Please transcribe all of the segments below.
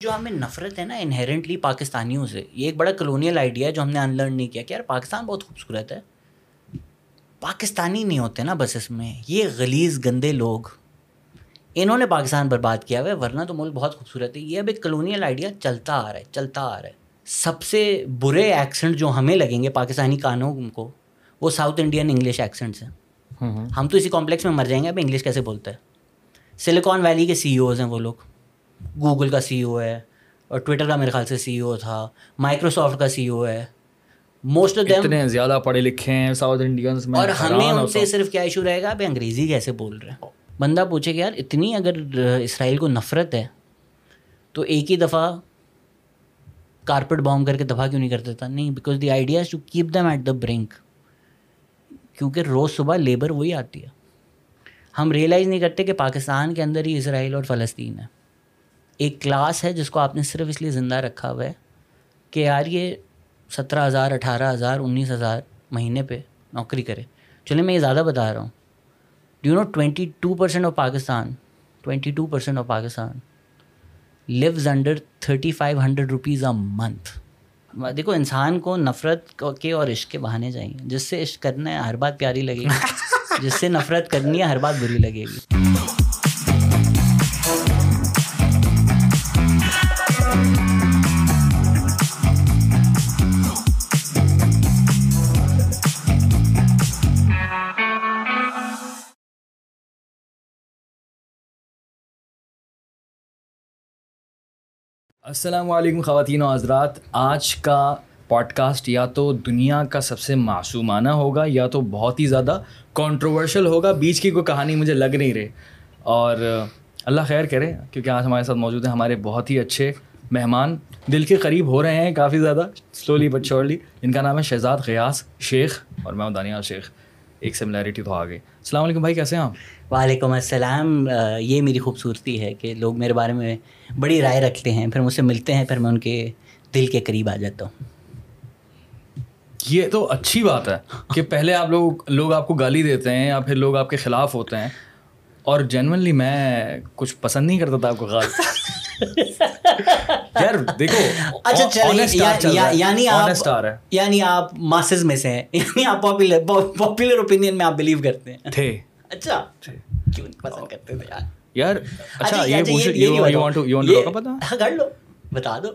جو ہمیں نفرت ہے نا انہیرنٹلی پاکستانیوں سے یہ ایک بڑا کلونیل آئیڈیا ہے جو ہم نے ان لرن نہیں کیا کہ یار پاکستان بہت خوبصورت ہے۔ پاکستانی نہیں ہوتے نا بس اس میں یہ غلیظ گندے لوگ۔ انہوں نے پاکستان برباد کیا ہوا ہے ورنہ تو ملک بہت خوبصورت ہے۔ یہ اب ایک کلونیل آئیڈیا چلتا آ رہا ہے چلتا آ رہا ہے۔ سب سے برے ایکسنٹ جو ہمیں لگیں گے پاکستانی قانون کو وہ ساؤتھ انڈین انگلش ایکسنٹس ہیں۔ ہم تو اسی کمپلیکس میں مر جائیں گے اب انگلش کیسے بولتے ہیں؟ سلیکان ویلی کے سی اوز ہیں وہ لوگ۔ گوگل کا سی او ہے اور ٹویٹر کا میرے خیال سے سی او تھا مائکروسافٹ کا سی او ہے۔ موسٹ آف اتنے زیادہ پڑھے لکھے ہیں ساؤتھ انڈینس میں اور ہمیں ان سے صرف کیا ایشو رہے گا؟ اب انگریزی کیسے بول رہے ہیں؟ بندہ پوچھے کہ یار اتنی اگر اسرائیل کو نفرت ہے تو ایک ہی دفعہ کارپیٹ بام کر کے دفاع کیوں نہیں کر دیتا نہیں because the ideas to keep them at the brink کیونکہ روز صبح لیبر وہی آتی ہے۔ ہم ریئلائز نہیں کرتے کہ پاکستان کے اندر ہی اسرائیل اور فلسطین ہے۔ ایک کلاس ہے جس کو آپ نے صرف اس لیے زندہ رکھا ہوا ہے کہ یار یہ سترہ ہزار اٹھارہ ہزار انیس ہزار مہینے پہ نوکری کرے۔ چلے میں یہ زیادہ بتا رہا ہوں۔ D'you know twenty two percent of Pakistan twenty two percent of Pakistan lives under thirty five hundred rupees a month دیکھو انسان کو نفرت کے اور عشق کے بہانے چاہیے۔ جس سے عشق کرنا ہے ہر بات پیاری لگے گی۔ جس سے نفرت کرنی ہے ہر بات بری لگے گی۔ السلام علیکم خواتین و حضرات۔ آج کا پوڈ کاسٹ یا تو دنیا کا سب سے معصومانہ ہوگا یا تو بہت ہی زیادہ کانٹروورشل ہوگا۔ بیچ کی کوئی کہانی مجھے لگ نہیں رہی۔ اور اللہ خیر کرے، کیونکہ آج ہمارے ساتھ موجود ہیں ہمارے بہت ہی اچھے مہمان۔ دل کے قریب ہو رہے ہیں کافی زیادہ سلولی بٹ شورلی ان کا نام ہے شہزاد غیاس شیخ اور میں دانیال شیخ۔ ایک سملیرٹی تو آ گئی السلام علیکم بھائی کیسے ہیں آپ؟ وعلیکم السلام۔ یہ میری خوبصورتی ہے کہ لوگ میرے بارے میں بڑی رائے رکھتے ہیں پھر مجھ سے ملتے ہیں پھر میں ان کے دل کے قریب آ جاتا ہوں۔ یہ تو اچھی بات ہے کہ پہلے آپ لوگ لوگ آپ کو گالی دیتے ہیں یا پھر لوگ آپ کے خلاف ہوتے ہیں اور جنرلی میں کچھ پسند نہیں کرتا تھا آپ کو غالب یار دیکھو اچھا یعنی یعنی آپ ماسز میں سے ہیں یعنی آپ پاپولر پاپولر اوپینین میں آپ بلیو کرتے ہیں۔ تھے۔ اچھا۔ کیوں پسند کرتے تھے یار؟ یار اچھا یہ پوچھ you want to you want to talk ہاں کر لو بتا دو۔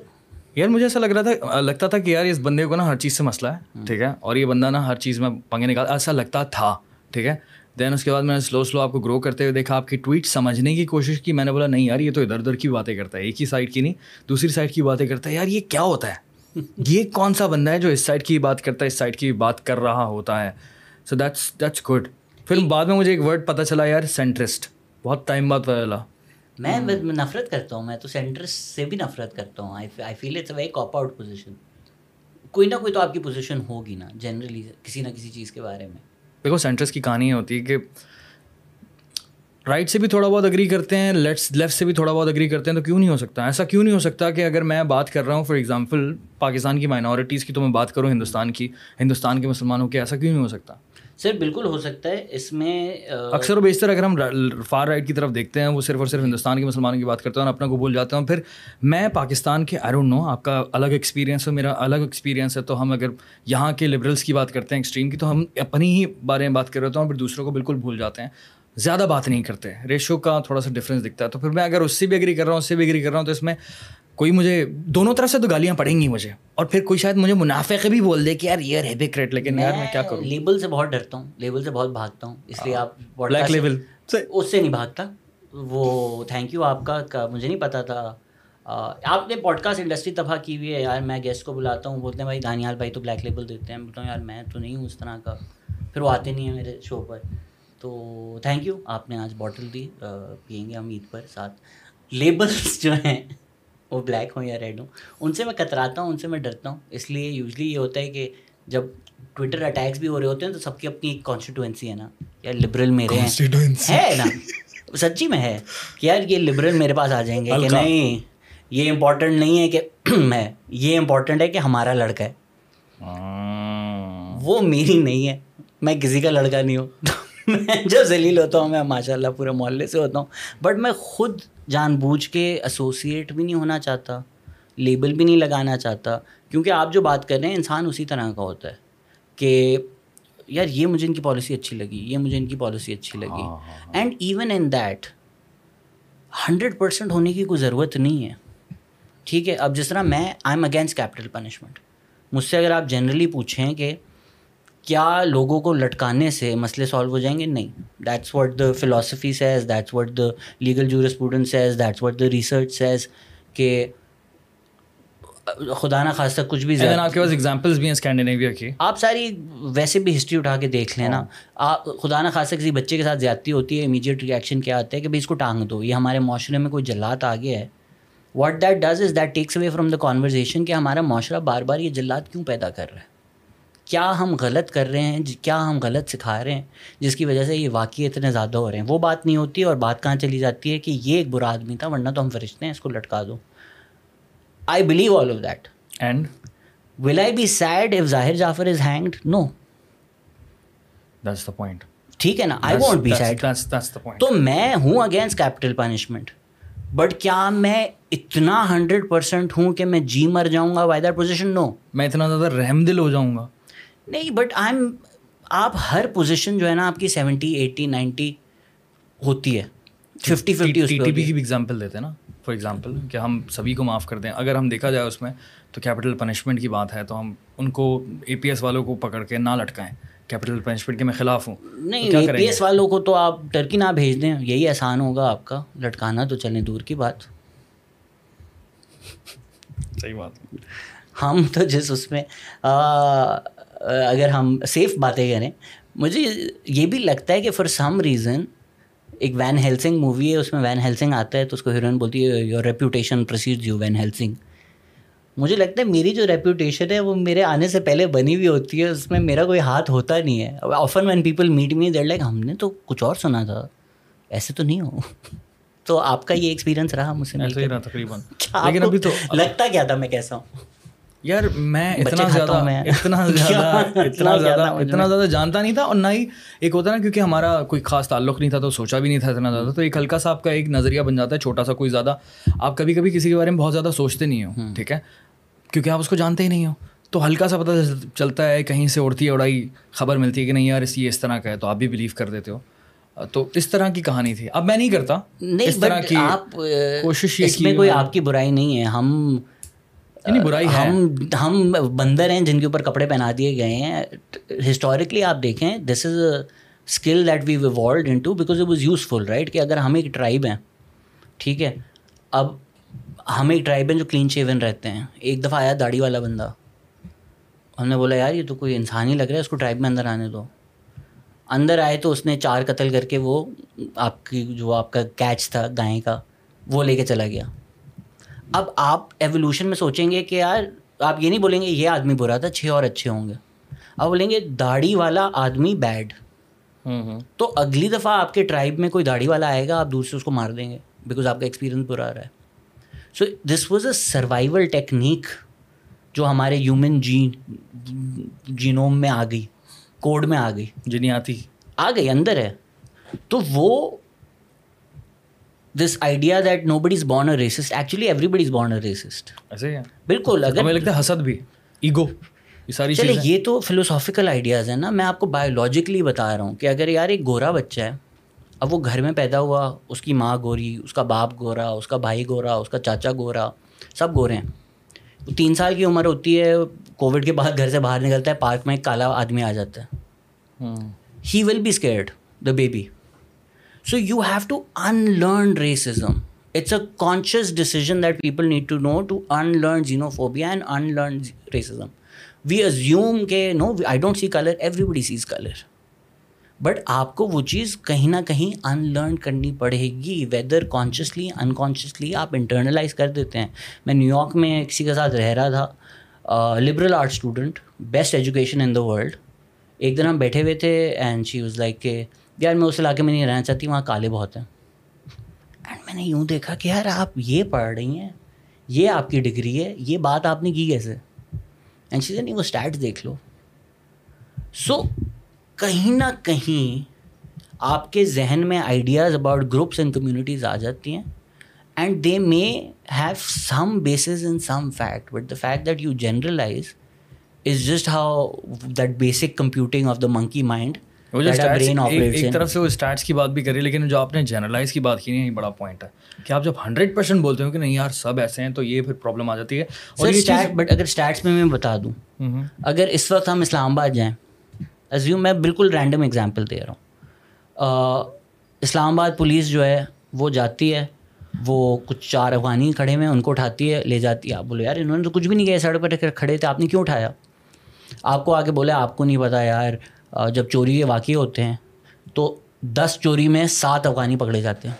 یار مجھے ایسا لگ رہا تھا لگتا تھا کہ یار اس بندے کو نا ہر چیز سے مسئلہ ہے ٹھیک ہے؟ اور یہ بندہ نا ہر چیز میں پنگے نکال ایسا لگتا تھا ٹھیک ہے؟ دین اس کے بعد میں نے سلو سلو آپ کو گرو کرتے ہوئے دیکھا آپ کی ٹویٹ سمجھنے کی کوشش کی میں نے بولا نہیں یار یہ تو ادھر ادھر کی باتیں کرتا ہے ایک ہی سائڈ کی نہیں دوسری سائڈ کی باتیں کرتا ہے۔ یار یہ کیا ہوتا ہے؟ یہ کون سا بندہ ہے جو اس سائڈ کی بات کرتا ہے اس سائڈ کی بات کر رہا ہوتا ہے؟ سو دیٹس دیٹس گڈ پھر بعد میں مجھے ایک ورڈ پتہ چلا یار سینٹرسٹ بہت ٹائم بعد پتہ چلا۔ میں نفرت کرتا ہوں میں تو سینٹرسٹ سے بھی نفرت کرتا ہوں۔ I feel it's very cop out position کوئی نہ کوئی تو آپ کی پوزیشن ہوگی نا جنرلی کسی نہ کسی چیز کے بارے میں۔ دیکھو سینٹرس کی کہانی ہوتی ہے کہ رائٹ سے بھی تھوڑا بہت اگری کرتے ہیں لیفٹ لیفٹ سے بھی تھوڑا بہت اگری کرتے ہیں، تو کیوں نہیں ہو سکتا؟ ایسا کیوں نہیں ہو سکتا کہ اگر میں بات کر رہا ہوں فار ایگزامپل پاکستان کی مائنورٹیز کی، تو میں بات کروں ہندوستان کی، ہندوستان کے مسلمانوں کی ایسا کیوں نہیں ہو سکتا؟ سر بالکل ہو سکتا ہے، اس میں اکثر و بیشتر اگر ہم فار رائٹ کی طرف دیکھتے ہیں، وہ صرف اور صرف ہندوستان کے مسلمانوں کی بات کرتے ہیں اور اپنا کو بھول جاتے ہیں۔ پھر میں پاکستان کے آئی ڈونٹ نو آپ کا الگ ایکسپیرینس ہے، میرا الگ ایکسپیرینس ہے۔ تو ہم اگر یہاں کے لبرلس کی بات کرتے ہیں ایکسٹریم کی، تو ہم اپنی ہی بارے میں بات کر رہے ہیں پھر دوسروں کو بالکل بھول جاتے ہیں۔ زیادہ بات نہیں کرتے ریشو کا تھوڑا سا ڈفرینس دکھتا ہے۔ تو پھر میں اگر اس سے بھی اگری کر رہا ہوں، اس سے بھی اگری کر رہا ہوں، تو اس میں کوئی مجھے دونوں طرف سے تو گالیاں پڑیں گی مجھے۔ اور پھر کوئی شاید مجھے منافع بھی بول دے کہ یار یہ ہے کریٹ لیکن یار میں کیا کروں؟ لیبل سے بہت ڈرتا ہوں لیبل سے بہت بھاگتا ہوں اس لیے آپ بلیک لیبل اس سے نہیں بھاگتا۔ وہ تھینک یو آپ کا مجھے نہیں پتا تھا۔ آپ نے پوڈ کاسٹ انڈسٹری تباہ کی ہوئی ہے یار میں گیسٹ کو بلاتا ہوں بولتے ہیں بھائی دانیال بھائی تو بلیک لیبل دیتے ہیں۔ بولتا ہوں یار میں تو نہیں ہوں اس طرح کا۔ پھر وہ آتے نہیں ہیں میرے شو پر۔ تو تھینک یو آپ نے آج باٹل دی پئیں گے ہم عید پر ساتھ۔ لیبلس جو ہیں وہ بلیک ہوں یا ریڈ ہوں ان سے میں کتراتا ہوں ان سے میں ڈرتا ہوں۔ اس لیے یوزلی یہ ہوتا ہے کہ جب ٹویٹر اٹیکس بھی ہو رہے ہوتے ہیں تو سب کی اپنی ایک کانسٹیٹوئنسی ہے نا۔ یا لبرل میرے ہیں۔ ہے نا۔ سچی میں ہے کہ یار یہ لبرل میرے پاس آ جائیں گے کہ نہیں یہ امپورٹنٹ نہیں ہے کہ میں یہ امپورٹنٹ ہے کہ ہمارا لڑکا ہے۔ وہ میری نہیں ہے۔ میں کسی کا لڑکا نہیں ہوں۔ میں جو ذلیل ہوتا ہوں میں ماشاء اللہ پورے محلے سے ہوتا ہوں۔ بٹ میں خود جان بوجھ کے ایسوسیٹ بھی نہیں ہونا چاہتا لیبل بھی نہیں لگانا چاہتا۔ کیونکہ آپ جو بات کر رہے ہیں انسان اسی طرح کا ہوتا ہے کہ یار یہ مجھے ان کی پالیسی اچھی لگی یہ مجھے ان کی پالیسی اچھی لگی۔ And even in that hundred percent ہونے کی کوئی ضرورت نہیں ہے۔ ٹھیک ہے؟ اب جس طرح میں I am against capital punishment مجھ سے اگر آپ جنرلی پوچھیں کہ کیا لوگوں کو لٹکانے سے مسئلے سالو ہو جائیں گے؟ نہیں. That's what the philosophy says that's what the legal jury student says that's what the research says کہ خدا نہ خاصہ کچھ بھی آپ کے پاس ایگزامپلس بھی ہیں اسکینڈینیویا کی۔ آپ ساری ویسے بھی ہسٹری اٹھا کے دیکھ لیں نا ہاں۔ آپ خدا نہ خاصہ کسی بچے کے ساتھ زیادتی ہوتی ہے امیجیٹ ریئیکشن کیا آتا ہے کہ بھائی اس کو ٹانگ دو یہ ہمارے معاشرے میں کوئی جلات آ گیا ہے۔ What that does is that takes away from the conversation کہ ہمارا معاشرہ بار بار یہ جلات کیوں پیدا کر رہا ہے۔ کیا ہم غلط کر رہے ہیں کیا ہم غلط سکھا رہے ہیں جس کی وجہ سے یہ واقعی اتنے زیادہ ہو رہے ہیں۔ وہ بات نہیں ہوتی اور بات کہاں چلی جاتی ہے کہ یہ ایک برا آدمی تھا ورنہ تو ہم فرشتے ہیں اس کو لٹکا دو۔ I believe all of that and will I be sad if Zahir Jafar is hanged no that's the point ٹھیک ہے نا؟ آئی وانٹ بی سیڈ تو میں ہوں اگینسٹ کیپٹل پنشمنٹ بٹ کیا میں اتنا ہنڈریڈ پرسینٹ ہوں کہ میں جی مر جاؤں گا؟ وائی دیٹ پوزیشن نو میں اتنا زیادہ رحم دل ہو جاؤں گا۔ نہیں بٹ آئی ایم آپ ہر پوزیشن جو ہے نا آپ کی سیونٹی ایٹی نائنٹی ہوتی ہے۔ ففٹی ففٹی ٹی ٹی پی کی بھی ایگزامپل دیتے ہیں نا۔ فار ایگزامپل کہ ہم سبھی کو معاف کر دیں۔ اگر ہم دیکھا جائے اس میں تو کیپٹل پنشمنٹ کی بات ہے تو ہم ان کو اے پی ایس والوں کو پکڑ کے نہ لٹکائیں۔ کیپٹل پنشمنٹ کے میں خلاف ہوں۔ نہیں اے پی ایس والوں کو تو آپ ٹرکی نہ بھیج دیں۔ یہی آسان ہوگا آپ کا۔ لٹکانا تو چلیں دور کی بات۔ صحیح بات۔ ہم تو جس اس میں اگر ہم سیف باتیں کریں مجھے یہ بھی لگتا ہے کہ فار سم ریزن ایک وین ہیلسنگ مووی ہے اس میں وین ہیلسنگ آتا ہے تو اس کو ہیروئن بولتی ہے your reputation proceed you Van Helsing مجھے لگتا ہے میری جو ریپوٹیشن ہے وہ میرے آنے سے پہلے بنی ہوئی ہوتی ہے اس میں میرا کوئی ہاتھ ہوتا نہیں ہے۔ Often when people meet me that like ہم نے تو کچھ اور سنا تھا۔ ایسے تو نہیں ہو تو آپ کا یہ ایکسپیرینس رہا مجھ سے لگتا کیا تھا میں کیسا ہوں؟ یار میں اتنا زیادہ اتنا زیادہ اتنا زیادہ اتنا زیادہ جانتا نہیں تھا اور نہ ہی ایک ہوتا نا کیونکہ ہمارا کوئی خاص تعلق نہیں تھا تو سوچا بھی نہیں تھا اتنا زیادہ۔ تو ایک ہلکا سا آپ کا ایک نظریہ بن جاتا ہے چھوٹا سا کوئی زیادہ۔ آپ کبھی کبھی کسی کے بارے میں بہت زیادہ سوچتے نہیں ہو ٹھیک ہے؟ کیونکہ آپ اس کو جانتے ہی نہیں ہو۔ تو ہلکا سا پتہ چلتا ہے کہیں سے اڑتی ہے اڑائی خبر ملتی ہے کہ نہیں یار اس یہ اس طرح کا ہے تو آپ بھی بلیو کر دیتے ہو۔ تو اس طرح کی کہانی تھی۔ اب میں نہیں کرتا اس طرح کی آپ کوشش اس میں کوئی آپ کی برائی نہیں ہے۔ ہم برائی ہم ہم بندر ہیں جن کے اوپر کپڑے پہنا دیے گئے ہیں۔ ہسٹوریکلی آپ دیکھیں this is a skill that we evolved into because it was useful right کہ اگر ہم ایک ٹرائب ہیں ٹھیک ہے۔ اب ہم ایک ٹرائب ہیں جو کلین شیون رہتے ہیں۔ ایک دفعہ آیا داڑھی والا بندہ۔ ہم نے بولا یار یہ تو کوئی انسان ہی لگ رہا ہے اس کو ٹرائب میں اندر آنے دو۔ اندر آئے تو اس نے چار قتل کر کے وہ آپ کی جو آپ کا کیچ تھا گائے کا وہ لے کے چلا گیا۔ اب آپ ایولیوشن میں سوچیں گے کہ یار آپ یہ نہیں بولیں گے یہ آدمی برا تھا چھ اور اچھے ہوں گے۔ آپ بولیں گے داڑھی والا آدمی بیڈ تو اگلی دفعہ آپ کے ٹرائب میں کوئی داڑھی والا آئے گا آپ دوسرے اس کو مار دیں گے بیکاز آپ کا ایکسپیرینس برا آ رہا ہے۔ So this was a survival technique جو ہمارے ہیومن جین جینوم میں آ گئی کوڈ میں آ گئی۔ جنیاتی۔ آ گئی اندر ہے۔ تو وہ this idea that nobody is born a racist actually everybody is born a racist ایسے بالکل اگر ہمیں لگتا ہے حسد بھی ایگو یہ ساری چلے یہ تو فلوسافیکل آئیڈیاز ہیں نا۔ میں آپ کو بایولوجیکلی بتا رہا ہوں کہ اگر یار ایک گورا بچہ ہے اب وہ گھر میں پیدا ہوا اس کی ماں گوری اس کا باپ گورا اس کا بھائی گورا اس کا چاچا گورا سب گورے ہیں۔ تین سال کی عمر ہوتی ہے کووڈ کے بعد گھر سے باہر نکلتا ہے پارک میں ایک کالا آدمی آ جاتا ہے۔ He will be scared the baby so you have to unlearn racism it's a conscious decision that people need to know to unlearn xenophobia and unlearn racism we assume کہ no I don't see colour everybody says colour but آپ کو وہ چیز کہیں نہ کہیں ان learn کرنی پڑے گی ویدر کانشیسلی انکانشیسلی آپ انٹرنلائز کر دیتے ہیں میں نیو یارک میں کسی کے ساتھ رہ رہا تھا liberal art student best education in the world ایک دن ہم بیٹھے ہوئے تھے اینڈ شی واز لائک کہ یار میں اس علاقے میں نہیں رہنا چاہتی، وہاں کالے بہت ہیں۔ اینڈ میں نے یوں دیکھا کہ یار آپ یہ پڑھ رہی ہیں، یہ آپ کی ڈگری ہے، یہ بات آپ نے کی کیسے؟ اینڈ نہیں، وہ اسٹیٹس دیکھ لو۔ سو کہیں نہ کہیں آپ کے ذہن میں ideas about groups and communities آ جاتی ہیں۔ And they may have some basis in some fact but the fact that you generalise is just how that basic computing of the monkey mind وہ جو ایک طرف سے وہ اسٹارٹس کی بات بھی کری لیکن جو آپ نے جنرلائز کی بات کی نہیں بڑا پوائنٹ ہے کہ آپ جب ہنڈریڈ پرسینٹ بولتے ہو کہ نہیں یار سب ایسے ہیں تو یہ پھر پرابلم آ جاتی ہے۔ اور بٹ اگر اسٹارٹس میں میں بتا دوں اگر اس وقت ہم اسلام آباد جائیں ازیوم میں بالکل رینڈم اگزامپل دے رہا ہوں۔ اسلام آباد پولیس جو ہے وہ جاتی ہے وہ کچھ چار افغانی کھڑے ہوئے ہیں ان کو اٹھاتی ہے لے جاتی ہے۔ آپ بولے یار انہوں نے تو کچھ بھی نہیں کیا سڑک پر کھڑے تھے آپ نے کیوں اٹھایا؟ آپ کو آ کے بولے آپ کو نہیں پتا یار جب چوری کے واقع ہوتے ہیں تو دس چوری میں سات افغانی پکڑے جاتے ہیں۔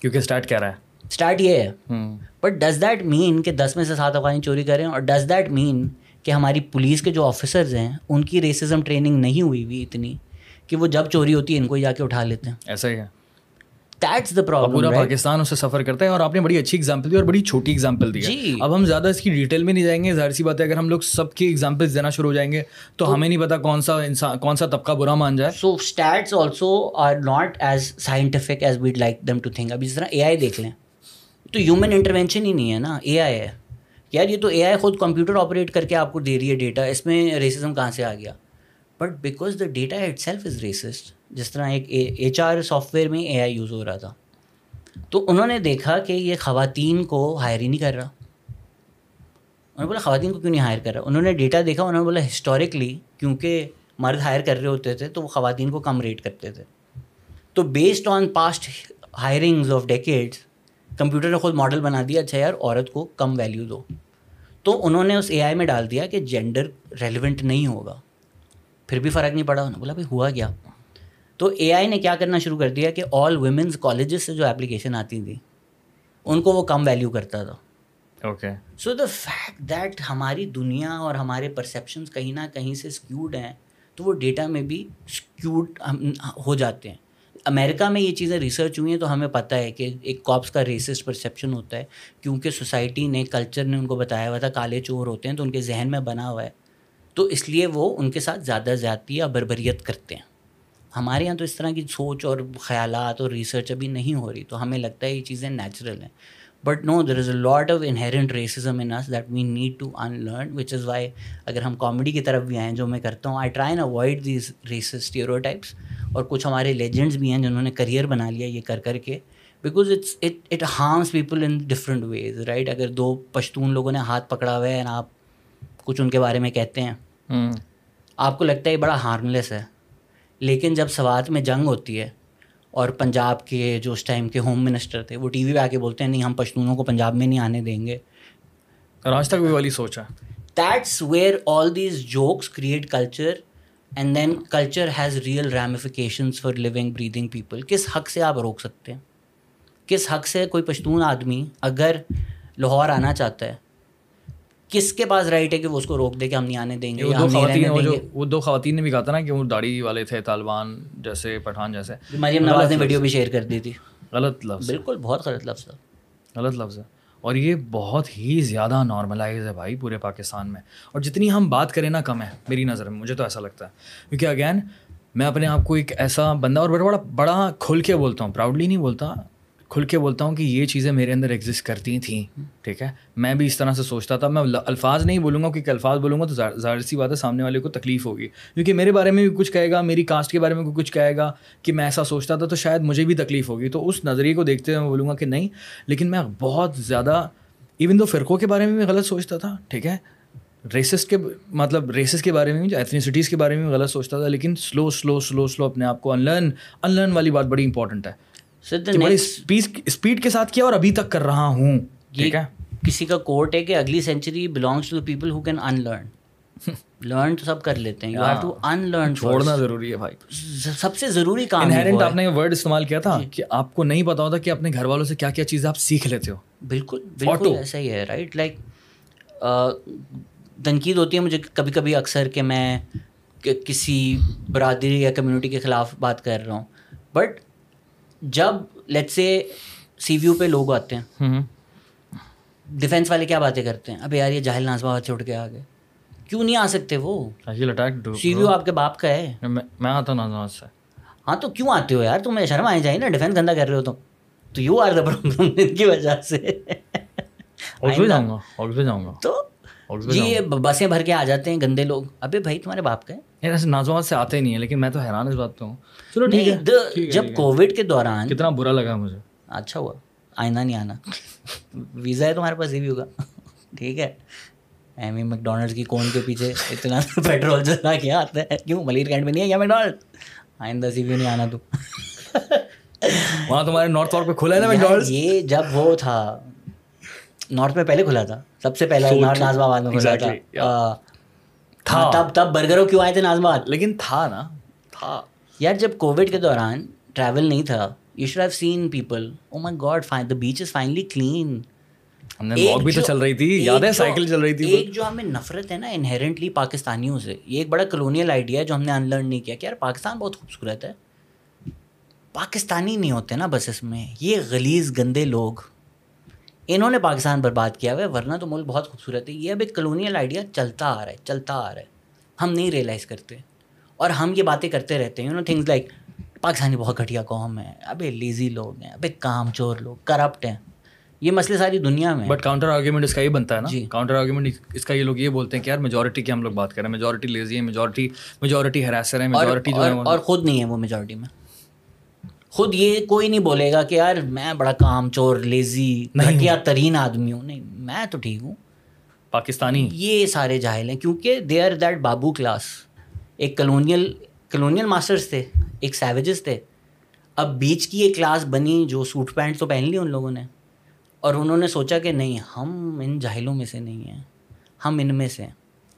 کیونکہ اسٹارٹ کیا رہا ہے؟ اسٹارٹ یہ ہے۔ بٹ ڈز دیٹ مین کہ دس میں سے سات افغانی چوری کریں؟ اور ڈز دیٹ مین کہ ہماری پولیس کے جو آفیسرز ہیں ان کی ریسزم ٹریننگ نہیں ہوئی ہوئی اتنی کہ وہ جب چوری ہوتی ہے ان کو جا کے اٹھا لیتے ہیں۔ ایسا ہی ہے۔ دیٹس دا پرابلم پورا پاکستان اسے سفر کرتا ہے اور آپ نے بڑی اچھی ایگزامپل دی اور بڑی چھوٹی ایگزامپل دی جی۔ اب ہم زیادہ اس کی ڈیٹیل میں نہیں جائیں گے۔ ظاہر سی بات ہے اگر ہم لوگ سب کی ایگزامپل دینا شروع ہو جائیں گے تو ہمیں نہیں پتا کون سا انسان کون سا طبقہ برا مان جائے۔ So stats also are not as scientific as we'd like them to think اب جس طرح اے آئی دیکھ لیں۔ تو ہیومن انٹروینشن ہی نہیں ہے نا۔ اے آئی ہے۔ یار یہ تو اے آئی خود کمپیوٹر آپریٹ کر کے آپ کو دے رہی ہے ڈیٹا اس میں ریسزم کہاں سے آ گیا؟ But because the data itself is racist جس طرح ایک ایچ آر سافٹ ویئر میں اے آئی یوز ہو رہا تھا، تو انہوں نے دیکھا کہ یہ خواتین کو ہائر ہی نہیں کر رہا۔ انہوں نے بولا، خواتین کو کیوں نہیں ہائر کر رہا؟ انہوں نے ڈیٹا دیکھا، انہوں نے بولا ہسٹوریکلی کیونکہ مرد ہائر کر رہے ہوتے تھے، تو وہ خواتین کو کم ریٹ کرتے تھے۔ تو based on past hirings of decades computer نے خود ماڈل بنا دیا اچھا یار، عورت کو کم ویلیو دو۔ تو انہوں نے اس اے آئی میں ڈال دیا کہ جینڈر ریلیونٹ نہیں ہوگا۔ پھر بھی فرق نہیں پڑا انہوں نے بولا بھائی ہوا کیا؟ تو اے آئی نے کیا کرنا شروع کر دیا کہ آل ویمنس کالجز سے جو اپلیکیشن آتی تھیں ان کو وہ کم ویلیو کرتا تھا۔ Okay so the fact that ہماری دنیا اور ہمارے پرسیپشنس کہیں نہ کہیں سے اسکیوڈ ہیں تو وہ ڈیٹا میں بھی اسکیوڈ ہو جاتے ہیں۔ امیرکا میں یہ چیزیں ریسرچ ہوئی ہیں تو ہمیں پتہ ہے کہ ایک کاپس کا ریسسٹ پرسیپشن ہوتا ہے کیونکہ سوسائٹی نے کلچر نے ان کو بتایا ہوا تھا کالے چور ہوتے ہیں تو ان کے ذہن میں بنا ہوا ہے۔ تو اس لیے وہ ان کے ساتھ زیادہ زیادتی یا بربریت کرتے ہیں۔ ہمارے یہاں تو اس طرح کی سوچ اور خیالات اور ریسرچ ابھی نہیں ہو رہی، تو ہمیں لگتا ہے یہ چیزیں نیچرل ہیں۔ But no there is a lot of inherent racism in us that we need to unlearn which is why اگر ہم کامیڈی کی طرف بھی آئیں، جو میں کرتا ہوں I try and avoid these races types اور کچھ ہمارے لیجنڈس بھی ہیں جنہوں نے کریئر بنا لیا یہ کر کر کے۔ Because it's it it harms people in different ways right اگر دو پشتون لوگوں نے ہاتھ پکڑا ہوا ہے آپ کچھ ان کے بارے میں کہتے ہیں۔ آپ کو لگتا ہے یہ بڑا ہارم لیس ہے لیکن جب سوات میں جنگ ہوتی ہے اور پنجاب کے جو اس ٹائم کے ہوم منسٹر تھے وہ ٹی وی پہ آ کے بولتے ہیں نہیں ہم پشتونوں کو پنجاب میں نہیں آنے دیں گے۔ اور آج تک بھی والی سوچا that's where all these jokes create culture and then culture has real ramifications for living breathing people کس حق سے آپ روک سکتے ہیں؟ کس حق سے کوئی پشتون آدمی اگر لاہور آنا چاہتا ہے کس کے پاس رائٹ ہے کہ وہ اس کو روک دے کہ ہم نہیں آنے دیں گے وہ دو خواتین نے بھی کہا تھا نا کہ وہ داڑھی والے تھے طالبان جیسے پٹھان جیسے۔ مریم نواز نے ویڈیو بھی شیئر کر دی تھی۔ غلط لفظ بالکل بہت غلط لفظ ہے غلط لفظ ہے۔ اور یہ بہت ہی زیادہ نارملائز ہے بھائی پورے پاکستان میں۔ اور جتنی ہم بات کریں نا کم ہے میری نظر میں مجھے تو ایسا لگتا ہے۔ کیونکہ اگین میں اپنے آپ کو ایک ایسا بندہ اور بڑا بڑا بڑا کھل کے بولتا ہوں پراؤڈلی نہیں بولتا کھل کے بولتا ہوں کہ یہ چیزیں میرے اندر ایگزسٹ کرتی تھیں، ٹھیک ہے؟ میں بھی اس طرح سے سوچتا تھا، میں الفاظ نہیں بولوں گا، کیونکہ الفاظ بولوں گا تو ظاہر سی بات ہے سامنے والے کو تکلیف ہوگی۔ کیونکہ میرے بارے میں بھی کچھ کہے گا، میری کاسٹ کے بارے میں کچھ کہے گا کہ میں ایسا سوچتا تھا، تو شاید مجھے بھی تکلیف ہوگی۔ تو اس نظریے کو دیکھتے ہوئے میں بولوں گا کہ نہیں، لیکن میں بہت زیادہ ایون دو فرقوں کے بارے میں بھی غلط سوچتا تھا، ٹھیک ہے؟ ریسس کے مطلب ریسس کے بارے میں بھی ایتھنیسٹیز کے بارے میں بھی غلط سوچتا تھا، لیکن سلو سلو سلو سلو اپنے آپ کو ان لرن ان لرن والی بات بڑی امپورٹنٹ ہے۔ اسپیڈ کے ساتھ کیا اور ابھی تک کر رہا ہوں ٹھیک ہے؟ کسی کا کوٹ ہے کہ اگلی century belongs to people who can unlearn learn تو سب کر لیتے ہیں you have to in learn چھوڑنا ضروری ہے بھائی۔ سب سے ضروری کام انہیرنٹ آپ نے ورڈ استعمال کیا تھا کہ آپ کو نہیں پتا ہوتا کہ اپنے گھر والوں سے کیا کیا چیزیں آپ سیکھ لیتے ہو۔ بالکل بالکل ایسا ہی ہے رائٹ لائک تنقید ہوتی ہے مجھے کبھی کبھی اکثر کہ میں کسی برادری یا کمیونٹی کے خلاف بات کر رہا ہوں۔ بٹ جب لیٹ سے سی ویو پہ لوگ آتے ہیں ڈیفینس والے کیا باتیں کرتے ہیں؟ اب یار یہ جاہل نازبا چھوڑ کے آ گئے۔ کیوں نہیں آ سکتے وہ؟ سی ویو آپ کے باپ کا ہے۔ میں آتا ہوں سے۔ ہاں تو کیوں آتے ہو یار؟ تمہیں شرم آئی چاہیے نا ڈیفینس گندا کر رہے ہو تم۔ تو یو آر دا پرابلم ان کی وجہ سے۔ جاؤں گا جاؤں گا۔ تو جی یہ بسیں بھر کے آ جاتے ہیں گندے لوگ۔ ابھی بھائی تمہارے باپ کا ہے؟ ایسے نازوات سے آتے نہیں ہیں لیکن میں تو حیران اس بات پہ ہوں۔ چلو ٹھیک ہے۔ جب کووڈ کے دوران کتنا برا لگا مجھے۔ اچھا ہوا۔ آئینہ نہیں آنا۔ ویزا ہے تمہارے پاس یہ بھی ہوگا۔ ٹھیک ہے۔ ایمی میک ڈونلڈ کی کون کے پیچھے اتنا پیٹرول چلا کیا آتا ہے؟ کیوں؟ ملیر کینٹ میں نہیں ہے کیا میک ڈونلڈ آئندہ سی بھی نہیں آنا تو۔ وہاں تمہارے نارتھ پہ کھلا ہے نا میک ڈونلڈ یہ جب وہ تھا نارتھ میں پہلے کھلا تھا سب سے پہلے نازم آباد میں کھلا تھا۔ تھا۔ تب تب برگروں کیوں آئے تھے نازم آباد؟ لیکن تھا نا تھا۔ یار جب کووڈ کے دوران ٹریول نہیں تھا you should have seen people oh my God fine the beach is finally clean بھی تو چل رہی تھی یاد ہے سائیکل چل رہی تھی ایک جو ہمیں نفرت ہے نا انہیرنٹلی پاکستانیوں سے یہ ایک بڑا کلونیل آئیڈیا ہے جو ہم نے ان لرن نہیں کیا کہ یار پاکستان بہت خوبصورت ہے۔ پاکستانی نہیں ہوتے نا بس اس میں یہ غلیظ گندے لوگ۔ انہوں نے پاکستان برباد کیا ہوا ہے ورنہ تو ملک بہت خوبصورت ہے۔ یہ اب ایک کلونیل آئیڈیا چلتا آ رہا ہے چلتا آ رہا ہے۔ ہم نہیں ریئلائز کرتے۔ اور ہم یہ باتیں کرتے رہتے ہیں you know things like Pakistani بہت گھٹیا قوم ہے ابھی لیزی لوگ ہیں ابھی کام چور لوگ کرپٹ ہیں۔ یہ مسئلے ساری دنیا میں بٹ کاؤنٹر آرگیومنٹ اس کا یہ بنتا ہے نا۔ جی۔ کاؤنٹر آرگیومنٹ اس کا یہ لوگ یہ بولتے ہیں کہ یار میجورٹی کی ہم لوگ بات کریں میجورٹی لیزی ہے میجورٹی میجورٹی ہراسر ہے میجورٹی جو ہے اور خود نہیں ہے وہ میجورٹی میں۔ خود یہ کوئی نہیں بولے گا کہ یار میں بڑا کام چور لیزی گھٹیا ترین آدمی ہوں۔ نہیں میں تو ٹھیک ہوں۔ پاکستانی۔ یہ سارے جاہل ہیں کیونکہ they are that babu class ایک کلونیل کلونیل ماسٹرس تھے ایک سیویجز تھے۔ اب بیچ کی ایک کلاس بنی جو سوٹ پینٹ تو پہن لی ان لوگوں نے۔ اور انہوں نے سوچا کہ نہیں ہم ان جاہلوں میں سے نہیں ہیں۔ ہم ان میں سے ہیں۔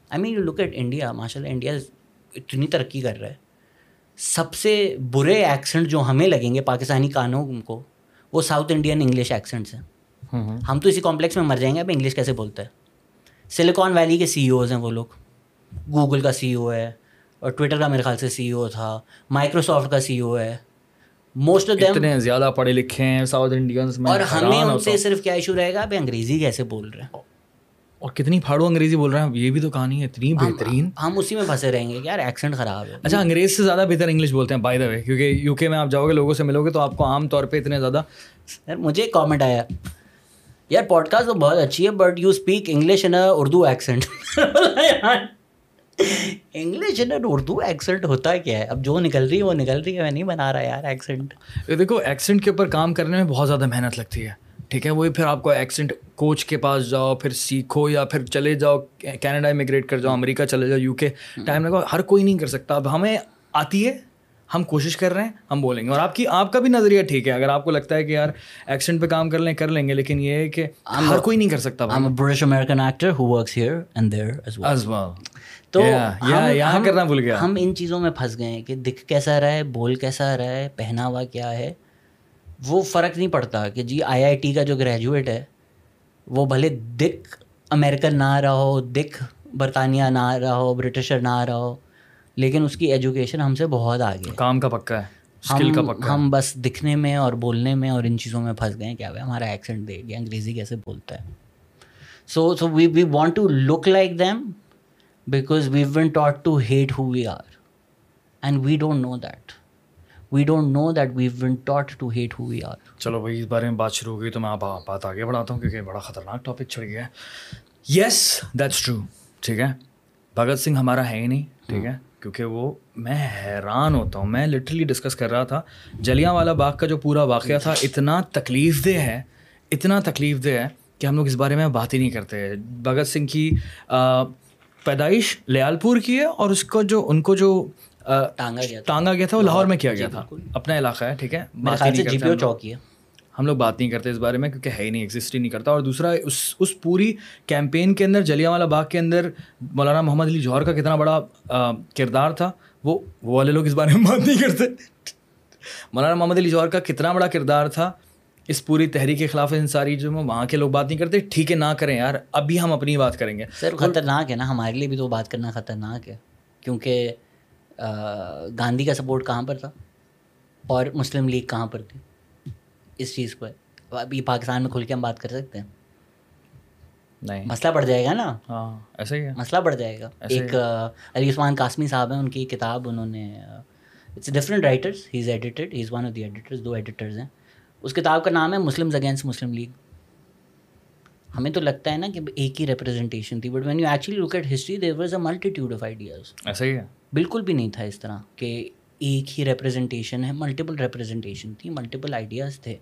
I mean you look at India ماشاء اللہ انڈیا اتنی ترقی کر رہا ہے۔ سب سے برے ایکسنٹ جو ہمیں لگیں گے پاکستانی کانوں کو وہ ساؤتھ انڈین انگلش ایکسنٹس ہیں۔ ہم تو اسی کمپلیکس میں مر جائیں گے اب انگلش کیسے بولتا ہے سلیکان ویلی کے سی اوز ہیں وہ لوگ۔ گوگل کا سی او ہے اور ٹویٹر کا میرے خیال سے سی او تھا۔ مائکروسافٹ کا سی او ہے۔ موسٹ آف دیم اتنے زیادہ پڑھے لکھے ہیں ساؤتھ انڈینس میں اور ہمیں ان سے صرف کیا ایشو رہے گا؟ ابھی انگریزی کیسے بول رہے ہیں؟ اور کتنی پھاڑو انگریزی بول رہے ہیں؟ یہ بھی تو کہانی ہے اتنی بہترین۔ ہم اسی میں پھنسے رہیں گے یار ایکسنٹ خراب ہے۔ اچھا انگریز سے زیادہ بہتر انگلش بولتے ہیں بائی دا وے کیونکہ یو کے میں آپ جاؤ گے لوگوں سے ملو گے تو آپ کو عام طور پہ اتنے زیادہ یار مجھے ایک کامنٹ آیا۔ یار پوڈ کاسٹ تو بہت اچھی ہے but you speak English in Urdu accent English in Urdu accent ہوتا کیا ہے؟ اب جو نکل رہی ہے وہ نکل رہی ہے میں نہیں بنا رہا یار ایکسنٹ دیکھو ایکسنٹ کے اوپر کام کرنے میں بہت زیادہ محنت لگتی ہے۔ ٹھیک ہے وہی پھر آپ کو ایکسنٹ کوچ کے پاس جاؤ پھر سیکھو یا پھر چلے جاؤ کینیڈا امیگریٹ کر جاؤ امریکہ چلے جاؤ یو کے ٹائم لگا ہر کوئی نہیں کر سکتا۔ اب ہمیں آتی ہے ہم کوشش کر رہے ہیں ہم بولیں گے۔ اور آپ کی آپ کا بھی نظریہ ٹھیک ہے۔ اگر آپ کو لگتا ہے کہ یار ایکسنٹ پہ کام کر لیں کر لیں گے لیکن یہ ہے کہ ہر کوئی نہیں کر سکتا British American actor who works here and there as well تو یہاں کرنا بھول گیا۔ ہم ان چیزوں میں پھنس گئے کہ دکھ کیسا رہا ہے بول کیسا رہا ہے پہناوا کیا ہے۔ وہ فرق نہیں پڑتا کہ جی آئی آئی ٹی کا جو گریجویٹ ہے وہ بھلے دکھ امیرکن نہ رہا ہو دکھ برطانیہ نہ رہا ہو برٹشر نہ رہا ہو لیکن اس کی ایجوکیشن ہم سے بہت آگے کام کا پکا ہے ہم ہم بس دکھنے میں اور بولنے میں اور ان چیزوں میں پھنس گئے کیا ہمارا ایکسنٹ دے گیا انگریزی کیسے بولتا ہے؟ So so we we want to look like them because we been taught to hate who we are and we don't know that we don't know that we been taught to hate who we are چلو بھائی، اس بارے میں بات شروع ہو گئی تو میں آپ بات آگے بڑھاتا ہوں کیونکہ بڑا خطرناک ٹاپک چڑھ گیا ہے۔ یس دیٹس ٹرو ٹھیک ہے؟ بھگت سنگھ ہمارا ہے ہی نہیں، ٹھیک ہے؟ کیونکہ وہ، میں حیران ہوتا ہوں، میں لٹرلی ڈسکس کر رہا تھا۔ جلیاں والا باغ کا جو پورا واقعہ تھا، اتنا تکلیف دہ ہے، اتنا تکلیف دہ ہے کہ ہم لوگ اس بارے میں بات ہی نہیں کرتے۔ بھگت سنگھ کی پیدائش لیال پور کی ہے اور اس کو جو، ان کو جو ٹانگا گیا تھا۔ وہ لاہور میں کیا گیا تھا۔ اپنا علاقہ ہے ٹھیک ہے؟ ہم لوگ۔ بات نہیں کرتے اس بارے میں کیونکہ ہے ہی نہیں ایگزسٹ ہی نہیں کرتا۔ اور دوسرا اس اس پوری کیمپین کے اندر جلیاں والا باغ کے اندر مولانا محمد علی جوہر کا کتنا بڑا کردار تھا وہ وہ والے لوگ اس بارے میں بات نہیں کرتے۔ مولانا محمد علی جوہر کا کتنا بڑا کردار تھا۔ اس پوری تحریک کے خلاف ان ساری جو وہاں کے لوگ بات نہیں کرتے۔ ٹھیک ہے نہ کریں یار ابھی ہم اپنی بات کریں گے۔ سر خطرناک ہے نا ہمارے لیے بھی تو بات کرنا خطرناک ہے۔ کیونکہ گاندھی کا سپورٹ کہاں پر تھا؟ اور مسلم لیگ کہاں پر تھی؟ اس چیز کو ابھی پاکستان میں کھل کے ہم بات کر سکتے ہیں۔ نہیں۔ مسئلہ پڑ جائے گا نا۔ ہاں ایسا ہی مسئلہ پڑ جائے گا۔ ایک علی عثمان قاسمی صاحب ہیں ان کی کتاب انہوں نے it's different writers he is edited he is one of the editors do editors ہیں۔ اس کتاب کا نام ہے مسلم اگینسٹ مسلم لیگ ہمیں تو لگتا ہے نا کہ ایک ہی ریپرزنٹیشن تھی۔ But when you actually look at history there was a multitude of ideas ایسا ہی ہے۔ بالکل بھی نہیں تھا اس طرح کہ ایک ہی ریپرزنٹیشن ہے ملٹیپل ریپرزنٹیشن تھی ملٹیپل آئیڈیاز تھے۔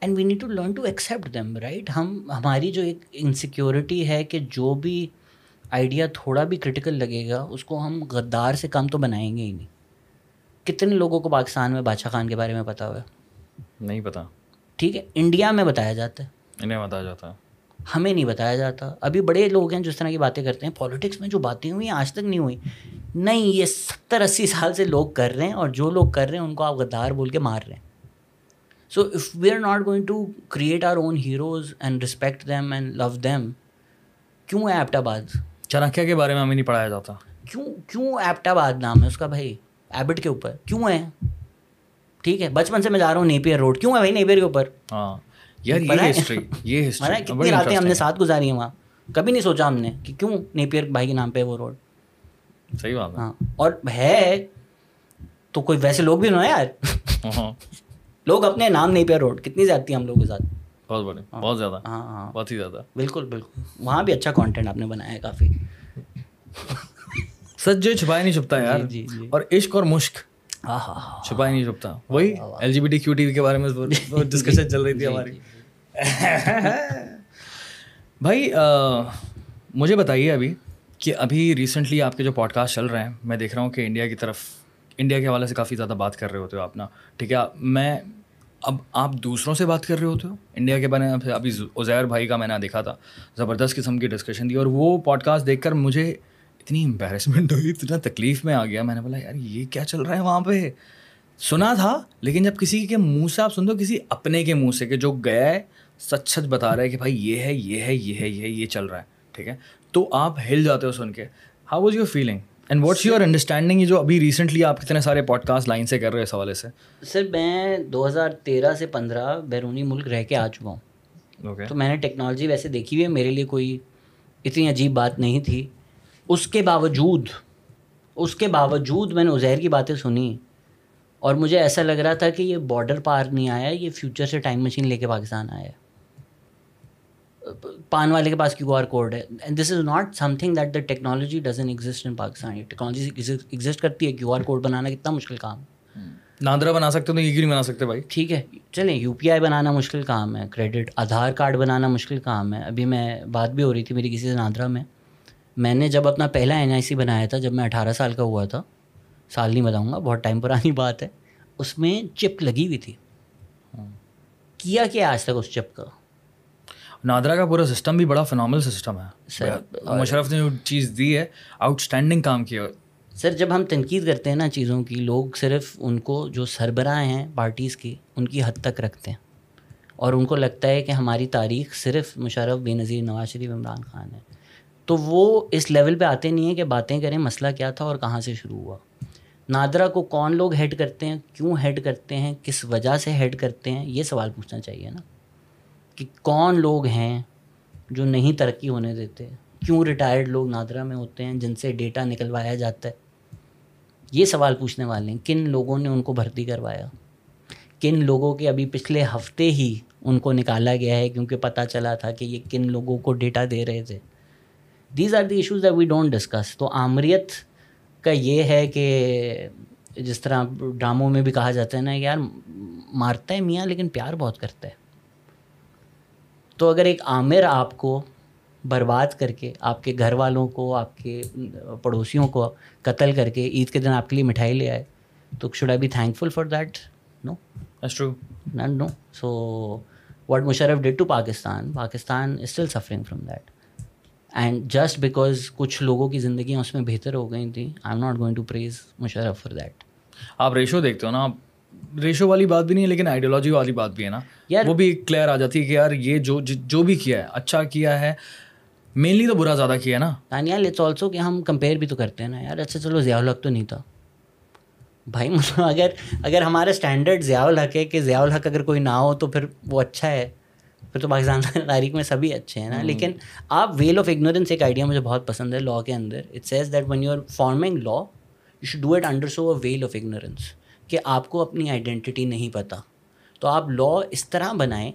And we need to learn to accept them right ہم ہماری جو ایک انسیکیورٹی ہے کہ جو بھی آئیڈیا تھوڑا بھی کرٹیکل لگے گا اس کو ہم غدار سے کم تو بنائیں گے ہی نہیں۔ کتنے لوگوں کو پاکستان میں بادشاہ خان کے بارے میں پتا ہوا نہیں پتا۔ ٹھیک ہے انڈیا میں بتایا جاتا ہے۔ انہیں بتایا جاتا ہے۔ ہمیں نہیں بتایا جاتا۔ ابھی بڑے لوگ ہیں جس طرح کی باتیں کرتے ہیں۔ پالیٹکس میں جو باتیں ہوئی ہیں آج تک نہیں ہوئی نہیں یہ ستر اسی سال سے لوگ کر رہے ہیں اور جو لوگ کر رہے ہیں ان کو آپ غدار بول کے مار رہے ہیں۔ So if we are not going to create our own heroes and respect them and love them کیوں ہے ایپٹ آباد چنکیا کے بارے میں ہمیں نہیں پڑھایا جاتا۔ کیوں کیوں ایپٹ آباد نام ہے اس کا بھائی؟ ایبٹ کے اوپر۔ کیوں ہے؟ ٹھیک ہے بچپن سے میں جا رہا ہوں نیپیئر روڈ۔ کیوں ہے بھائی نیپیئر کے اوپر؟ ہاں یار یہ ہسٹری یہ ہسٹری کتنی راتیں ہم نے ساتھ گزاری ہیں وہاں۔ کبھی نہیں سوچا ہم نے کہ کیوں نیپیئر بھائی کے نام پہ وہ روڈ۔ صحیح بات ہاں۔ اور ہے تو کوئی ویسے لوگ بھی نا یار۔ ہاں۔ لوگ اپنے نام نہیں پہ روڈ کتنی زیادتی ہم لوگوں کے ساتھ۔ بہت بڑے بہت زیادہ ہاں ہاں۔ بہت ہی زیادہ۔ بالکل بالکل۔ وہاں بھی اچھا کانٹینٹ آپ نے بنایا ہے کافی۔ سچ جو چھپایا نہیں چھپتا یار۔ جی جی۔ اور عشق اور مشق ہاں ہاں ہاں چھپایا نہیں چھپتا۔ وہی L G B T Q T V کے بارے میں ڈسکشن چل رہی تھی ہماری۔ بھائی مجھے بتائیے ابھی کہ ابھی ریسنٹلی آپ کے جو پوڈ کاسٹ چل رہے ہیں، میں دیکھ رہا ہوں کہ انڈیا کی طرف انڈیا کے حوالے سے کافی زیادہ بات کر رہے ہوتے ہو آپ نا۔ ٹھیک ہے، میں اب آپ دوسروں سے بات کر رہے ہوتے ہو؟ انڈیا کے بارے میں ابھی عزیر بھائی کا میں نے دیکھا تھا، زبردست قسم کی ڈسکشن تھی اور وہ پوڈ کاسٹ دیکھ کر مجھے اتنی امبیرسمنٹ ہوئی، اتنا تکلیف میں آ گیا۔ میں نے بولا، یار، یہ کیا چل رہا ہے وہاں پہ؟ سنا تھا، لیکن جب کسی کے منہ سے آپ سنتے ہو، کسی اپنے کے منہ سے، کہ جو گیا ہے سچ سچ بتا رہا ہے کہ بھائی یہ ہے یہ ہے یہ ہے یہ ہے، یہ چل رہا ہے۔ ٹھیک ہے تو آپ ہل جاتے ہو سن کے. How was your feeling and what's your understanding جو ابھی ریسنٹلی آپ کتنے سارے پوڈ کاسٹ لائن سے کر رہے ہیں اس حوالے سے? سر میں دو ہزار تیرہ سے پندرہ بیرونی ملک رہ کے آ چکا ہوں. تو میں نے ٹیکنالوجی ویسے دیکھی ہوئی ہے میرے لیے کوئی اتنی عجیب بات نہیں تھی. اس کے باوجود اس کے باوجود میں نے عزیر کی باتیں سنی اور مجھے ایسا لگ رہا تھا کہ یہ بارڈر پار نہیں آیا یہ فیوچر سے ٹائم مشین لے کے پاکستان آیا پان والے کے پاس کیو آر کوڈ ہے۔ And this is not something that the technology doesn't exist in Pakistan یہ ٹیکنالوجی ایگزسٹ کرتی ہے۔ کیو آر کوڈ بنانا کتنا مشکل کام ناندرا بنا سکتے تو یہ کیوں نہیں بنا سکتے بھائی۔ ٹھیک ہے۔ چلیں یو پی آئی بنانا مشکل کام ہے۔ کریڈٹ آدھار کارڈ بنانا مشکل کام ہے۔ ابھی میں بات بھی ہو رہی تھی میری کسی سے ناندرا میں۔ میں نے جب اپنا پہلا این آئی سی بنایا تھا جب میں اٹھارہ سال کا ہوا تھا سال نہیں بتاؤں گا بہت ٹائم پرانی بات ہے۔ اس میں چپ لگی ہوئی تھی۔ کیا کیا آج تک اس چپ کا؟ نادرا کا پورا سسٹم بھی بڑا فنامل سسٹم ہے۔ سر مشرف نے جو چیز دی ہے آؤٹ اسٹینڈنگ کام کیا سر جب ہم تنقید کرتے ہیں نا چیزوں کی لوگ صرف ان کو جو سربراہ ہیں پارٹیز کی ان کی حد تک رکھتے ہیں۔ اور ان کو لگتا ہے کہ ہماری تاریخ صرف مشرف بے نظیر نواز شریف عمران خان ہے۔ تو وہ اس لیول پہ آتے نہیں ہیں کہ باتیں کریں مسئلہ کیا تھا اور کہاں سے شروع ہوا۔ نادرا کو کون لوگ ہیڈ کرتے ہیں؟ کیوں ہیڈ کرتے ہیں؟ کس وجہ سے ہیڈ کرتے ہیں؟ یہ سوال پوچھنا چاہیے نا۔ کہ کون لوگ ہیں جو نہیں ترقی ہونے دیتے؟ کیوں ریٹائرڈ لوگ نادرا میں ہوتے ہیں جن سے ڈیٹا نکلوایا جاتا ہے؟ یہ سوال پوچھنے والے ہیں، کن لوگوں نے ان کو بھرتی کروایا؟ کن لوگوں کے ابھی پچھلے ہفتے ہی ان کو نکالا گیا ہے کیونکہ پتہ چلا تھا کہ یہ کن لوگوں کو ڈیٹا دے رہے تھے؟ These are the issues we don't discuss تو آمریت کا یہ ہے کہ جس طرح ڈراموں میں بھی کہا جاتا ہے نا، یار مارتا ہے میاں لیکن پیار بہت کرتا ہے۔ تو اگر ایک عامر آپ کو برباد کر کے آپ کے گھر والوں کو آپ کے پڑوسیوں کو قتل کر کے عید کے دن آپ کے لیے مٹھائی لے آئے تو should I be thankful for that no true no so what Musharraf did to Pakistan Pakistan still suffering from that and just because کچھ لوگوں کی زندگیاں اس میں بہتر ہو گئی تھیں I am not going to praise Musharraf for that آپ ریشو دیکھتے ہو نا ریشو والی بات بھی نہیں ہے لیکن آئیڈیالوجی والی بات بھی ہے نا۔ وہ بھی کلیئر آ جاتی ہے کہ یار یہ جو جو بھی کیا ہے اچھا کیا ہے مینلی تو برا زیادہ کیا ہے نا۔ تانیال اٹس آلسو کہ ہم کمپیئر بھی تو کرتے ہیں نا۔ یار اچھا چلو ضیاء الحق تو نہیں تھا۔ بھائی اگر اگر ہمارا اسٹینڈرڈ ضیاء الحق ہے کہ ضیاء الحق اگر کوئی نہ ہو تو پھر وہ اچھا ہے۔ پھر تو پاکستان تاریخ میں سبھی اچھے ہیں نا۔ لیکن آپ ویل آف اگنورینس ایک آئیڈیا مجھے بہت پسند ہے لا کے اندر۔ It says that when you are forming law you should do it under so a veil of ignorance کہ آپ کو اپنی آئیڈینٹی نہیں پتہ تو آپ لا اس طرح بنائیں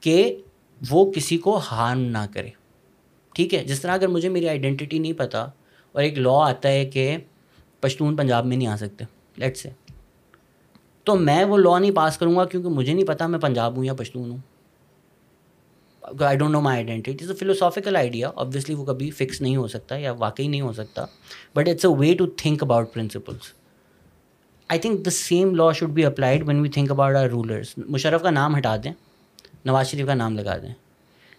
کہ وہ کسی کو ہارم نہ کرے۔ ٹھیک ہے؟ جس طرح اگر مجھے میری آئیڈینٹی نہیں پتہ اور ایک لا آتا ہے کہ پشتون پنجاب میں نہیں آ سکتے لیٹ سے تو میں وہ لا نہیں پاس کروں گا کیونکہ مجھے نہیں پتا میں پنجاب ہوں یا پشتون ہوں۔ I don't know my identity a philosophical idea obviously وہ کبھی فکس نہیں ہو سکتا یا واقعی نہیں ہو سکتا but it's a way to think about principles I think the same law should be applied when we think about our rulers Musharraf کا نام ہٹا دیں نواز شریف کا نام لگا دیں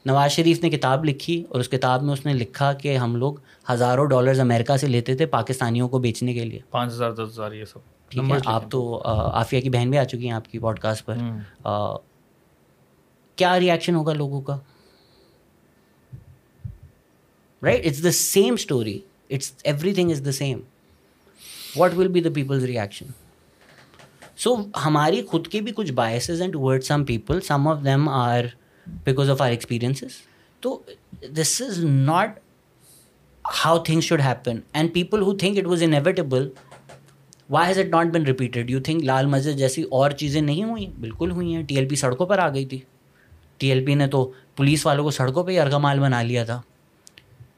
نواز شریف نے کتاب لکھی اور اس کتاب میں اس نے لکھا کہ ہم لوگ ہزاروں ڈالرز امریکہ سے لیتے تھے پاکستانیوں کو بیچنے کے لیے پانچ ہزار دس ہزار یہ سب ٹھیک ہے آپ تو عافیہ کی بہن بھی آ چکی ہیں آپ کی پوڈ کاسٹ پر کیا ریئیکشن ہوگا لوگوں کا right it's the same story it's everything is the same what will be the people's reaction so ہماری خود کی بھی کچھ biases and word some people some of them are because of our experiences تو this is not how things should happen and people who think it was inevitable why has it not been repeated you think Lal Masjid جیسی اور چیزیں نہیں ہوئیں؟ بالکل ہوئی ہیں. T L P سڑکوں پر آ گئی تھی. ٹی ایل پی نے تو پولیس والوں کو سڑکوں پہ ہی ارغمال بنا لیا تھا.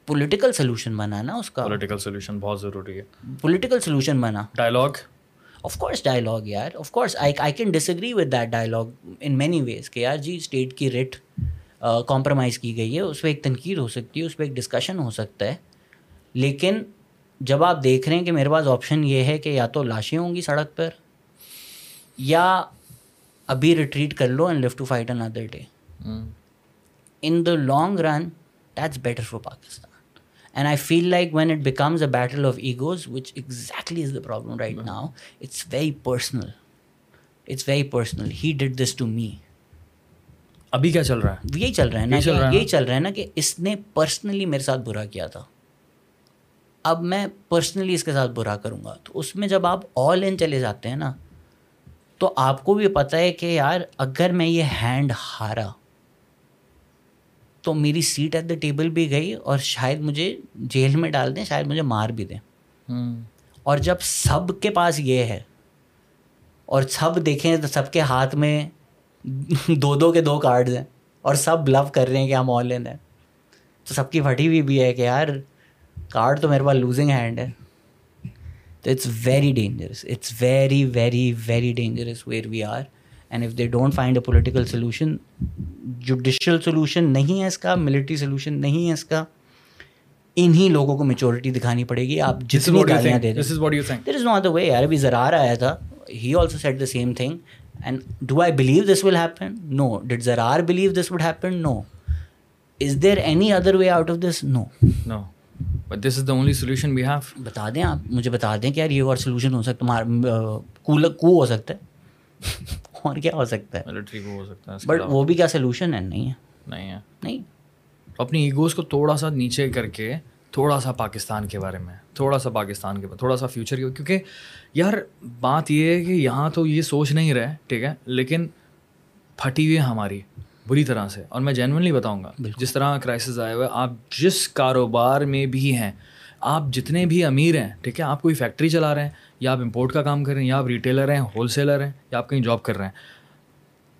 پولیٹیکل سولوشن بنا نا اس کا۔ پولیٹیکل سولوشن بہت ضروری ہے۔ پولیٹیکل سولوشن بنا۔ ڈائلاگ آف کورس ڈائلاگ یار۔ Of course I I can disagree with that dialogue in many ways کہ یار جی اسٹیٹ کی ریٹ کمپرومائز کی گئی ہے اس پہ ایک تنقید ہو سکتی ہے اس پہ ایک ڈسکشن ہو سکتا ہے۔ لیکن جب آپ دیکھ رہے ہیں کہ میرے پاس آپشن یہ ہے کہ یا تو لاشیں ہوں گی سڑک پر یا ابھی ریٹریٹ کر لو and live to fight another day in the long run that's better for Pakistan and I feel like when it becomes a battle of egos which exactly is the problem right now it's very personal it's very personal he did this to me ابھی کیا چل رہا ہے یہی چل رہا ہے نا یہی چل رہا ہے نا کہ اس نے پرسنلی میرے ساتھ برا کیا تھا اب میں پرسنلی اس کے ساتھ برا کروں گا تو اس میں جب آپ آل ان چلے جاتے ہیں نا تو آپ کو بھی پتہ ہے کہ یار اگر میں یہ ہینڈ ہارا تو میری سیٹ ایٹ دا ٹیبل بھی گئی اور شاید مجھے جیل میں ڈال دیں شاید مجھے مار بھی دیں۔ اور جب سب کے پاس یہ ہے اور سب دیکھیں تو سب کے ہاتھ میں دو دو کے دو کارڈز ہیں اور سب لو کر رہے ہیں کہ ہم آن لائن ہیں۔ تو سب کی پھٹی ہوئی بھی ہے کہ یار کارڈ تو میرے پاس لوزنگ ہینڈ ہے۔ تو it's very dangerous it's very very very dangerous where we are and if they don't find a political solution judicial solution نہیں ہے اس کا ملٹری سولوشن نہیں ہے اس کا انہیں لوگوں کو میچورٹی دکھانی پڑے گی. آپ جتنی گالیاں دے دیں دیر از وے یار ابھی زرار آیا تھا he also said the same thing and do I believe this will happen no did Zarrar believe this would happen no is there any other way out of this no no but this is the only solution we have بتا دیں آپ. مجھے بتا دیں کہ یار یہ اور سولوشن ہو سکتا ہے. کو ہو سکتا ہے. اور کیا ہو سکتا ہے۔ ملٹری کو ہو سکتا ہے بٹ وہ بھی کیا سولوشن ہے؟ نہیں ہے۔ نہیں ہے۔ نہیں۔ اپنی ایگوز کو تھوڑا سا نیچے کر کے تھوڑا سا پاکستان کے بارے میں تھوڑا سا پاکستان کے بارے تھوڑا سا فیوچر کے کیونکہ یار بات یہ ہے کہ یہاں تو یہ سوچ نہیں رہے ٹھیک ہے؟ لیکن پھٹی ہوئی ہماری بری طرح سے۔ اور میں جینونلی بتاؤں گا جس طرح کرائسس آئے ہوئے آپ جس کاروبار میں بھی ہیں آپ جتنے بھی امیر ہیں، ٹھیک ہے، آپ کوئی فیکٹری چلا رہے ہیں، یا آپ امپورٹ کا کام کر رہے ہیں، یا آپ ریٹیلر ہیں، ہول سیلر ہیں، یا آپ کہیں جاب کر رہے ہیں،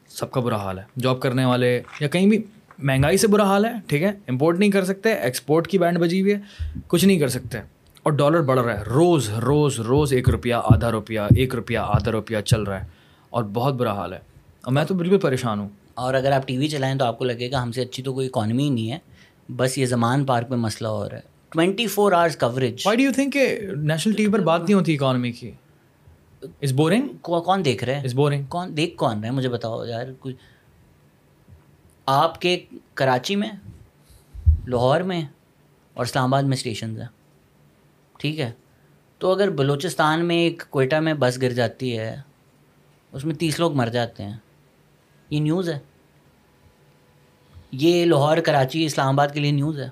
سب کا برا حال ہے۔ جاب کرنے والے یا کہیں بھی مہنگائی سے برا حال ہے، ٹھیک ہے، امپورٹ نہیں کر سکتے، ایکسپورٹ کی بینڈ بجی ہوئی ہے، کچھ نہیں کر سکتے۔ اور ڈالر بڑھ رہا ہے، روز روز روز ایک روپیہ آدھا روپیہ، ایک روپیہ آدھا روپیہ چل رہا ہے، اور بہت برا حال ہے۔ اور میں تو بالکل پریشان ہوں۔ اور اگر آپ ٹی وی چلائیں تو آپ کو لگے گا ہم سے اچھی تو کوئی اکانومی ہی نہیں ہے، بس یہ زمان پارک میں مسئلہ ہو رہا ہے۔ Twenty four hours coverage why do you think کہ نیشنل ٹی وی پر بات نہیں ہوتی اکانومی کی؟ از بورنگ کون دیکھ رہے ہیں بورنگ کون دیکھ کون رہے ہیں مجھے بتاؤ یار کچھ آپ کے کراچی میں لاہور میں اور اسلام آباد میں اسٹیشنز ہیں۔ ٹھیک ہے؟ تو اگر بلوچستان میں ایک کوئٹہ میں بس گر جاتی ہے اس میں تیس لوگ مر جاتے ہیں۔ یہ نیوز ہے۔ یہ لاہور کراچی اسلام آباد کے لیے نیوز ہے۔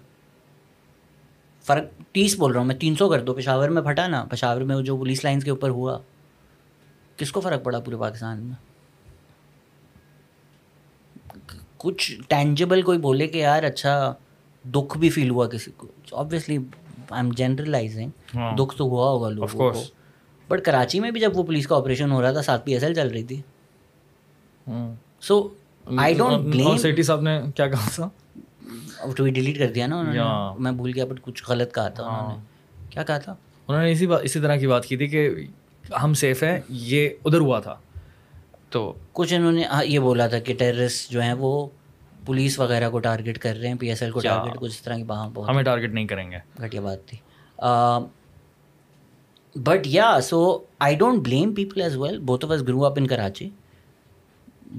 فرق تیس بول رہا ہوں میں تین سو کر دو پشاور میں پھٹا نا پشاور میں جو پولیس لائنس کے اوپر ہوا کس کو فرق پڑا پورے پاکستان میں؟ کچھ ٹینجیبل کوئی بولے کہ یار اچھا دکھ بھی فیل ہوا کسی کو آبویسلی آئی ایم جنرلائزنگ دکھ تو ہوا ہوگا لوگوں کو۔ بٹ کراچی میں بھی جب وہ پولیس کا آپریشن ہو رہا تھا ساتھ پی ایس ایل چل رہی تھی۔ سو آئی ڈونٹ سیٹی صاحب نے کیا کہا تھا؟ ٹویٹ ڈیلیٹ کر دیا نا انہوں نے. میں بھول گیا بٹ کچھ غلط کہا تھا انہوں نے. کیا کہا تھا؟ انہوں نے اسی بات اسی طرح کی بات کی تھی کہ ہم سیف ہیں یہ ادھر ہوا تھا. تو کچھ انہوں نے ہاں، یہ بولا تھا کہ ٹیررسٹ جو ہیں وہ پولیس وغیرہ کو ٹارگیٹ کر رہے ہیں پی ایس ایل کو ٹارگیٹ کچھ اس طرح کی وہاں بہت ہمیں ٹارگیٹ نہیں کریں گے. گھٹیا بات تھی. But yeah so I don't blame people as well both of us grew up in Karachi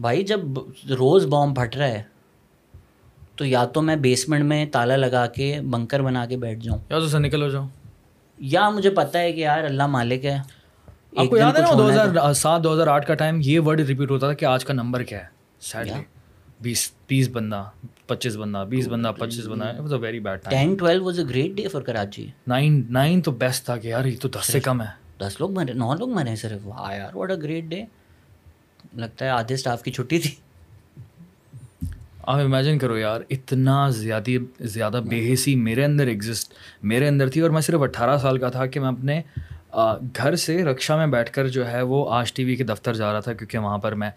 بھائی جب روز بام پھٹ رہا ہے تو یا تو میں بیسمنٹ میں تالا لگا کے بنکر بنا کے بیٹھ جاؤں۔ یا تو سے نکل ہو جاؤں۔ یا مجھے پتا ہے کہ یار اللہ مالک ہے۔ آپ کو یاد ہے نا دو ہزار سات دو ہزار آٹھ کا ٹائم یہ ورڈ ریپیٹ ہوتا تھا کہ آج کا نمبر کیا ہے؟ سیٹرڈے بیس بیس بندہ پچیس بندہ بیس بندہ پچیس بندہ was a very bad ten twelve was a great day for Karachi nine nine تو بیسٹ تھا کہ یار یہ تو دس سے کم ہے۔ دس لوگ مرے نو لوگ مرے صرف۔ واہ یار واٹ اے گریٹ ڈے لگتا ہے آدھے اسٹاف کی چھٹی تھی۔ آپ امیجن کرو یار، اتنا زیادہ زیادہ بے حسی میرے اندر ایگزسٹ میرے اندر تھی اور میں صرف اٹھارہ سال کا تھا کہ میں اپنے گھر سے رکشا میں بیٹھ کر جو ہے وہ آج ٹی وی کے دفتر جا رہا تھا کیونکہ وہاں پر میں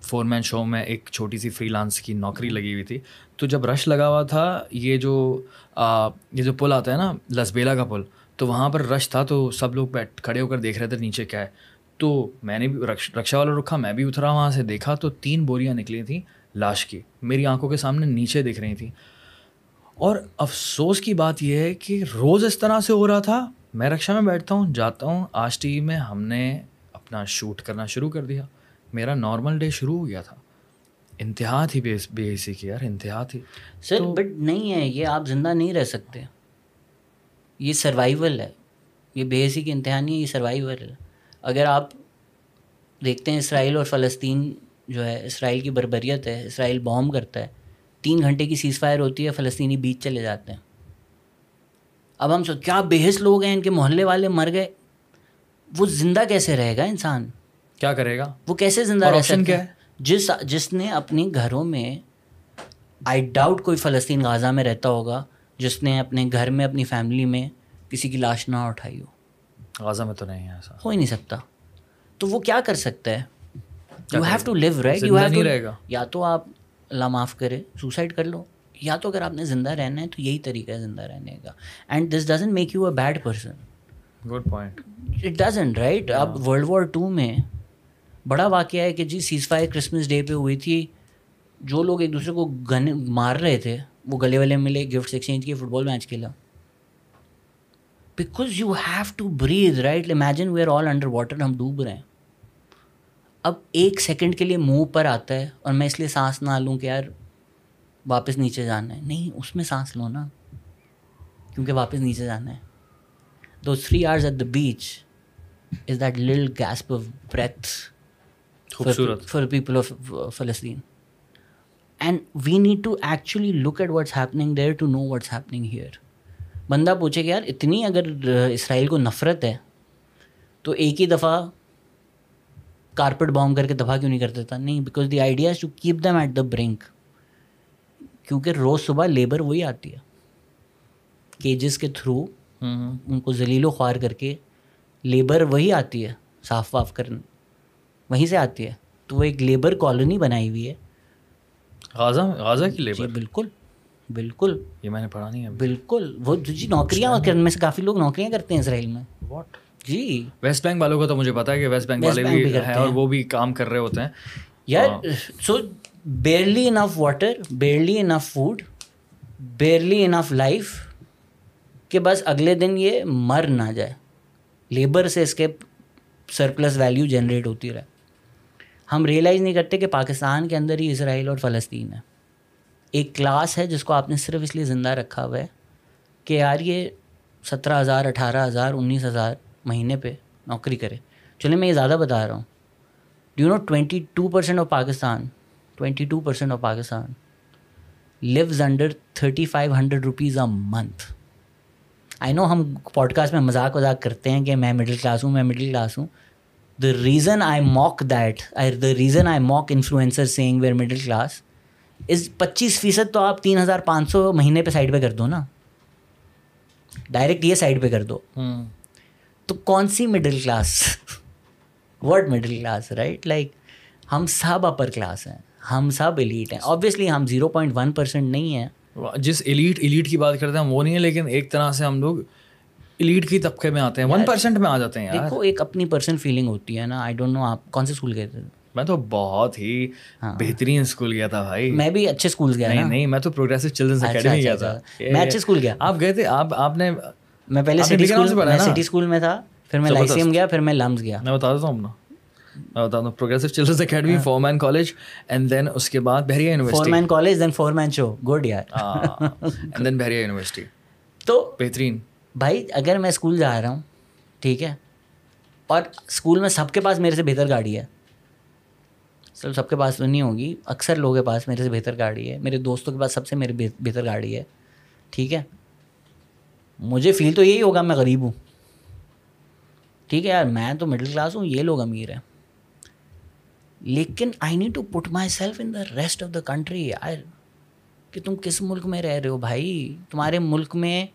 فور مین شو میں ایک چھوٹی سی فری لانس کی نوکری لگی ہوئی تھی۔ تو جب رش لگا ہوا تھا، یہ جو یہ جو پل آتا ہے نا لسبیلا کا پل، تو وہاں پر رش تھا تو سب لوگ بیٹھ، کھڑے ہو کر دیکھ رہے تھے نیچے کیا ہے۔ تو میں نے بھی رکشا والا رکھا، میں بھی اترا وہاں سے، دیکھا تو تین بوریاں نکلی تھیں۔ لاش کی میری آنکھوں کے سامنے نیچے دکھ رہی تھیں اور افسوس کی بات یہ ہے کہ روز اس طرح سے ہو رہا تھا۔ میں رکشا میں بیٹھتا ہوں جاتا ہوں آج ٹی وی میں ہم نے اپنا شوٹ کرنا شروع کر دیا۔ میرا نارمل ڈے شروع ہو گیا تھا۔ انتہا تھی بے بے سی کی یار انتہا تھی۔ سر بٹ نہیں ہے یہ آپ زندہ نہیں رہ سکتے۔ یہ سروائیول ہے۔ یہ بے ایسی کی انتہا نہیں ہے یہ سروائیول ہے۔ اگر آپ دیکھتے ہیں اسرائیل اور فلسطین جو ہے اسرائیل کی بربریت ہے اسرائیل بام کرتا ہے۔ تین گھنٹے کی سیز فائر ہوتی ہے فلسطینی بیچ چلے جاتے ہیں۔ اب ہم سو کیا بےحص لوگ ہیں ان کے محلے والے مر گئے۔ وہ زندہ کیسے رہے گا انسان؟ کیا کرے گا؟ وہ کیسے زندہ رہ سکتا ہے؟ جس جس نے اپنے گھروں میں آئی ڈاؤٹ کوئی فلسطین غازہ میں رہتا ہوگا جس نے اپنے گھر میں اپنی فیملی میں کسی کی لاش نہ اٹھائی ہو۔ غازہ میں تو نہیں ہے ایسا۔ ہو ہی نہیں سکتا۔ تو وہ کیا کر سکتا ہے؟ You have to live right you have رہے گا۔ یا تو آپ اللہ معاف کرے سوسائڈ کر لو یا تو اگر آپ نے زندہ رہنا ہے تو یہی طریقہ ہے زندہ رہنے کا۔ And this doesn't make you a bad person good point it doesn't right اب ورلڈ وار ٹو میں بڑا واقعہ ہے کہ جی سیز فائر کرسمس ڈے پہ ہوئی تھی۔ جو لوگ ایک دوسرے کو گنے مار رہے تھے وہ گلے والے ملے گفٹس ایکسچینج کیے فٹ بال میچ کھیلا۔ Because you have to breathe right imagine we are all underwater ہم ڈوب رہے ہیں۔ اب ایک سیکنڈ کے لیے منہ پر آتا ہے اور میں اس لیے سانس نہ لوں کہ یار واپس نیچے جانا ہے۔ نہیں اس میں سانس لو نا کیونکہ واپس نیچے جانا ہے۔ دو three hours at the beach is that Lal gasp of breath for people of فلسطین and we need to actually look at what's happening there to know what's happening here بندہ پوچھے کہ یار اتنی اگر uh, اسرائیل کو نفرت ہے تو ایک ہی دفعہ کارپیٹ بام کر کے دفاع کیوں نہیں کر دیتا نہیں because the idea to keep them at the brink کیونکہ روز صبح لیبر وہی آتی ہے۔ کیجز کے تھرو ان کو ذلیل و خوار کر کے لیبر وہی آتی ہے صاف واف کرنے وہیں سے آتی ہے۔ تو وہ ایک لیبر کالونی بنائی ہوئی ہے۔ غازہ غازہ کی لیبر جی، بالکل۔ بالکل۔ یہ میں نے پڑھا نہیں ہے بالکل۔ وہ جی نوکریاں اچھا۔ کرنے میں سے کافی لوگ نوکریاں کرتے ہیں اسرائیل میں۔ What G. ویسٹ بینک والوں کا تو مجھے پتا ہے کہ ویسٹ بینک والے بھی ہیں اور وہ بھی کام کر رہے ہوتے ہیں۔ یار so barely enough water barely enough food barely enough life کہ بس اگلے دن یہ مر نہ جائے۔ لیبر سے اس کے سرپلس ویلیو جنریٹ ہوتی رہے۔ ہم ریئلائز نہیں کرتے کہ پاکستان کے اندر ہی اسرائیل اور فلسطین ہے ایک کلاس ہے جس کو آپ نے صرف اس لیے زندہ رکھا ہوا ہے کہ یار یہ سترہ ہزار اٹھارہ ہزار انیس ہزار مہینے پہ نوکری کرے۔ چلے میں یہ زیادہ بتا رہا ہوں۔ Do know twenty two percent of Pakistan twenty two percent of Pakistan lives under thirty five hundred rupees a month I know ہم پوڈ کاسٹ میں مذاق وذاق کرتے ہیں کہ میں مڈل کلاس ہوں، میں مڈل کلاس ہوں۔ The reason I mock that the reason I mock influencer saying where middle class is پچیس فیصد تو آپ تین ہزار پانچ سو مہینے پہ سائڈ پہ کر دو نا۔ ڈائریکٹ یہ سائڈ پہ کر دو۔ تو کون سی middle class word middle class right like ہم سب اپر کلاس ہیں. ہم سب ایلیٹ ہیں. آبویسلی ہم زیرو پوائنٹ ون پرسینٹ نہیں ہیں. جس ایلیٹ ایلیٹ کی بات کرتے ہیں وہ نہیں ہے لیکن ایک طرح سے ہم لوگ ایلیٹ کی طبقے میں آتے ہیں. ون پرسینٹ میں آ جاتے ہیں دیکھو ایک اپنی پرسنل فیلنگ ہوتی ہے نا. آئی ڈونٹ نو آپ کون سے اسکول گئے تھے؟ میں تو بہت ہی ہاں. بہترین اسکول گیا تھا بھائی. میں بھی اچھے اسکول گیا نہیں نہیں میں تو پروگریسو چلڈرنس اکیڈمی گیا اچھا، اچھا. تھا. میں اچھے اسکول گیا. آپ گئے تھے؟ آپ آپ نے میں پہلے سٹی اسکول میں تھا پھر میں لائسیم گیا پھر میں لمس گیا۔ میں بتا دیتا ہوں اپنا۔ میں بتا دوں progressive children's academy Forman college and then اس کے بعد Bahria university Forman college then Forman so good یار اینڈ دین بحریہ یونیورسٹی تو بہترین بھائی اگر میں اسکول جا رہا ہوں ٹھیک ہے اور اسکول میں سب کے پاس میرے سے بہتر گاڑی ہے سر سب کے پاس تو نہیں ہوگی اکثر لوگوں کے پاس میرے سے بہتر گاڑی ہے میرے دوستوں کے پاس سب سے میرے بہتر گاڑی ہے ٹھیک ہے مجھے فیل تو یہی ہوگا، میں غریب ہوں۔ ٹھیک ہے یار، میں تو مڈل کلاس ہوں، یہ لوگ امیر ہیں۔ لیکن I need to put myself in the rest of the country یار، کہ تم کس ملک میں رہ رہے ہو بھائی؟ تمہارے ملک میں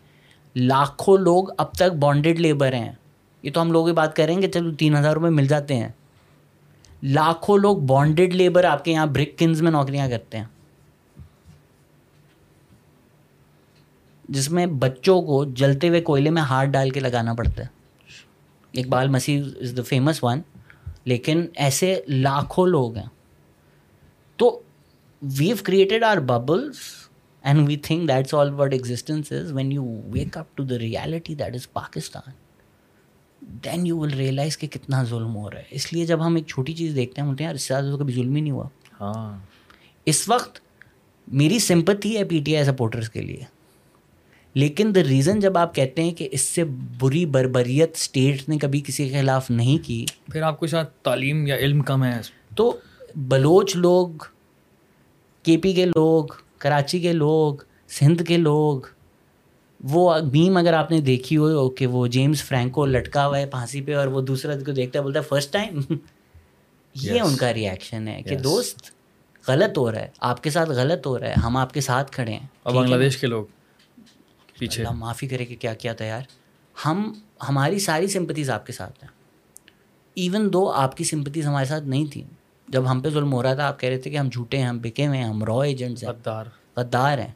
لاکھوں لوگ اب تک بانڈیڈ لیبر ہیں۔ یہ تو ہم لوگ بات کریں گے چلو تین ہزار روپئے مل جاتے ہیں۔ لاکھوں لوگ بانڈیڈ لیبر آپ کے یہاں برک کنز میں نوکریاں کرتے ہیں۔ جس میں بچوں کو جلتے ہوئے کوئلے میں ہاتھ ڈال کے لگانا پڑتا ہے۔ اقبال مسیح از دا فیمس ون لیکن ایسے لاکھوں لوگ ہیں۔ تو we have created our bubbles and we think that's all what existence is when you wake up to the reality that is Pakistan then you will realise کہ کتنا ظلم ہو رہا ہے۔ اس لیے جب ہم ایک چھوٹی چیز دیکھتے ہیں بولتے ہیں یار اس سے کبھی ظلم ہی نہیں ہوا۔ ہاں۔ اس وقت میری سمپتھی ہے پی ٹی آئی سپورٹرس کے لیے۔ لیکن دا ریزن جب آپ کہتے ہیں کہ اس سے بری بربریت اسٹیٹ نے کبھی کسی کے خلاف نہیں کی پھر آپ کے ساتھ تعلیم یا علم کم ہے۔ تو بلوچ لوگ کے پی کے لوگ کراچی کے لوگ سندھ کے لوگ وہ بیم اگر آپ نے دیکھی ہو کہ وہ جیمس فرینکو لٹکا ہوا ہے پھانسی پہ اور وہ دوسرا کو دیکھتا ہے بولتا ہے فرسٹ ٹائم یہ ان کا ریئیکشن ہے کہ دوست غلط ہو رہا ہے آپ کے ساتھ غلط ہو رہا ہے ہم آپ کے ساتھ کھڑے ہیں۔ اور بنگلہ دیش کے لوگ۔ پیچھے۔ اللہ معافی کرے کہ کیا کیا تھا یار۔ ہم ہماری ساری سمپتیز آپ کے ساتھ ہیں۔ ایون دو آپ کی سمپتیز ہمارے ساتھ نہیں تھیں۔ جب ہم پہ ظلم ہو رہا تھا آپ کہہ رہے تھے کہ ہم جھوٹے ہیں ہم بکے ہوئے ہیں ہم را ایجنٹس ہیں۔ غدار۔ غدار ہیں۔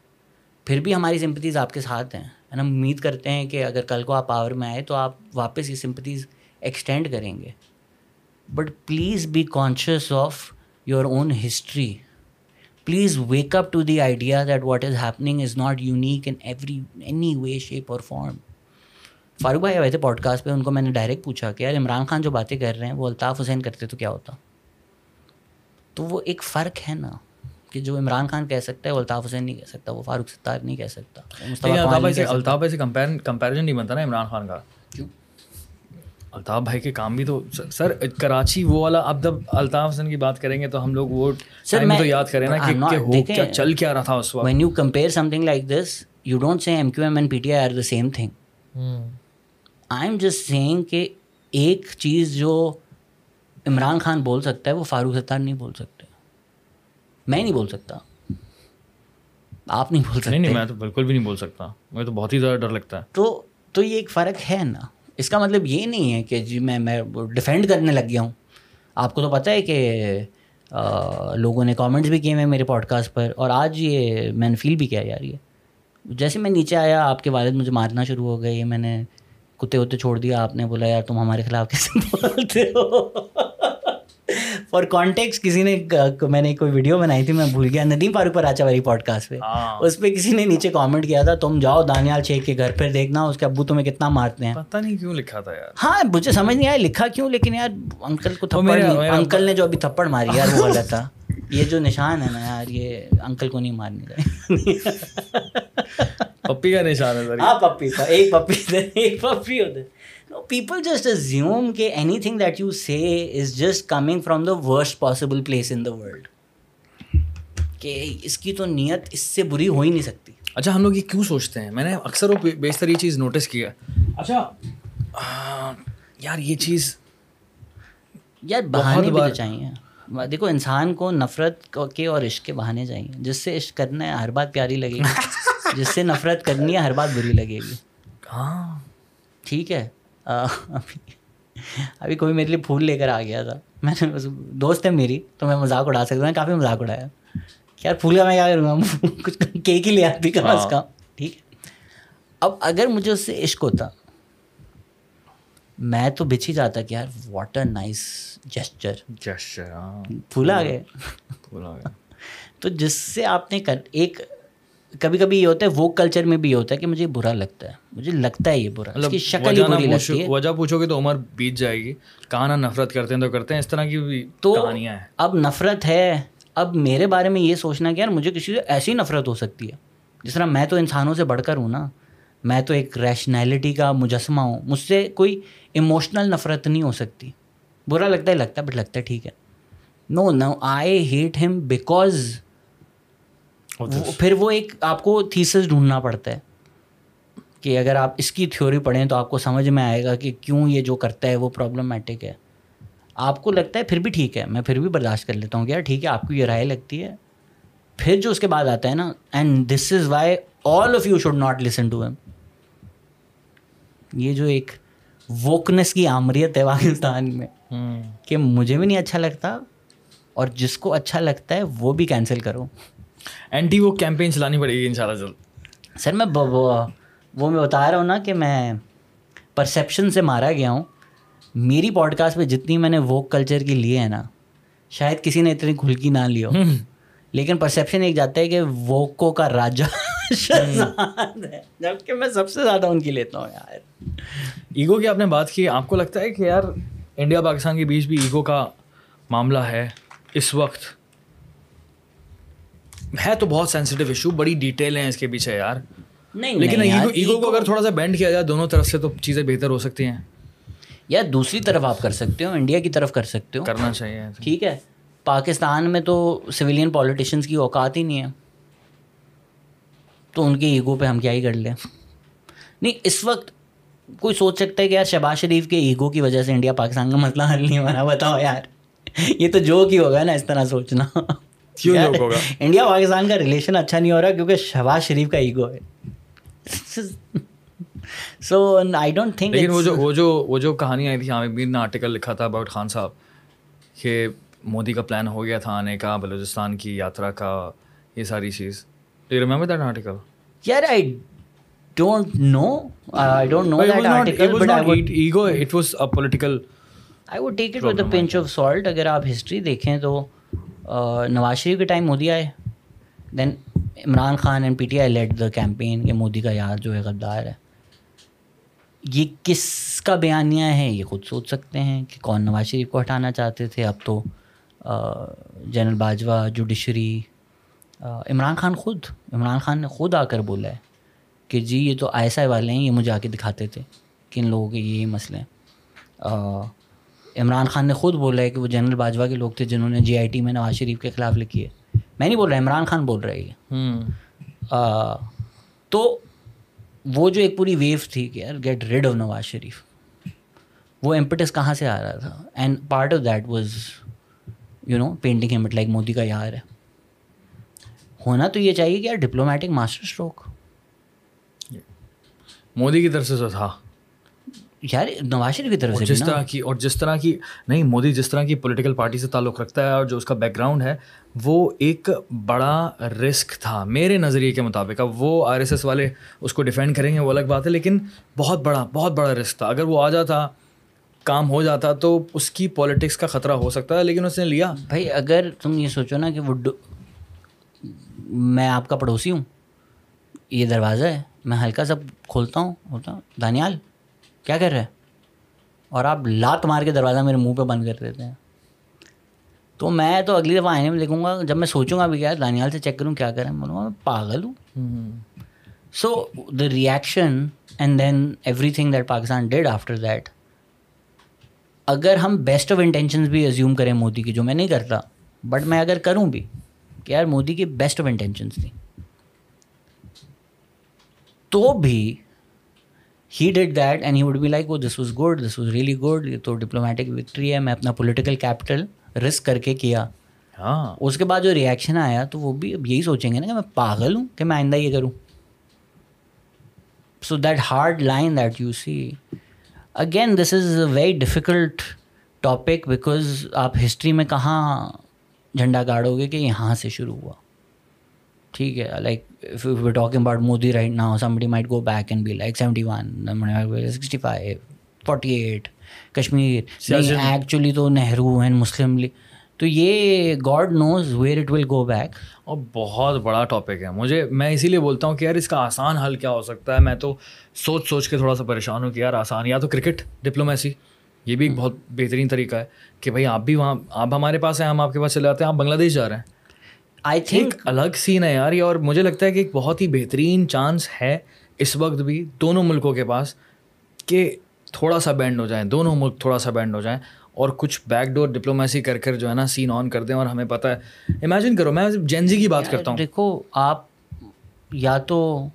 پھر بھی ہماری سمپتیز آپ کے ساتھ ہیں۔ ہم امید کرتے ہیں کہ اگر کل کو آپ پاور میں آئے تو آپ واپس یہ سمپتیز ایکسٹینڈ کریں گے۔ But please be conscious of your own history please wake up to the idea that what is happening is not unique in every any way shape or form Farooq بھائی آئے تھے pod cost پہ ان کو میں نے direct پوچھا کہ یار عمران خان جو باتیں کر رہے ہیں وہ الطاف حسین کرتے تو کیا ہوتا تو وہ ایک فرق ہے نا کہ جو عمران خان کہہ سکتا ہے وہ الطاف حسین نہیں کہہ سکتا وہ فاروق ستار نہیں کہہ سکتا الطاف سے کمپیرزن نہیں بنتا نا عمران خان کا کیوں الطاف بھائی کے کام بھی تو سر کراچی وہ والا اب جب الطاف حسن کی بات کریں گے تو ہم لوگ وہ سر میں تو یاد کریں نا کہ کیا چل کیا رہا تھا اس وقت؟ When you compare something like this you don't see M Q M and P T I are the same thing I am just saying کہ ایک چیز جو عمران خان بول سکتا ہے وہ فاروق ستار نہیں بول سکتے۔ میں نہیں بول سکتا۔ آپ نہیں بول سکتے نہیں میں تو بالکل بھی نہیں بول سکتا۔ مجھے تو بہت ہی زیادہ ڈر لگتا ہے۔ تو تو یہ ایک فرق ہے نا۔ اس کا مطلب یہ نہیں ہے کہ جی میں میں ڈیفینڈ کرنے لگ گیا ہوں۔ آپ کو تو پتہ ہے کہ لوگوں نے کامنٹس بھی کیے ہیں میرے پوڈ کاسٹ پر، اور آج یہ میں نے فیل بھی کیا یار یہ۔ جیسے میں نیچے آیا، آپ کے والد مجھے مارنا شروع ہو گئے میں نے کتے وتے چھوڑ دیا، آپ نے بولا، یار تم ہمارے خلاف کیسے بولتے ہو؟ فار کانٹیکس کسی نے میں نے کوئی ویڈیو بنائی تھی میں بھول گیا ندیم فاروق پراچا والی پوڈ کاسٹ پہ ہاں۔ اس پہ کسی نے نیچے کامنٹ کیا تھا تم جاؤ دانیال شیخ کے گھر پہ دیکھنا اس کے ابو تمہیں کتنا مارتے ہیں۔ پتہ نہیں کیوں لکھا تھا یار۔ ہاں مجھے سمجھ نہیں آیا لکھا کیوں لیکن یار انکل کو تھپڑ انکل نے جو ابھی تھپڑ ماری یار وہ غلط تھا۔ یہ جو نشان ہے نا یار یہ انکل کو نہیں مارنے کا پپی کا نشان ہے ہاں پپی کا ایک پپی ایک پپی ہوتے پیپل جسٹ ازیوم کہ thing that you say is just coming from the worst possible place in the world کہ اس کی تو نیت اس سے بری ہو ہی نہیں سکتی اچھا ہم لوگ یہ کیوں سوچتے ہیں میں نے اکثر وہ بیشتر یہ چیز نوٹس کیا اچھا یار یہ چیز یار بہانے بھی تو چاہیے دیکھو انسان کو نفرت کے اور عشق کے بہانے چاہیے جس سے عشق کرنا ہے ہر بات پیاری لگے گی جس سے نفرت کرنی ہے ہر بات بری لگے گی ہاں ٹھیک ہے ابھی ابھی کوئی میرے لیے پھول لے کر آ گیا تھا۔ میں نے دوست ہے میری تو میں مذاق اڑا سکتا ہوں۔ کافی مذاق اڑایا۔ یار پھول کا میں کیا کروں گا؟ کچھ کیک ہی لے آتی کم از کم۔ ٹھیک ہے۔ اب اگر مجھے اس سے عشق ہوتا میں تو بچ ہی جاتا کہ یار what a nice gesture gesture ہاں۔ پھول آ گئے۔ پھول آ گیا تو جس سے آپ نے کر ایک کبھی کبھی یہ ہوتا ہے وہ کلچر میں بھی یہ ہوتا ہے کہ مجھے برا لگتا ہے۔ مجھے لگتا ہے یہ برا۔ اس کی شکل ہی بری لگتی ہے۔ وجہ پوچھو گے تو عمر بیت جائے گی۔ کہاں نفرت کرتے ہیں تو کرتے ہیں۔ اس طرح کی بھی تو کہانیاں ہیں۔ اب نفرت ہے۔ اب میرے بارے میں یہ سوچنا کہ یار مجھے کسی سے ایسی نفرت ہو سکتی ہے۔ جس طرح میں تو انسانوں سے بڑھ کر ہوں نا میں تو ایک ریشنیلٹی کا مجسمہ ہوں۔ مجھ سے کوئی ایموشنل نفرت نہیں ہو سکتی۔ برا لگتا ہے لگتا ہے بٹ لگتا ہے ٹھیک ہے۔ نو نو آئی ہیٹ ہم بیکاز پھر وہ ایک آپ کو تھیسس ڈھونڈنا پڑتا ہے کہ اگر آپ اس کی تھیوری پڑھیں تو آپ کو سمجھ میں آئے گا کہ کیوں یہ جو کرتا ہے وہ پرابلمٹک ہے۔ آپ کو لگتا ہے پھر بھی ٹھیک ہے میں پھر بھی برداشت کر لیتا ہوں کہ یار ٹھیک ہے آپ کو یہ رائے لگتی ہے۔ پھر جو اس کے بعد آتا ہے نا and this is why all of you should not listen to me یہ جو ایک ووکنس کی آمریت ہے پاکستان میں کہ مجھے بھی نہیں اچھا لگتا اور جس کو اچھا لگتا ہے وہ بھی کینسل کرو۔ اینٹی وہ کیمپین چلانی پڑے گی ان شاء اللہ جلد سر میں وہ میں بتا رہا ہوں نا کہ میں پرسیپشن سے مارا گیا ہوں میری پوڈ کاسٹ میں جتنی میں نے ووک کلچر کی لیے ہیں نا شاید کسی نے اتنی کھل کی نہ لی ہو لیکن پرسیپشن ایک جاتا ہے کہ ووکو کا راجا شہزاد ہے جبکہ میں سب سے زیادہ ان کی لیتا ہوں یار ایگو کی آپ نے بات کی آپ کو لگتا ہے کہ یار انڈیا پاکستان کے بیچ بھی ایگو کا معاملہ ہے اس وقت ہے تو بہت سینسیٹیو ایشو بڑی ڈیٹیل ہیں اس کے پیچھے یار۔ نہیں لیکن ایگو کو اگر تھوڑا سا بینڈ کیا جائے دونوں طرف سے تو چیزیں بہتر ہو سکتی ہیں۔ یا دوسری طرف آپ کر سکتے ہو انڈیا کی طرف کر سکتے ہو۔ کرنا چاہیے ٹھیک ہے پاکستان میں تو سویلین پولیٹیشنس کی اوقات ہی نہیں ہے۔ تو ان کے ایگو پہ ہم کیا ہی کر لیں۔ نہیں اس وقت کوئی سوچ سکتا ہے کہ یار شہباز شریف کے ایگو کی وجہ سے انڈیا پاکستان کا مسئلہ حل نہیں ہو رہا بتاؤ یار۔ یہ تو جوک ہی ہوگا نا اس طرح سوچنا۔ کیوں joke ہوگا؟ انڈیا پاکستان کا ریلیشن اچھا نہیں ہو رہا کیونکہ شہباز شریف کا ایگو ہے۔ سو آئی ڈونٹ تھنک لیکن وہ جو وہ جو وہ جو کہانی آئی تھی عامر میر نے آرٹیکل لکھا تھا اباؤٹ خان صاحب کہ مودی کا پلان ہو گیا تھا آنے کا بلوچستان کی یاترا کا یہ ساری چیز۔ یو ریمبر دیٹ آرٹیکل یار I don't know I don't know that article but I would argue it was a political I would take it with pinch of salt اگر آپ ہسٹری دیکھیں تو نواز شریف کے ٹائم مودی آئے۔ Then Imran Khan and P T I led the campaign کہ مودی کا یار جو ہے غدار ہے۔ یہ کس کا بیانیہ ہے؟ یہ خود سوچ سکتے ہیں کہ کون نواز شریف کو ہٹانا چاہتے تھے۔ اب تو جنرل باجوہ، جوڈیشری عمران خان خود، عمران خان نے خود آ کر بولا ہے کہ جی یہ تو آئی ایس آئی والے ہیں، یہ مجھے آ کے دکھاتے تھے کہ ان لوگوں کے یہ مسئلے ہیں۔ عمران خان نے خود بولا ہے کہ وہ جنرل باجوہ کے لوگ تھے جنہوں نے جی آئی ٹی میں نواز شریف کے خلاف لکھی ہے۔ میں نہیں بول رہا عمران خان بول رہا ہے یہ۔ تو وہ جو ایک پوری ویو تھی کہ یار get rid of Nawaz Sharif. وہ امپٹس کہاں سے آ رہا تھا؟ And part of that was you know painting him like Modi کا یار ہے ہونا تو یہ چاہیے کہ یار ڈپلومیٹک ماسٹر اسٹروک مودی کی طرف سے تو تھا۔ یار نواز شریف کی طرف سے جس طرح کی اور جس طرح کی نہیں مودی جس طرح کی پولیٹیکل پارٹی سے تعلق رکھتا ہے اور جو اس کا بیک گراؤنڈ ہے وہ ایک بڑا رسک تھا میرے نظریے کے مطابق۔ اب وہ آر ایس ایس والے اس کو ڈیفینڈ کریں گے وہ الگ بات ہے لیکن بہت بڑا بہت بڑا رسک تھا۔ اگر وہ آ جاتا کام ہو جاتا تو اس کی پالیٹکس کا خطرہ ہو سکتا ہے لیکن اس نے لیا۔ بھائی اگر تم یہ سوچو نا کہ وہ میں آپ کا پڑوسی ہوں یہ دروازہ ہے میں ہلکا سا کھولتا ہوں ہوتا ہوں دانیال کیا کر رہے اور آپ لات مار کے دروازہ میرے منہ پہ بند کر دیتے ہیں۔ تو میں تو اگلی دفعہ آئینے میں دیکھوں گا، جب میں سوچوں گا بھی کیا دانیال سے چیک کروں کیا کریں، میں بولوں گا، میں پاگل ہوں۔ So the reaction and then everything that Pakistan did after that اگر ہم بیسٹ آف انٹینشنز بھی ایزیوم کریں مودی کی، جو میں نہیں کرتا بٹ میں اگر کروں بھی، کہ یار مودی کی بیسٹ آف انٹینشنز تھیں۔ تو بھی he did that and he would be like وہ this was good this was really good یہ تو ڈپلومیٹک وکٹری ہے. میں اپنا پولیٹیکل کیپٹل رسک کر کے کیا۔ ہاں۔ اس کے بعد جو ریئیکشن آیا تو وہ بھی اب یہی سوچیں گے نا کہ میں پاگل ہوں کہ میں آئندہ یہ کروں۔ So that hard line that you see again this is a very difficult topic because آپ ہسٹری میں کہاں جھنڈا گاڑو گے کہ یہاں سے شروع ہوا۔ ٹھیک ہے like if we were talking about Modi right now, somebody might go back and be like 71, somebody 65, 48, actually تو نہرو اینڈ مسلم لیگ تو یہ God knows where it will go back اور بہت بڑا ٹاپک ہے۔ مجھے میں اسی لیے بولتا ہوں کہ یار اس کا آسان حل کیا ہو سکتا ہے۔ میں تو سوچ سوچ کے تھوڑا سا پریشان ہوں کہ یار آسان یا تو کرکٹ ڈپلومیسی یہ بھی ایک بہت بہترین طریقہ ہے کہ بھائی آپ بھی وہاں آپ ہمارے پاس ہیں ہم آپ کے پاس چلے جاتے ہیں آپ بنگلہ دیش جا رہے ہیں۔ آئی تھنک الگ سین ہے یار یہ اور مجھے لگتا ہے کہ ایک بہت ہی بہترین چانس ہے اس وقت بھی دونوں ملکوں کے پاس کہ تھوڑا سا بینڈ ہو جائیں دونوں ملک تھوڑا سا بینڈ ہو جائیں اور کچھ بیک ڈور ڈپلومیسی کر کر جو ہے نا سین آن کر دیں اور ہمیں پتہ ہے۔ امیجن کرو میں جینزی کی بات کرتا ہوں۔ دیکھو آپ یا تو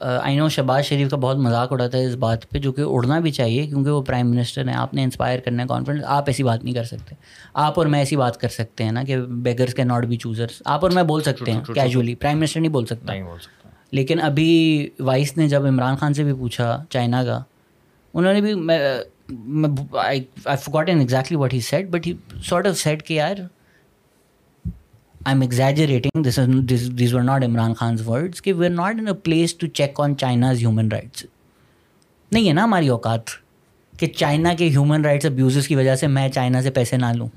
آئی نو شہباز شریف کا بہت مذاق اڑاتا ہے اس بات پہ جو کہ اڑنا بھی چاہیے کیونکہ وہ پرائم منسٹر ہیں آپ نے انسپائر کرنا ہے کانفیڈنس آپ ایسی بات نہیں کر سکتے۔ آپ اور میں ایسی بات کر سکتے ہیں نا کہ بیگرس کے ناٹ بی چوزرس آپ اور میں بول سکتے ہیں کیجولی پرائم منسٹر نہیں بول سکتا۔ لیکن ابھی وائس نے جب عمران خان سے بھی پوچھا چائنا کا انہوں نے بھی میں forgot and exactly what he said but he sort of said کہ یار I am exaggerating these were not Imran Khan's words کہ we are not in a place to check on China's human rights نہیں ہے نا ہماری اوقات کہ China کے ہیومن رائٹس ابیوزز کی وجہ سے میں چائنا سے پیسے نہ لوں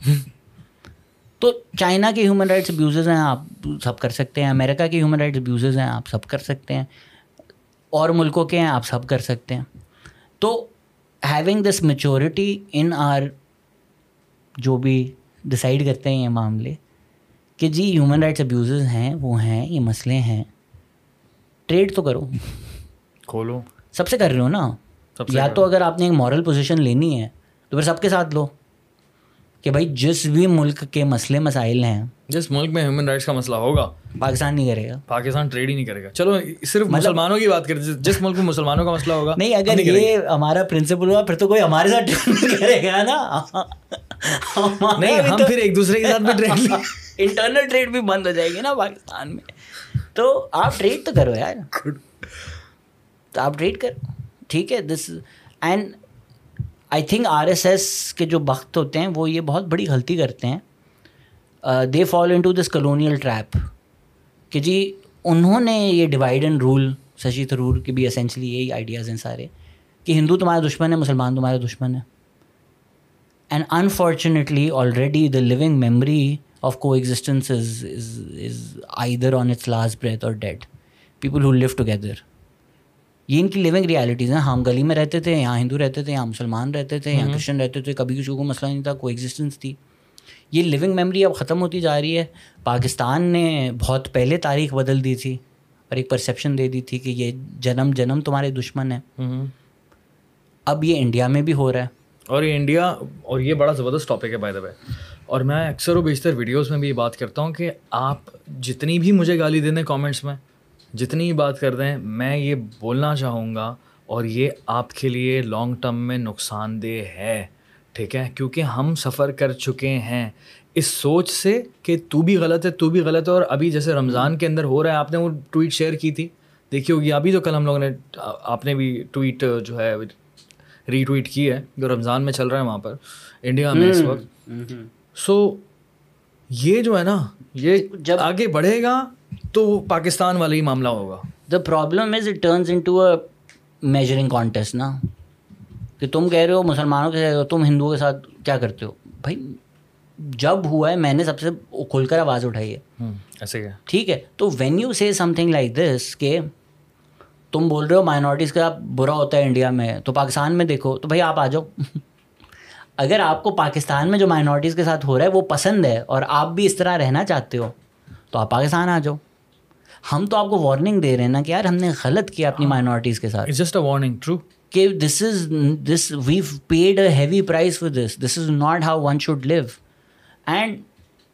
تو چائنا کے ہیومن رائٹس ابیوزز ہیں آپ سب کر سکتے ہیں امیرکا کے ہیومن رائٹس ابیوزز ہیں آپ سب کر سکتے ہیں اور ملکوں کے ہیں آپ سب کر سکتے ہیں تو having this maturity in our جو بھی ڈسائڈ کرتے ہیں یہ معاملے کہ جی ہیومن رائٹس ابیوزز ہیں وہ ہیں یہ مسئلے ہیں۔ ٹریڈ تو کرو۔ کھولو۔ سب سے کر رہے ہو نا۔ یا تو اگر آپ نے ایک مورل پوزیشن لینی ہے تو پھر سب کے ساتھ لو۔ کہ بھائی جس بھی ملک کے مسئلے مسائل ہیں۔ جس ملک میں ہیومن رائٹس کا مسئلہ ہوگا پاکستان نہیں کرے گا۔ پاکستان ٹریڈ ہی نہیں کرے گا۔ چلو صرف مطلب مسلمانوں کی بات کریں جس ملک میں مسلمانوں کا مسئلہ ہوگا نہیں اگر یہ ہمارا پرنسپل ہوا پھر تو کوئی ہمارے ساتھ ٹریڈ نہیں کرے گا نا۔ نہیں ہم پھر ایک دوسرے کے ساتھ بھی ٹریڈ انٹرنل ٹریڈ بھی بند ہو جائے گی نا پاکستان میں۔ تو آپ ٹریڈ تو کرو یار۔ تو آپ ٹریڈ کرو۔ ٹھیک ہے this and I think R S S کے جو وقت ہوتے ہیں وہ یہ بہت بڑی غلطی کرتے ہیں۔ They fall into this colonial trap کہ جی انہوں نے یہ divide and rule Shashi Tharoor کے بھی اسینچلی یہی آئیڈیاز ہیں سارے۔ کہ ہندو تمہارا دشمن ہے مسلمان تمہارا دشمن ہے and unfortunately already the living memory of coexistence is is is either on it's last breath اور dead people who live together یہ ان کی لیونگ ریالٹیز ہیں. ہم گلی میں رہتے تھے یہاں ہندو رہتے تھے یہاں مسلمان رہتے تھے یہاں کرسچن رہتے تھے کبھی کسی کو مسئلہ نہیں تھا کو ایگزسٹنس تھی۔ یہ لیونگ میمری اب ختم ہوتی جا رہی ہے۔ پاکستان نے بہت پہلے تاریخ بدل دی تھی اور ایک پرسیپشن دے دی تھی کہ یہ جنم جنم تمہارے دشمن ہیں۔ اب یہ انڈیا میں بھی ہو رہا ہے۔ اور انڈیا اور یہ بڑا زبردست ٹاپک ہے بائی دا وے اور میں اکثر و بیشتر ویڈیوز میں بھی یہ بات کرتا ہوں کہ آپ جتنی بھی مجھے گالی دے دیں کامنٹس میں، جتنی بات کر دیں، میں یہ بولنا چاہوں گا اور یہ آپ کے لیے لانگ ٹرم میں نقصان دہ ہے، ٹھیک ہے؟ کیونکہ ہم سفر کر چکے ہیں۔ اس سوچ سے کہ تو بھی غلط ہے، تو بھی غلط ہے اور ابھی جیسے رمضان کے اندر ہو رہا ہے، آپ نے وہ ٹویٹ شیئر کی تھی۔ دیکھی ہوگی، ابھی تو کل ہم لوگوں نے، آپ نے بھی ٹویٹ جو ہے ری ٹویٹ کی ہے جو رمضان میں چل رہا ہے وہاں پر انڈیا میں اس وقت۔ سو یہ جو ہے نا یہ جب آگے بڑھے گا تو پاکستان والا ہی معاملہ ہوگا۔ The problem is it turns into a measuring contest نا۔ کہ تم کہہ رہے ہو مسلمانوں کے ساتھ تم ہندوؤں کے ساتھ کیا کرتے ہو؟ بھائی جب ہوا ہے میں نے سب سے کھل کر آواز اٹھائی ہے۔ ایسے ٹھیک ہے تو وین یو سے سم تھنگ لائک دس کہ تم بول رہے ہو مائنورٹیز کا برا ہوتا ہے انڈیا میں تو پاکستان میں دیکھو تو بھائی آپ آ جاؤ۔ اگر آپ کو پاکستان میں جو مائنورٹیز کے ساتھ ہو رہا ہے وہ پسند ہے اور آپ بھی اس طرح رہنا چاہتے ہو تو آپ پاکستان آ جاؤ۔ ہم تو آپ کو وارننگ دے رہے ہیں نا کہ یار ہم نے غلط کیا اپنی مائنورٹیز کے ساتھ۔ جسٹ وارننگ ٹرو کہ this is this we paid a heavy price for this this is not how one should live and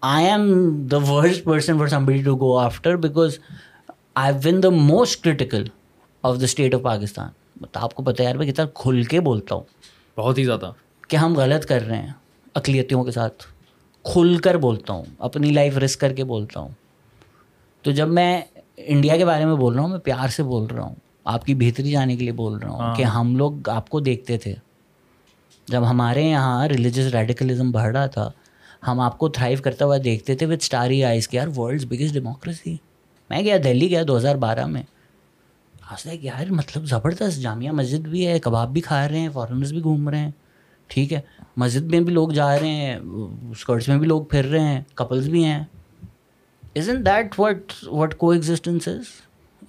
I am the worst person for somebody to go after because I one the most critical of the state of Pakistan آپ کو پتہ یار میں کتنا کھل کے بولتا ہوں. بہت ہی زیادہ. کہ ہم غلط کر رہے ہیں اقلیتوں کے ساتھ. کھل کر بولتا ہوں. اپنی لائف رسک کر کے بولتا ہوں. تو جب میں انڈیا کے بارے میں بول رہا ہوں میں پیار سے بول رہا ہوں. آپ کی بہتری جانے کے لیے بول رہا ہوں ہاں. کہ ہم لوگ آپ کو دیکھتے تھے. جب ہمارے یہاں ریلیجیس ریڈیکلزم بڑھ رہا تھا ہم آپ کو تھرائیو کرتا ہوا دیکھتے تھے وتھ اسٹاری آئیز کے یار ورلڈ بگیسٹ ڈیموکریسی میں گیا دہلی گیا دو ہزار بارہ میں. آج تک یار مطلب زبردست جامعہ مسجد بھی ہے کباب بھی کھا رہے ہیں فارنرز بھی گھوم رہے ہیں ٹھیک ہے۔ مسجد میں بھی لوگ جا رہے ہیں اسکرٹس میں بھی لوگ پھر رہے ہیں کپلز بھی ہیں۔ Is in that what what کو existence is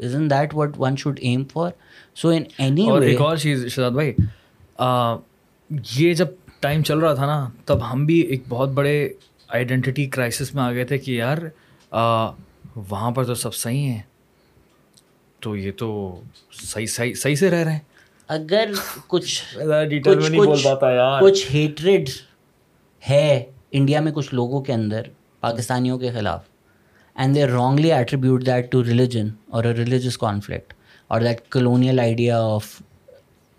is in that what one should aim for so in any ایک اور چیز شہزاد بھائی یہ جب ٹائم چل رہا تھا نا تب ہم بھی ایک بہت بڑے آئیڈینٹی کرائسس میں آ گئے تھے کہ یار وہاں پر تو سب صحیح ہیں۔ تو یہ تو صحیح صحیح صحیح سے رہ رہے ہیں۔ اگر کچھ کچھ ہیٹریڈ ہے انڈیا میں کچھ لوگوں کے اندر پاکستانیوں کے خلاف۔ And they wrongly attribute that to religion اور ریلیجس کانفلکٹ اور that colonial idea of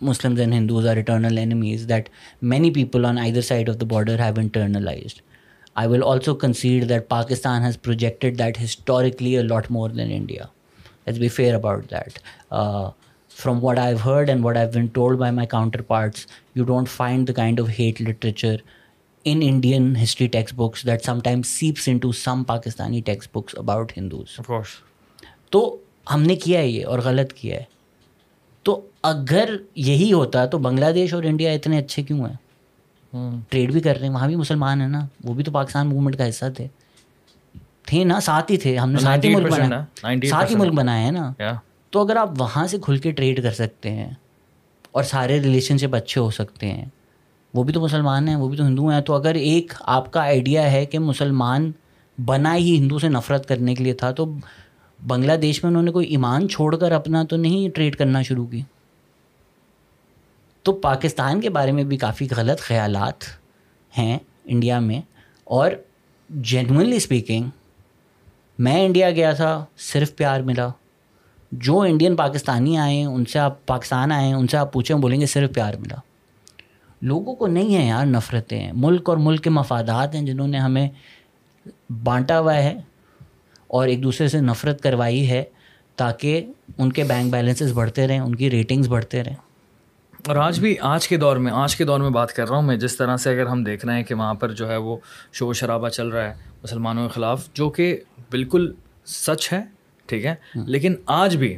Muslims and Hindus are eternal enemies that many people on either side of the border have internalised I will also concede that Pakistan has projected that historically a lot more than India let's be fair about that from what I heard and what I been told by my counterparts you don't find the kind of hate literature in Indian history text books that some time seeps into some Pakistani text books about Hindus تو ہم نے کیا ہے یہ اور غلط کیا ہے؟ تو اگر یہی ہوتا تو بنگلہ دیش اور انڈیا اتنے اچھے کیوں ہیں؟ ٹریڈ بھی کر رہے ہیں وہاں بھی مسلمان ہیں نا وہ بھی تو پاکستان موومنٹ کا حصہ تھے۔ تھے نا ساتھ ہی تھے۔ ہم نے ساتھ ہی ملک بنایا ساتھ ہی ملک بنائے ہیں نا۔ تو اگر آپ وہاں سے کھل کے ٹریڈ کر سکتے ہیں اور سارے ریلیشن شپ اچھے ہو سکتے ہیں وہ بھی تو مسلمان ہیں وہ بھی تو ہندو ہیں۔ تو اگر ایک آپ کا آئیڈیا ہے کہ مسلمان بنا ہی ہندو سے نفرت کرنے کے لیے تھا تو بنگلہ دیش میں انہوں نے کوئی ایمان چھوڑ کر اپنا تو نہیں ٹریڈ کرنا شروع کی۔ تو پاکستان کے بارے میں بھی کافی غلط خیالات ہیں انڈیا میں۔ اور جینونلی اسپیکنگ میں انڈیا گیا تھا، صرف پیار ملا۔ جو انڈین پاکستانی آئے، ان سے آپ پاکستان آئے، ان سے آپ پوچھیں، بولیں گے صرف پیار ملا۔ لوگوں کو نہیں ہیں یار نفرتیں۔ ہیں ملک اور ملک کے مفادات ہیں جنہوں نے ہمیں بانٹا ہوا ہے اور ایک دوسرے سے نفرت کروائی ہے تاکہ ان کے بینک بیلنسز بڑھتے رہیں، ان کی ریٹنگز بڑھتے رہیں۔ اور آج بھی، آج کے دور میں، آج کے دور میں بات کر رہا ہوں میں، جس طرح سے اگر ہم دیکھ رہے ہیں کہ وہاں پر جو ہے وہ شور شرابہ چل رہا ہے مسلمانوں کے خلاف، جو کہ بالکل سچ ہے ٹھیک ہے؟ لیکن آج بھی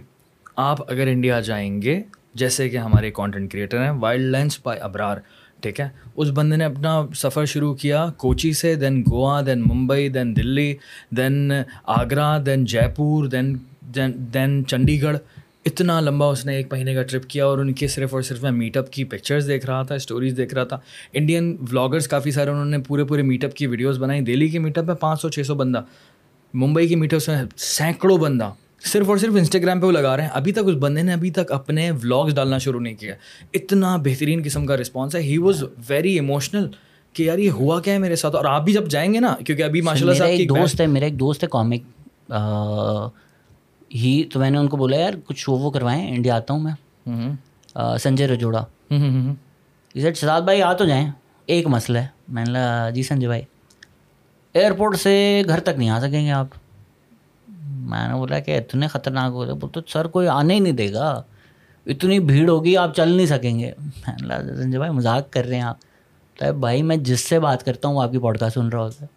آپ اگر انڈیا جائیں گے جیسے کہ ہمارے کانٹینٹ کریٹر ہیں وائلڈ لینس بائی ابرار ٹھیک ہے؟ اس بندے نے اپنا سفر شروع کیا کوچی سے دین گوا دین ممبئی دین دلی دین آگرہ دین جے پور دین دین چنڈی گڑھ اتنا لمبا اس نے ایک مہینے کا ٹرپ کیا اور ان کے صرف اور صرف میں میٹ اپ کی پکچرز دیکھ رہا تھا اسٹوریز دیکھ رہا تھا۔ انڈین ولاگرس کافی سارے انہوں نے پورے پورے میٹ اپ کی ویڈیوز بنائی۔ دہلی کے میٹ اپ میں پانچ سو چھ سو بندہ۔ ممبئی کی میٹ اپس میں سینکڑوں بندہ صرف اور صرف انسٹاگرام پہ وہ لگا رہے ہیں۔ ابھی تک اس بندے نے ابھی تک اپنے ولاگس ڈالنا شروع نہیں کیا۔ اتنا بہترین قسم کا رسپانس ہے۔ ہی واز ویری ایموشنل کہ یار یہ ہوا کیا ہے میرے ساتھ؟ اور آپ بھی جب جائیں گے نا کیونکہ ابھی ماشاء اللہ ایک دوست ہے میرا ایک دوست ہے کامک ہی تو میں نے ان کو بولا یار کچھ شو وہ کروائیں انڈیا آتا ہوں میں۔ سنجے رجوڑا۔ شہزاد بھائی آ تو جائیں۔ ایک مسئلہ ہے۔ میں نے جی سنجے بھائی۔ ایئرپورٹ سے گھر تک نہیں آ سکیں گے آپ۔ میں نے بولا کہ اتنے خطرناک ہو رہے تو سر کوئی آنے ہی نہیں دے گا۔ اتنی بھیڑ ہوگی آپ چل نہیں سکیں گے۔ میں نے سنجے بھائی مذاق کر رہے ہیں آپ۔ تو بھائی میں جس سے بات کرتا ہوں وہ آپ کی پوڈ کاسٹ سن رہا ہوتا ہے۔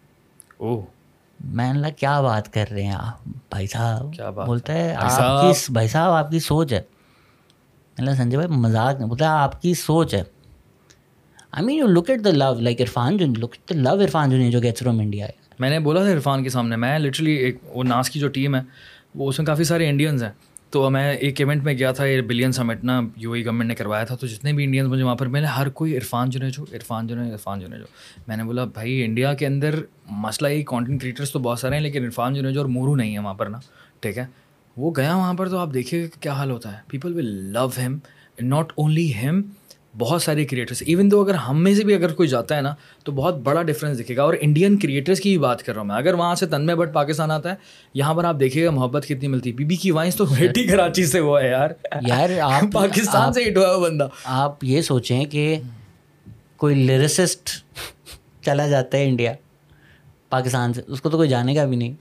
او میں نے کیا بات کر رہے ہیں آپ؟ بھائی صاحب بولتا ہے آپ کی بھائی صاحب آپ کی سوچ ہے۔ میں سنجے بھائی مذاق نہیں بولتا آپ کی سوچ ہے۔ I mean you look at the love like Irfan جو لک دا لو عرفان جو نہیں جو گیٹس فروم انڈیا ہے میں نے بولا تھا عرفان کے سامنے میں لٹرلی ایک وہ ناس کی جو ٹیم ہے وہ اس میں کافی سارے انڈینس ہیں تو میں ایک ایونٹ میں گیا تھا یہ بلین سمٹ نا یو اے گورنمنٹ نے کروایا تھا تو جتنے بھی انڈینس مجھے وہاں پر میں نے ہر کوئی عرفان جو ہے جو عرفان جو ہے عرفان جو ہے جو میں نے بولا بھائی انڈیا کے اندر مسئلہ یہ کانٹینٹ کریٹرس تو بہت سارے ہیں لیکن عرفان جو جو اور مورو نہیں ہے وہاں پر نا ٹھیک ہے وہ گیا وہاں پر تو آپ دیکھیے کیا حال ہوتا ہے people will love him not only him بہت سارے کریٹرس ایون دو اگر ہم میں سے بھی اگر کوئی جاتا ہے نا تو بہت بڑا ڈفرینس دکھے گا۔ اور انڈین کریٹرس کی بھی بات کر رہا ہوں میں۔ اگر وہاں سے تنمے بٹ پاکستان آتا ہے یہاں پر آپ دیکھیے گا محبت کتنی ملتی۔ بی بی کی وائنس تو بیٹی کراچی سے وہ ہے یار۔ یار آپ پاکستان سے ہٹ ہوا بندہ۔ آپ یہ سوچیں کہ کوئی لیریسسٹ چلا جاتا ہے انڈیا پاکستان سے۔ اس کو تو کوئی جانے کا بھی نہیں۔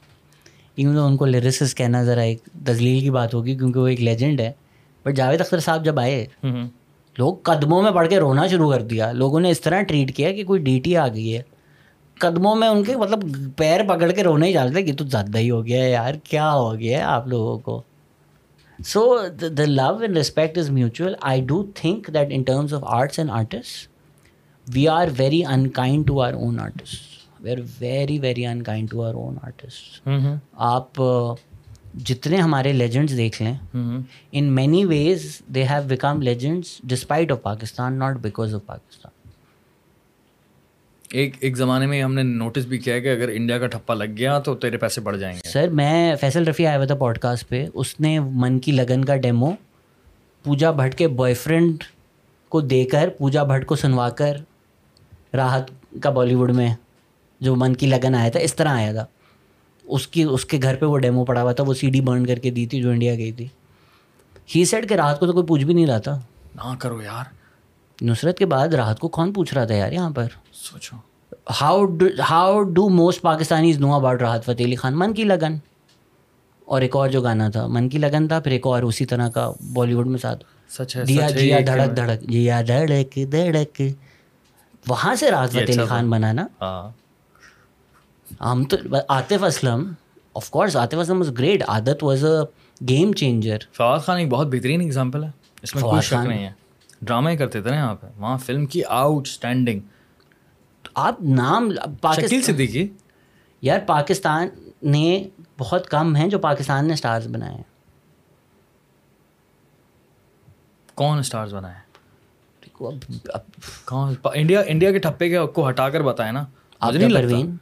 ایون تو ان کو لیریسسٹ کہنا ذرا ایک تزلیل کی بات ہوگی کیونکہ وہ ایک لیجنڈ ہے۔ بٹ جاوید اختر صاحب جب آئے لوگ قدموں میں پڑھ کے رونا شروع کر دیا۔ لوگوں نے اس طرح ٹریٹ کیا کہ کوئی ڈی ٹی آ گئی ہے۔ قدموں میں ان کے مطلب پیر پکڑ کے رونے ہی ڈالتے کہ تو زیادہ ہی ہو گیا ہے یار کیا ہو گیا ہے آپ لوگوں کو؟ So the love and respect is mutual I do think that in terms of arts and artist we are very unkind to our own artist we are very very unkind to our own artist آپ جتنے ہمارے legends دیکھ لیں in many ways they have become legends despite of Pakistan not because of Pakistan ایک ایک زمانے میں ہم نے نوٹس بھی کیا کہ اگر انڈیا کا ٹھپا لگ گیا تو تیرے پیسے بڑھ جائیں گے۔ سر میں فیصل رفیع آیا ہوا تھا پوڈ کاسٹ پہ اس نے من کی لگن کا ڈیمو پوجا بھٹ کے بوائے فرینڈ کو دے کر پوجا بھٹ کو سنوا کر راحت کا بالی ووڈ میں جو من کی لگن آیا تھا اس طرح آیا تھا۔ اس کی اس کے گھر پہ وہ ڈیمو پڑا ہوا تھا وہ سی ڈی برن کر کے دی تھی جو انڈیا گئی تھی۔ ہی سیٹ کہ راحت کو تو کوئی پوچھ بھی نہیں رہا تھا۔ نہ کرو یار۔ نصرت کے بعد راحت کو کون پوچھ رہا تھا یار یہاں پر؟ سوچو۔ How how do most Pakistanis know about Rahat Fateh Ali Khan من کی لگن اور ایک اور جو گانا تھا من کی لگن تھا پھر ایک اور اسی طرح کا بالی ووڈ میں ساتھ۔ سچ ہے دیا جیا دھڑک دھڑک جیا دھڑک دھڑک۔ وہاں سے راحت فتح علی خان بنا نا۔ ہاں۔ ہم تو Atif Aslam of course Atif Aslam was great عادت was a game changer Fawad Khan ایک بہت بہترین اگزامپل ہے۔ اس میں کوئی شک نہیں ہے۔ ڈرامہ ہی کرتے تھے نا یہاں پہ۔ وہاں فلم کی آؤٹ اسٹینڈنگ آپ نام شکیل پاکستان صدیقی۔ یار پاکستان نے بہت کم ہیں جو پاکستان نے اسٹارز بنائے۔ ہیں کون اسٹارز بنائے؟ انڈیا انڈیا کے ٹھپے کے کو ہٹا کر بتائے نا۔ Parveen.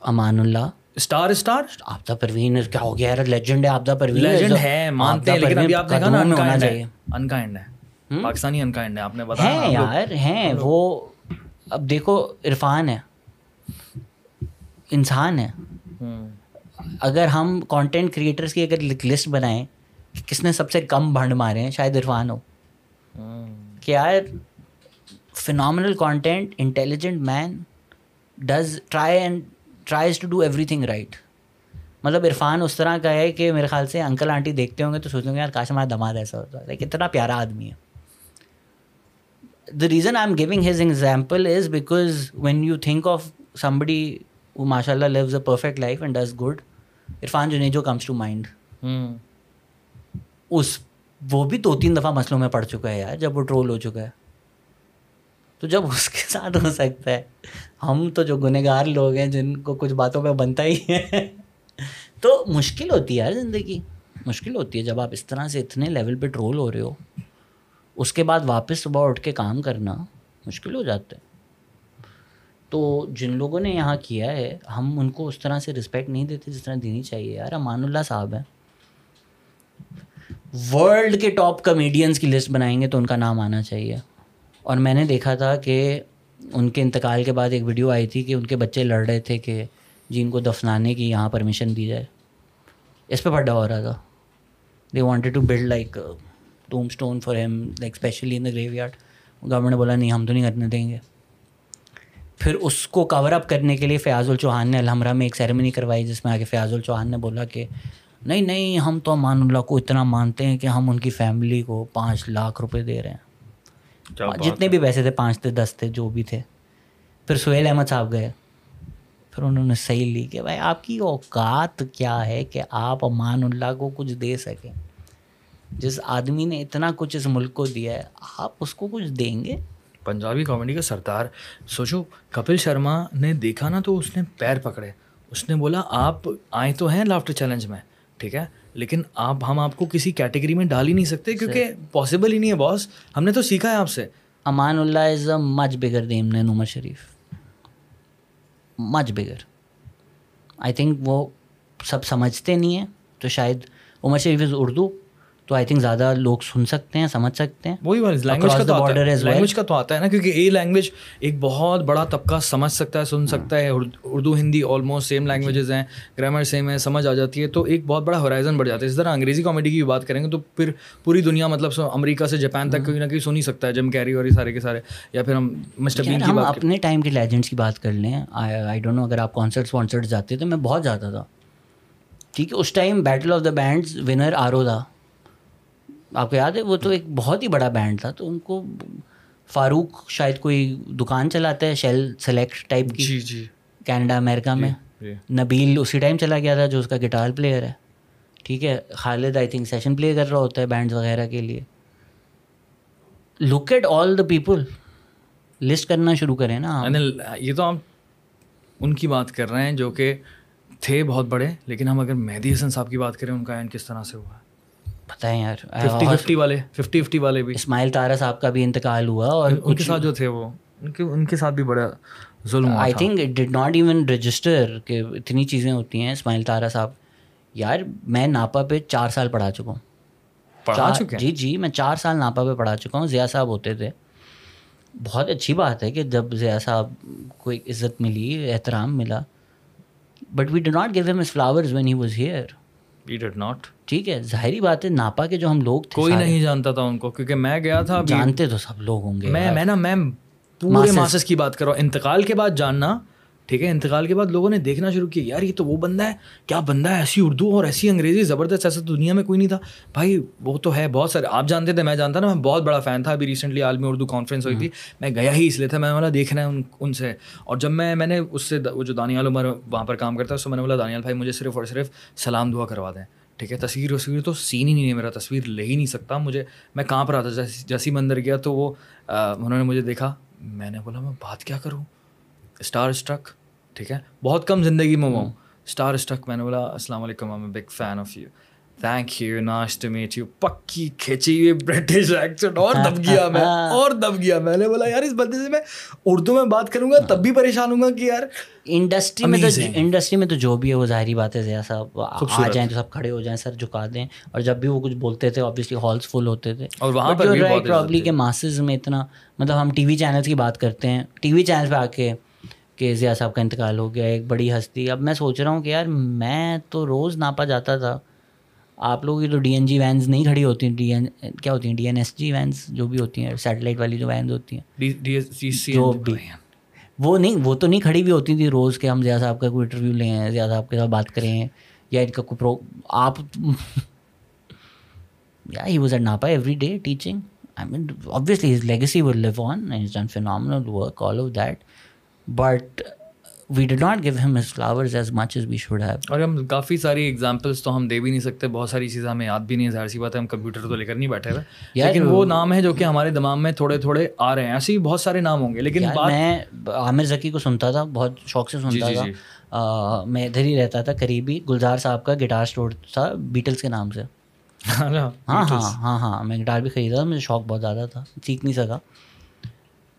Amanullah. Star star Abida Parveen کیا ہو گیا یار؟ لیجنڈ ہے آبدہ پروین۔ لیجنڈ ہے مانتے ہیں لیکن ابھی آپ نے کہا نا انکائنڈ ہے۔ انکائنڈ ہے۔ پاکستانی انکائنڈ ہے آپ نے بتایا ہیں یار ہیں۔ وہ اب دیکھو عرفان ہے۔ انسان ہے۔ اگر ہم کانٹینٹ کریٹرس کی اگر لسٹ بنائیں کہ کس نے سب سے کم بھنڈ مارے ہیں؟ شاید عرفان ہو۔ کہ یار phenomenal content intelligent man does try and tries to do everything right مطلب عرفان اس طرح کا ہے کہ میرے خیال سے انکل آنٹی دیکھتے ہوں گے تو سوچیں گے یار کاش ہمارا دماد ایسا ہوتا۔ ہے کتنا پیارا آدمی ہے۔ The reason I am giving his example is because when you think of somebody وہ ماشاء اللہ lives a perfect life and does good Irfan جو کمس ٹو مائنڈ۔ اس وہ بھی دو تین دفعہ مسئلوں میں پڑ چکا ہے یار جب وہ ٹرول ہو چکا ہے۔ تو جب اس کے ساتھ ہو سکتا ہے، ہم تو جو گنہگار لوگ ہیں، جن کو کچھ باتوں پہ بنتا ہی ہے۔ تو مشکل ہوتی ہے یار زندگی۔ مشکل ہوتی ہے۔ جب آپ اس طرح سے اتنے لیول پہ ٹرول ہو رہے ہو، اس کے بعد واپس صبح اٹھ کے کام کرنا مشکل ہو جاتا ہے۔ تو جن لوگوں نے یہاں کیا ہے، ہم ان کو اس طرح سے رسپیکٹ نہیں دیتے جس طرح دینی چاہیے۔ یار، امان اللہ صاحب ہیں۔ ورلڈ کے ٹاپ کمیڈینس کی لسٹ بنائیں گے تو ان کا نام آنا چاہیے۔ اور میں نے دیکھا تھا کہ ان کے انتقال کے بعد ایک ویڈیو آئی تھی کہ ان کے بچے لڑ رہے تھے کہ جی ان کو دفنانے کی یہاں پرمیشن دی جائے۔ اس پہ پڈا ہو رہا تھا۔ They wanted to build like tombstone for him like especially in the graveyard government نے بولا، نہیں، ہم تو نہیں کرنے دیں گے. پھر اس کو کور اپ کرنے کے لیے فیاض الچوہان نے الحمرہ میں ایک سیریمنی کروائی جس میں آگے فیاض الچوہان نے بولا کہ، نہیں نہیں، ہم تو امان اللہ کو اتنا مانتے ہیں کہ ہم ان کی فیملی کو پانچ لاکھ روپے دے رہے ہیں۔ جتنے بھی پیسے تھے پانچ تھے دس تھے جو بھی تھے۔ پھر سہیل احمد صاحب گئے۔ پھر انہوں نے صحیح لی کہ بھائی آپ کی اوقات کیا ہے کہ آپ امان اللہ کو کچھ دے سکیں۔ جس آدمی نے اتنا کچھ اس ملک کو دیا ہے آپ اس کو کچھ دیں گے؟ پنجابی کامیڈی کا سردار۔ سوچو کپل شرما نے دیکھا نا تو اس نے پیر پکڑے۔ اس نے بولا آپ آئے تو ہیں لافٹر چیلنج میں ٹھیک ہے؟ لیکن آپ ہم آپ کو کسی کیٹیگری میں ڈال ہی نہیں سکتے کیونکہ پاسبل ہی نہیں ہے باس ہم نے تو سیکھا ہے آپ سے۔ امان اللہ از اے مچ بگر نیم نین عمر شریف۔ مچ بگر آئی تھنک وہ سب سمجھتے نہیں ہیں، تو شاید عمر شریف از اردو۔ تو آئی تھنک زیادہ لوگ سن سکتے ہیں سمجھ سکتے ہیں۔ وہی لینگویج کا تو آتا ہے. لینگویج کا تو آتا ہے نا کیونکہ اے لینگویج ایک بہت بڑا طبقہ سمجھ سکتا ہے سن سکتا ہے Urdu Hindi almost same languages ہیں گرامر سیم ہے سمجھ آ جاتی ہے تو ایک بہت بڑا ہورائزن بڑھ جاتا ہے۔ اس طرح انگریزی کامیڈی کی بات کریں گے تو پھر پوری دنیا مطلب امریکہ سے جاپان تک کوئی نہ کوئی سن ہی سکتا ہے جم کیری اور یہ سارے کے سارے یا پھر ہم مسٹر بین کی بات اپنے ٹائم کے لیجنڈس کی بات کر لیں۔ آئی ڈونٹ نو اگر آپ کانسرٹس وانسرٹس جاتے تو میں بہت جاتا تھا۔ ٹھیک ہے اس time battle of the bands winner R O تھا۔ آپ کو یاد ہے وہ تو ایک بہت ہی بڑا بینڈ تھا تو ان کو فاروق شاید کوئی دکان چلاتا ہے شیل سلیکٹ ٹائپ کی جی جی۔ کینیڈا امریکہ میں۔ جی۔ نبیل اسی ٹائم چلا گیا تھا جو اس کا گٹار پلیئر ہے۔ ٹھیک ہے خالد آئی تھنک سیشن پلے کر رہا ہوتا ہے بینڈز وغیرہ کے لیے۔ Look at all the people list کرنا شروع کریں نا۔ یہ تو ہم ان کی بات کر رہے ہیں جو کہ تھے بہت بڑے لیکن ہم اگر مہدی حسن صاحب کی بات کریں ان کا اینڈ کس طرح سے ہوا؟ ہے پتہ ہے یار. ففٹی ففٹی والے ففٹی ففٹی والے بھی۔ اسماعیل تارا صاحب کا بھی انتقال ہوا اور ان کے ساتھ جو تھے وہ ان کے ان کے ساتھ بھی بڑا ظلم I think it did not even register کہ اتنی چیزیں ہوتی ہیں اسماعیل تارا صاحب۔ یار میں ناپا پہ چار سال پڑھا چکا ہوں۔ پڑھا چکے جی جی میں چار سال ناپا پہ پڑھا چکا ہوں۔ ضیاء صاحب ہوتے تھے۔ بہت اچھی بات ہے کہ جب ضیاء صاحب کو ایک عزت ملی احترام ملا۔ But we do not give him flowers when he was here ٹھیک ہے ظاہری بات ہے ناپا کے جو ہم لوگ تھے کوئی نہیں جانتا تھا ان کو کیونکہ میں گیا تھا جانتے تو سب لوگ ہوں گے۔ میں میں نا میں پورے ماسس کی بات کر رہا ہوں۔ انتقال کے بعد جاننا ٹھیک ہے انتقال کے بعد لوگوں نے دیکھنا شروع کیا یار یہ تو وہ بندہ ہے کیا بندہ ہے؟ ایسی اردو اور ایسی انگریزی زبردست ایسا دنیا میں کوئی نہیں تھا۔ بھائی وہ تو ہے بہت سارے۔ آپ جانتے تھے میں جانتا نا میں بہت بڑا فین تھا ابھی ریسنٹلی عالمی اردو کانفرنس ہوئی تھی۔ میں گیا ہی اس لیے تھا میں بولا دیکھنا ہے ان ان سے۔ اور جب میں میں نے اس سے وہ جو دانیال عمر وہاں پر کام کرتا ہے اس سے میں نے بولا دانیال بھائی مجھے صرف اور صرف سلام دعا کروا دیں۔ ٹھیک ہے تصویر وصویر تو سین ہی نہیں ہے میرا تصویر لے ہی نہیں سکتا۔ مجھے میں کانپ رہا تھا؟ جیسے ہی میں اندر گیا تو وہ انہوں نے مجھے دیکھا۔ میں نے بولا میں بات کیا کروں؟ اسٹار اسٹرک ٹھیک ہے؟ بہت کم زندگی میں ہوا ہوں. اسٹار اسٹرک میں نے بولا السلام علیکم am big fan of you thank you nice to meet you پکی کھینچی ہوئی برٹش ایکسنٹ اور دب گیا میں. اور دب گیا میں. نے بولا یار اس بندے سے میں اردو میں بات کروں گا تب بھی پریشان ہوں گا کہ یار انڈسٹری میں تو انڈسٹری میں تو جو بھی ہے وہ ظاہری بات ہے ضیاء صاحب. آ جائیں تو سب کھڑے ہو جائیں سر جھکا دیں. اور جب بھی وہ کچھ بولتے تھے آبویسلی ہالس فل ہوتے تھے. اور وہاں پر probably کہ ماسز میں اتنا مطلب ہم ٹی وی چینلس کی بات کرتے ہیں. ٹی وی چینل پہ آ کے کہ ضیاء صاحب کا انتقال ہو گیا ایک بڑی ہستی۔ اب میں سوچ رہا ہوں کہ یار میں تو روز ناپا جاتا تھا۔ آپ لوگوں کی تو ڈی این جی وینز نہیں کھڑی ہوتی ڈی این کیا ہوتی ہیں؟ D N S G vans جو بھی ہوتی ہیں سیٹلائٹ والی جو وینز ہوتی ہیں۔ جو بھی۔ وہ نہیں وہ تو نہیں کھڑی بھی ہوتی تھی روز کہ ہم ضیاء صاحب کا کوئی انٹرویو لیں ضیاء صاحب کے ساتھ بات کریں یا ان کا کوئی پرو آپ یا he was at NAPA every day teaching I mean obviously his legacy will live on and he's done phenomenal work all but we did not give him his flowers as much as we should have. اور ہم کافی ساری examples تو ہم دے بھی نہیں سکتے بہت ساری چیزیں ہمیں یاد بھی نہیں ظاہر سی بات ہے ہم کمپیوٹر تو لے کر نہیں بیٹھے ہوئے۔ لیکن وہ نام ہے جو کہ ہمارے دماغ میں تھوڑے تھوڑے آ رہے ہیں۔ ایسے ہی بہت سارے نام ہوں گے لیکن میں عامر ذکی کو سنتا تھا بہت شوق سے سنتا تھا۔ آ، میں ادھر ہی رہتا تھا قریبی گلزار صاحب کا گٹار اسٹور تھا بیٹلس کے نام سے۔ ہاں ہاں ہاں ہاں میں گٹار بھی خریدا تھا مجھے شوق بہت زیادہ تھا سیکھ نہیں سکا۔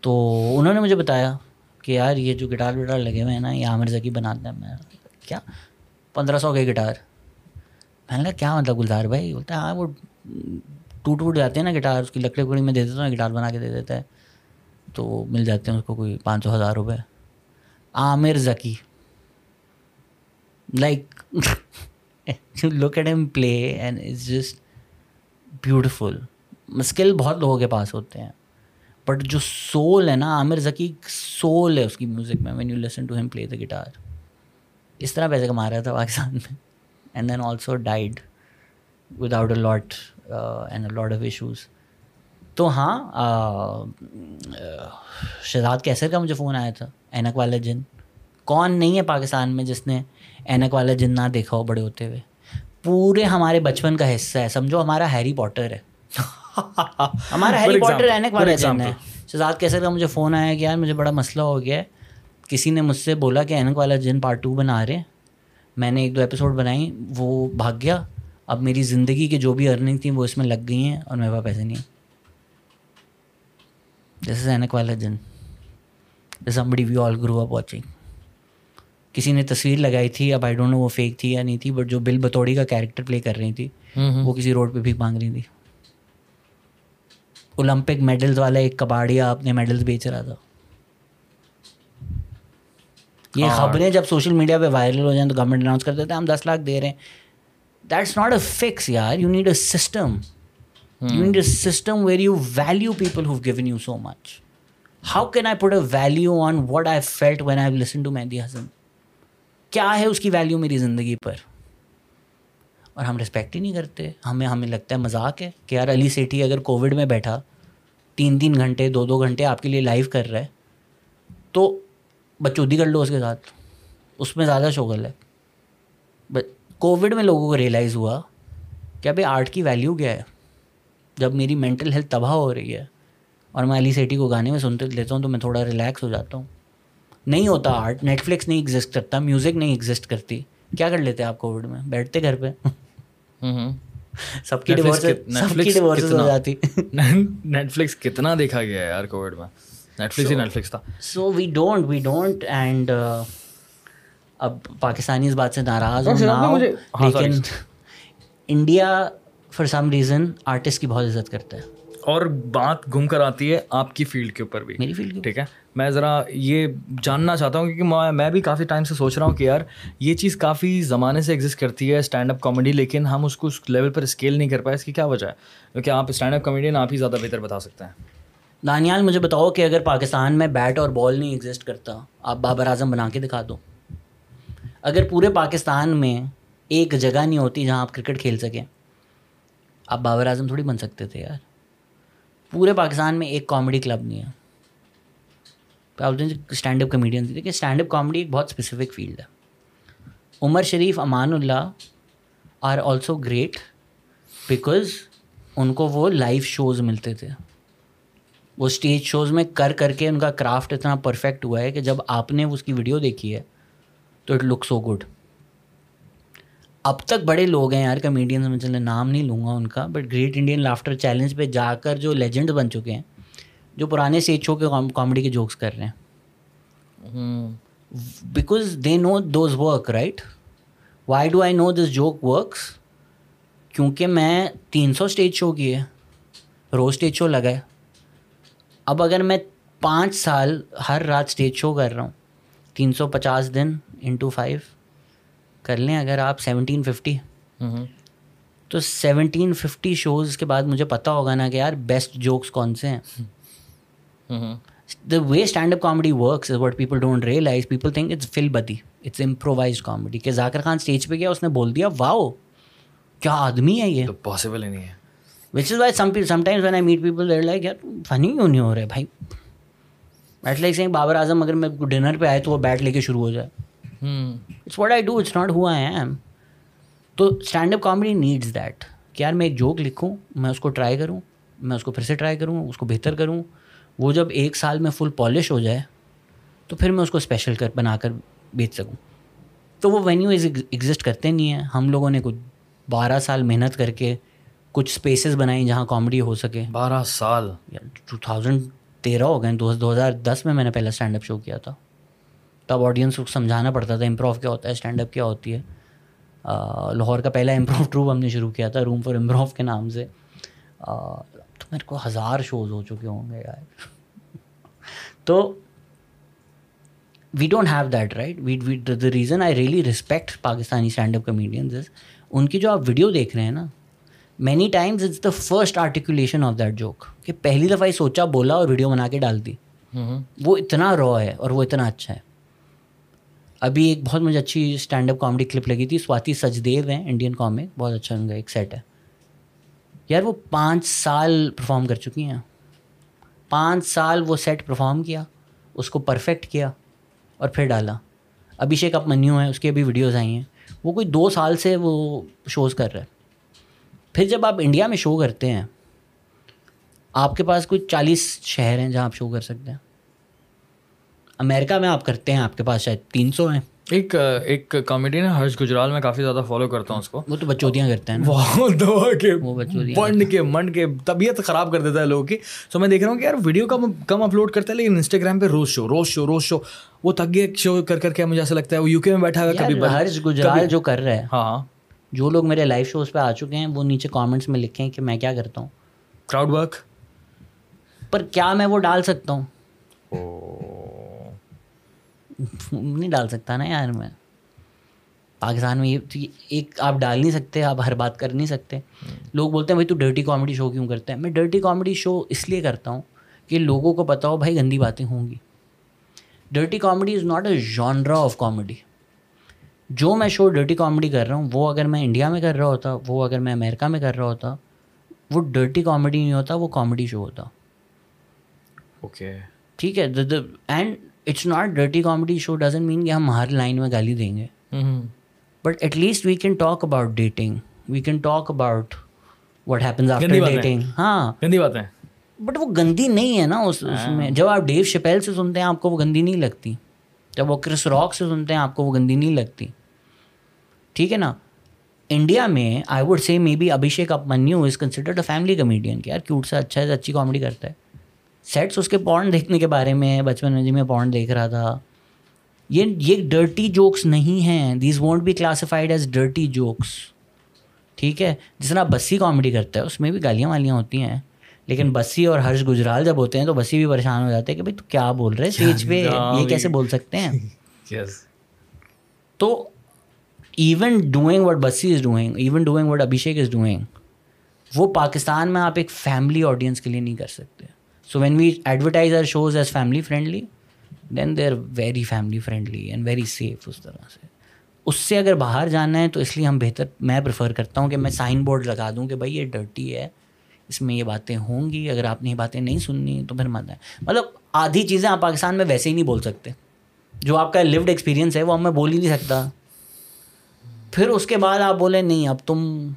تو انہوں نے مجھے بتایا کہ یار یہ جو گٹار وٹار لگے ہوئے ہیں نا، یہ عامر ذکی بناتے ہیں۔ میں کیا؟ پندرہ سو کے گٹار۔ میں نے کہا، کیا مطلب گلزار بھائی؟ بولتا ہے ہاں وہ ٹوٹ ٹوٹ جاتے ہیں نا گٹار، اس کی لکڑی وکڑی میں دے دیتا ہوں گٹار بنا کے دے دیتا ہے۔ تو مل جاتے ہیں اس کو کوئی پانچ سو ہزار روپے۔ Aamir Zaki like look at him play and is just beautiful skill بہت لوگوں کے پاس ہوتے ہیں۔ بٹ جو سول ہے نا، عامر ذکی سول ہے اس کی میوزک میں when you listen to him play the guitar اس طرح پیسے کما رہا تھا پاکستان میں. And then also died without a lot and a lot of issues تو ہاں شہزاد کیسر کا مجھے فون آیا تھا، اینک والا جن. کون نہیں ہے پاکستان میں جس نے اینک والا جن نہ دیکھا ہو بڑے ہوتے ہوئے. پورے ہمارے بچپن کا حصہ ہے، سمجھو ہمارا ہیری پاٹر ہے. ہمارا ہیری پاٹر اینک والا جن ہے شہزاد کیسر کا مجھے فون آیا کہ یار مجھے بڑا مسئلہ ہو گیا ہے۔ کسی نے مجھ سے بولا کہ اینک والا جن پارٹ ٹو بنا رہے ہیں۔ میں نے ایک دو ایپیسوڈ بنائی وہ بھاگ گیا۔ اب میری زندگی کے جو بھی ارننگ تھیں وہ اس میں لگ گئی ہیں اور میرے پاس پیسے نہیں ہیں۔ دس از اینک والا جن۔ سمبڑی وی آل گرو اپ واچنگ کسی نے تصویر لگائی تھی اب آئی ڈونٹ نو وہ فیک تھی یا نہیں تھی بٹ جو بل بتوڑی کا کیریکٹر پلے کر رہی تھی وہ کسی روڈ پہ بھی مانگ رہی تھی۔ اولمپک میڈلز والا ایک کباڑیا اپنے میڈلز بیچ رہا تھا۔ یہ خبریں جب سوشل میڈیا پہ وائرل ہو جائیں تو گورنمنٹ اناؤنس کر دیتے ہیں ہم دس لاکھ دے رہے ہیں۔ دیٹس ناٹ اے فکس یار you need a system you need a system where you value people who given you so much how can I put a value on what I felt when I listen to Mehdi Hassan کیا ہے اس کی value میری زندگی پر؟ اور ہم respect ہی نہیں کرتے ہمیں ہمیں لگتا ہے مذاق ہے کہ یار علی سیٹھی اگر کووڈ میں بیٹھا تین تین گھنٹے، دو دو گھنٹے آپ کے لیے لائیو کر رہا ہے۔ تو بچودی کر لو اس کے ساتھ، اس میں زیادہ شوگل ہے۔ کووڈ میں لوگوں کو ریئلائز ہوا کہ ابھی آرٹ کی ویلیو کیا ہے۔ جب میری مینٹل ہیلتھ تباہ ہو رہی ہے اور میں علی سیٹی کو گانے میں سنتے لیتا ہوں تو میں تھوڑا ریلیکس ہو جاتا ہوں۔ نہیں ہوتا آرٹ نیٹ فلکس نہیں ایگزسٹ کرتا میوزک نہیں ایگزسٹ کرتی۔ کیا کر لیتے آپ کووڈ میں؟ بیٹھتے گھر پہ۔ سب کی سب کی ڈیورس ہو جاتی۔ نیٹ فلکس کتنا دیکھا گیا ہے یار کووڈ میں۔ نیٹ فلکس ہی نیٹ فلکس تھا۔ So we don't we don't and اب پاکستانی اس بات سے ناراض ہوں ناؤ لیکن India for some reason artist کی بہت عزت کرتا ہے۔ اور بات گھوم کر آتی ہے آپ کی فیلڈ کے اوپر بھی۔ میری فیلڈ ٹھیک ہے؟ میں ذرا یہ جاننا چاہتا ہوں کیونکہ میں بھی کافی ٹائم سے سوچ رہا ہوں کہ یار، یہ چیز کافی زمانے سے ایگزسٹ کرتی ہے اسٹینڈ اپ کامیڈی لیکن ہم اس کو اس لیول پر اسکیل نہیں کر پائے، اس کی کیا وجہ ہے؟ کیونکہ آپ اسٹینڈ اپ کامیڈین آپ ہی زیادہ بہتر بتا سکتے ہیں۔ دانیال، مجھے بتاؤ کہ اگر پاکستان میں بیٹ اور بال نہیں ایگزسٹ کرتا، آپ بابر اعظم بنا کے دکھا دو۔ اگر پورے پاکستان میں ایک جگہ نہیں ہوتی جہاں آپ کرکٹ کھیل سکیں، آپ بابر اعظم تھوڑی بن سکتے تھے یار۔ پورے پاکستان میں ایک کامیڈی کلب نہیں ہے۔ اسٹینڈ اپ کمیڈین دیکھیے اسٹینڈ اپ کامیڈی ایک بہت اسپیسیفک فیلڈ ہے۔ Umer Sharif, Amanullah are also great because ان کو وہ لائیو شوز ملتے تھے۔ وہ اسٹیج شوز میں کر کر کے ان کا کرافٹ اتنا پرفیکٹ ہوا ہے کہ جب آپ نے اس کی ویڈیو دیکھی ہے تو اٹ لک سو گڈ اب تک بڑے لوگ ہیں یار کمیڈینس میں چلے نام نہیں لوں گا ان کا but great Indian laughter challenge پہ جا کر جو لیجنڈ بن چکے ہیں جو پرانے اسٹیج شو کے کامیڈی کے جوکس کر رہے ہیں۔ Because they know those work right why do I know this joke works کیونکہ میں تین سو اسٹیج شو کیے روز اسٹیج شو لگا ہے۔ اب اگر میں پانچ سال ہر رات اسٹیج شو کر رہا ہوں۔ تین سو پچاس دن انٹو فائیو کر لیں اگر آپ سیونٹین ففٹی۔ تو سیونٹین ففٹی شوز کے بعد مجھے پتہ ہوگا نا کہ یار بیسٹ جوکس کون سے ہیں۔ The way stand up comedy works what people don't realise people think it's full buddy it's improvise comedy کہ ذاکر خان اسٹیج پہ گیا اس نے بول دیا واؤ کیا آدمی ہے یہ پاسبل ہی نہیں ہے which is why some sometimes when I meet people like یار فنی کیوں نہیں ہو رہے بھائی بیٹھ لائک سینگ بابر اعظم اگر میں ڈنر پہ آئے تو وہ بیٹ لے کے شروع ہو جائے it's what I do it's not who I am تو stand up comedy needs that کہ یار میں ایک جوک لکھوں میں اس کو ٹرائی کروں میں اس کو پھر سے ٹرائی کروں اس کو بہتر کروں وہ جب ایک سال میں فل پالش ہو جائے تو پھر میں اس کو اسپیشل کر بنا کر بیچ سکوں۔ تو وہ وینیو ایگزسٹ کرتے نہیں ہیں۔ ہم لوگوں نے کچھ بارہ سال محنت کر کے کچھ اسپیسیز بنائیں جہاں کامیڈی ہو سکے۔ بارہ سال؟ ٹو تھاؤزنڈ تیرہ ہو گئے دو ہزار دس میں میں نے پہلا اسٹینڈ اپ شو کیا تھا۔ تب آڈینس کو سمجھانا پڑتا تھا امپروو کیا ہوتا ہے اسٹینڈ اپ کیا ہوتی ہے۔ لاہور کا پہلا امپروو ٹروپ ہم نے شروع کیا تھا روم فار امپروو کے نام سے۔ میرے کو ہزار شوز ہو چکے ہوں گے یار۔ تو we don't have that right we we the reason I really respect Pakistani stand up comedians ان کی جو آپ ویڈیو دیکھ رہے ہیں نا many times it's the first articulation of that joke کہ پہلی دفعہ یہ سوچا بولا اور ویڈیو بنا کے ڈال دی۔ وہ اتنا را ہے اور وہ اتنا اچھا ہے۔ ابھی ایک بہت مجھے اچھی اسٹینڈ اپ کامیڈی کلپ لگی تھی سواتی سچدیو ہیں انڈین کامک بہت اچھا ان کا ایک سیٹ ہے۔ یار وہ پانچ سال پرفارم کر چکی ہیں۔ پانچ سال وہ سیٹ پرفارم کیا، اس کو پرفیکٹ کیا اور پھر ڈالا۔ ابھیشیک اپ منیو ہیں اس کی ابھی ویڈیوز آئی ہیں۔ وہ کوئی دو سال سے وہ شوز کر رہے پھر جب آپ انڈیا میں شو کرتے ہیں، آپ کے پاس کوئی چالیس شہر ہیں جہاں آپ شو کر سکتے ہیں۔ امیرکا میں آپ کرتے ہیں، آپ کے پاس شاید تین سو ہیں۔ ایک ایک کامیڈین ہے ہرش گجرال میں کافی زیادہ فالو کرتا ہوں اس کو. وہ تو بچوتیاں کرتے ہیں وہ بنڈ کے منڈ کے طبیعت خراب کر دیتا ہے لوگوں کی۔ سو میں دیکھ رہا ہوں کہ یار ویڈیو کم کم اپلوڈ کرتا ہے لیکن انسٹاگرام پہ روز شو روز شو روز شو وہ تھک گئے شو کر کر کے مجھے ایسا لگتا ہے۔ وہ یو کے میں بیٹھا ہوا کبھی ہرش گجرال جو کر رہا ہے ہاں جو لوگ میرے لائیو شوز پہ آ چکے ہیں وہ نیچے کامنٹس میں لکھیں کہ میں کیا کرتا ہوں۔ کراؤڈ ورک پر کیا میں وہ ڈال سکتا ہوں؟ نہیں ڈال سکتا نا یار میں۔ پاکستان میں یہ ایک آپ ڈال نہیں سکتے آپ ہر بات کر نہیں سکتے۔ لوگ بولتے ہیں بھائی تو ڈرٹی کامیڈی شو کیوں کرتے ہیں؟ میں ڈرٹی کامیڈی شو اس لیے کرتا ہوں کہ لوگوں کو پتا ہو بھائی گندی باتیں ہوں گی۔ Dirty comedy is not a genre of comedy جو میں شو ڈرٹی کامیڈی کر رہا ہوں وہ اگر میں انڈیا میں کر رہا ہوتا وہ اگر میں امریکہ میں کر رہا ہوتا وہ ڈرٹی کامیڈی نہیں ہوتا وہ کامیڈی شو ہوتا۔ اوکے ٹھیک ہے and it's not dirty comedy show doesn't mean کہ ہم ہر لائن میں گالی دیں گے but at least we can talk about dating we can talk about what happens after dating ہاں گندی بٹ وہ گندی نہیں ہے نا اس اس میں جب آپ ڈیو شپیل سے سنتے ہیں آپ کو وہ گندی نہیں لگتی جب وہ کرس راک سے سنتے ہیں آپ کو وہ گندی نہیں لگتی ٹھیک ہے نا انڈیا میں I would say maybe Abhishek Upmanyu is considered a family comedian کہ یار کیوٹ سے اچھا ہے اچھی کامیڈی کرتا ہے سیٹس اس کے پورن دیکھنے کے بارے میں بچپن میں جی میں پورن دیکھ رہا تھا۔ یہ یہ ڈرٹی جوکس نہیں ہیں۔ These won't be classified as dirty jokes ٹھیک ہے؟ جس طرح بسی کامیڈی کرتا ہے اس میں بھی گالیاں والیاں ہوتی ہیں۔ لیکن بسی اور ہرش گجرال جب ہوتے ہیں تو بسی بھی پریشان ہو جاتے ہیں کہ بھائی تو کیا بول رہے اسٹیج پہ یہ کیسے بول سکتے ہیں؟ تو even doing what Bassi is doing even doing what Abhishek is doing وہ پاکستان میں آپ ایک فیملی آڈینس کے لیے نہیں کر سکتے۔ So when we advertise our shows as family friendly then they are very family friendly and very safe اس طرح سے۔ اس سے اگر باہر جانا ہے تو اس لیے ہم بہتر، میں پریفر کرتا ہوں کہ میں سائن بورڈ لگا دوں کہ بھائی یہ ڈرٹی ہے، اس میں یہ باتیں ہوں گی، اگر آپ نے یہ باتیں نہیں سننی تو پھر مت ہے مطلب آدھی چیزیں آپ پاکستان میں ویسے ہی نہیں بول سکتے۔ جو آپ کا لیوڈ ایکسپیرینس ہے وہ اب میں بول ہی نہیں سکتا۔ پھر اس کے بعد آپ بولیں نہیں، اب تم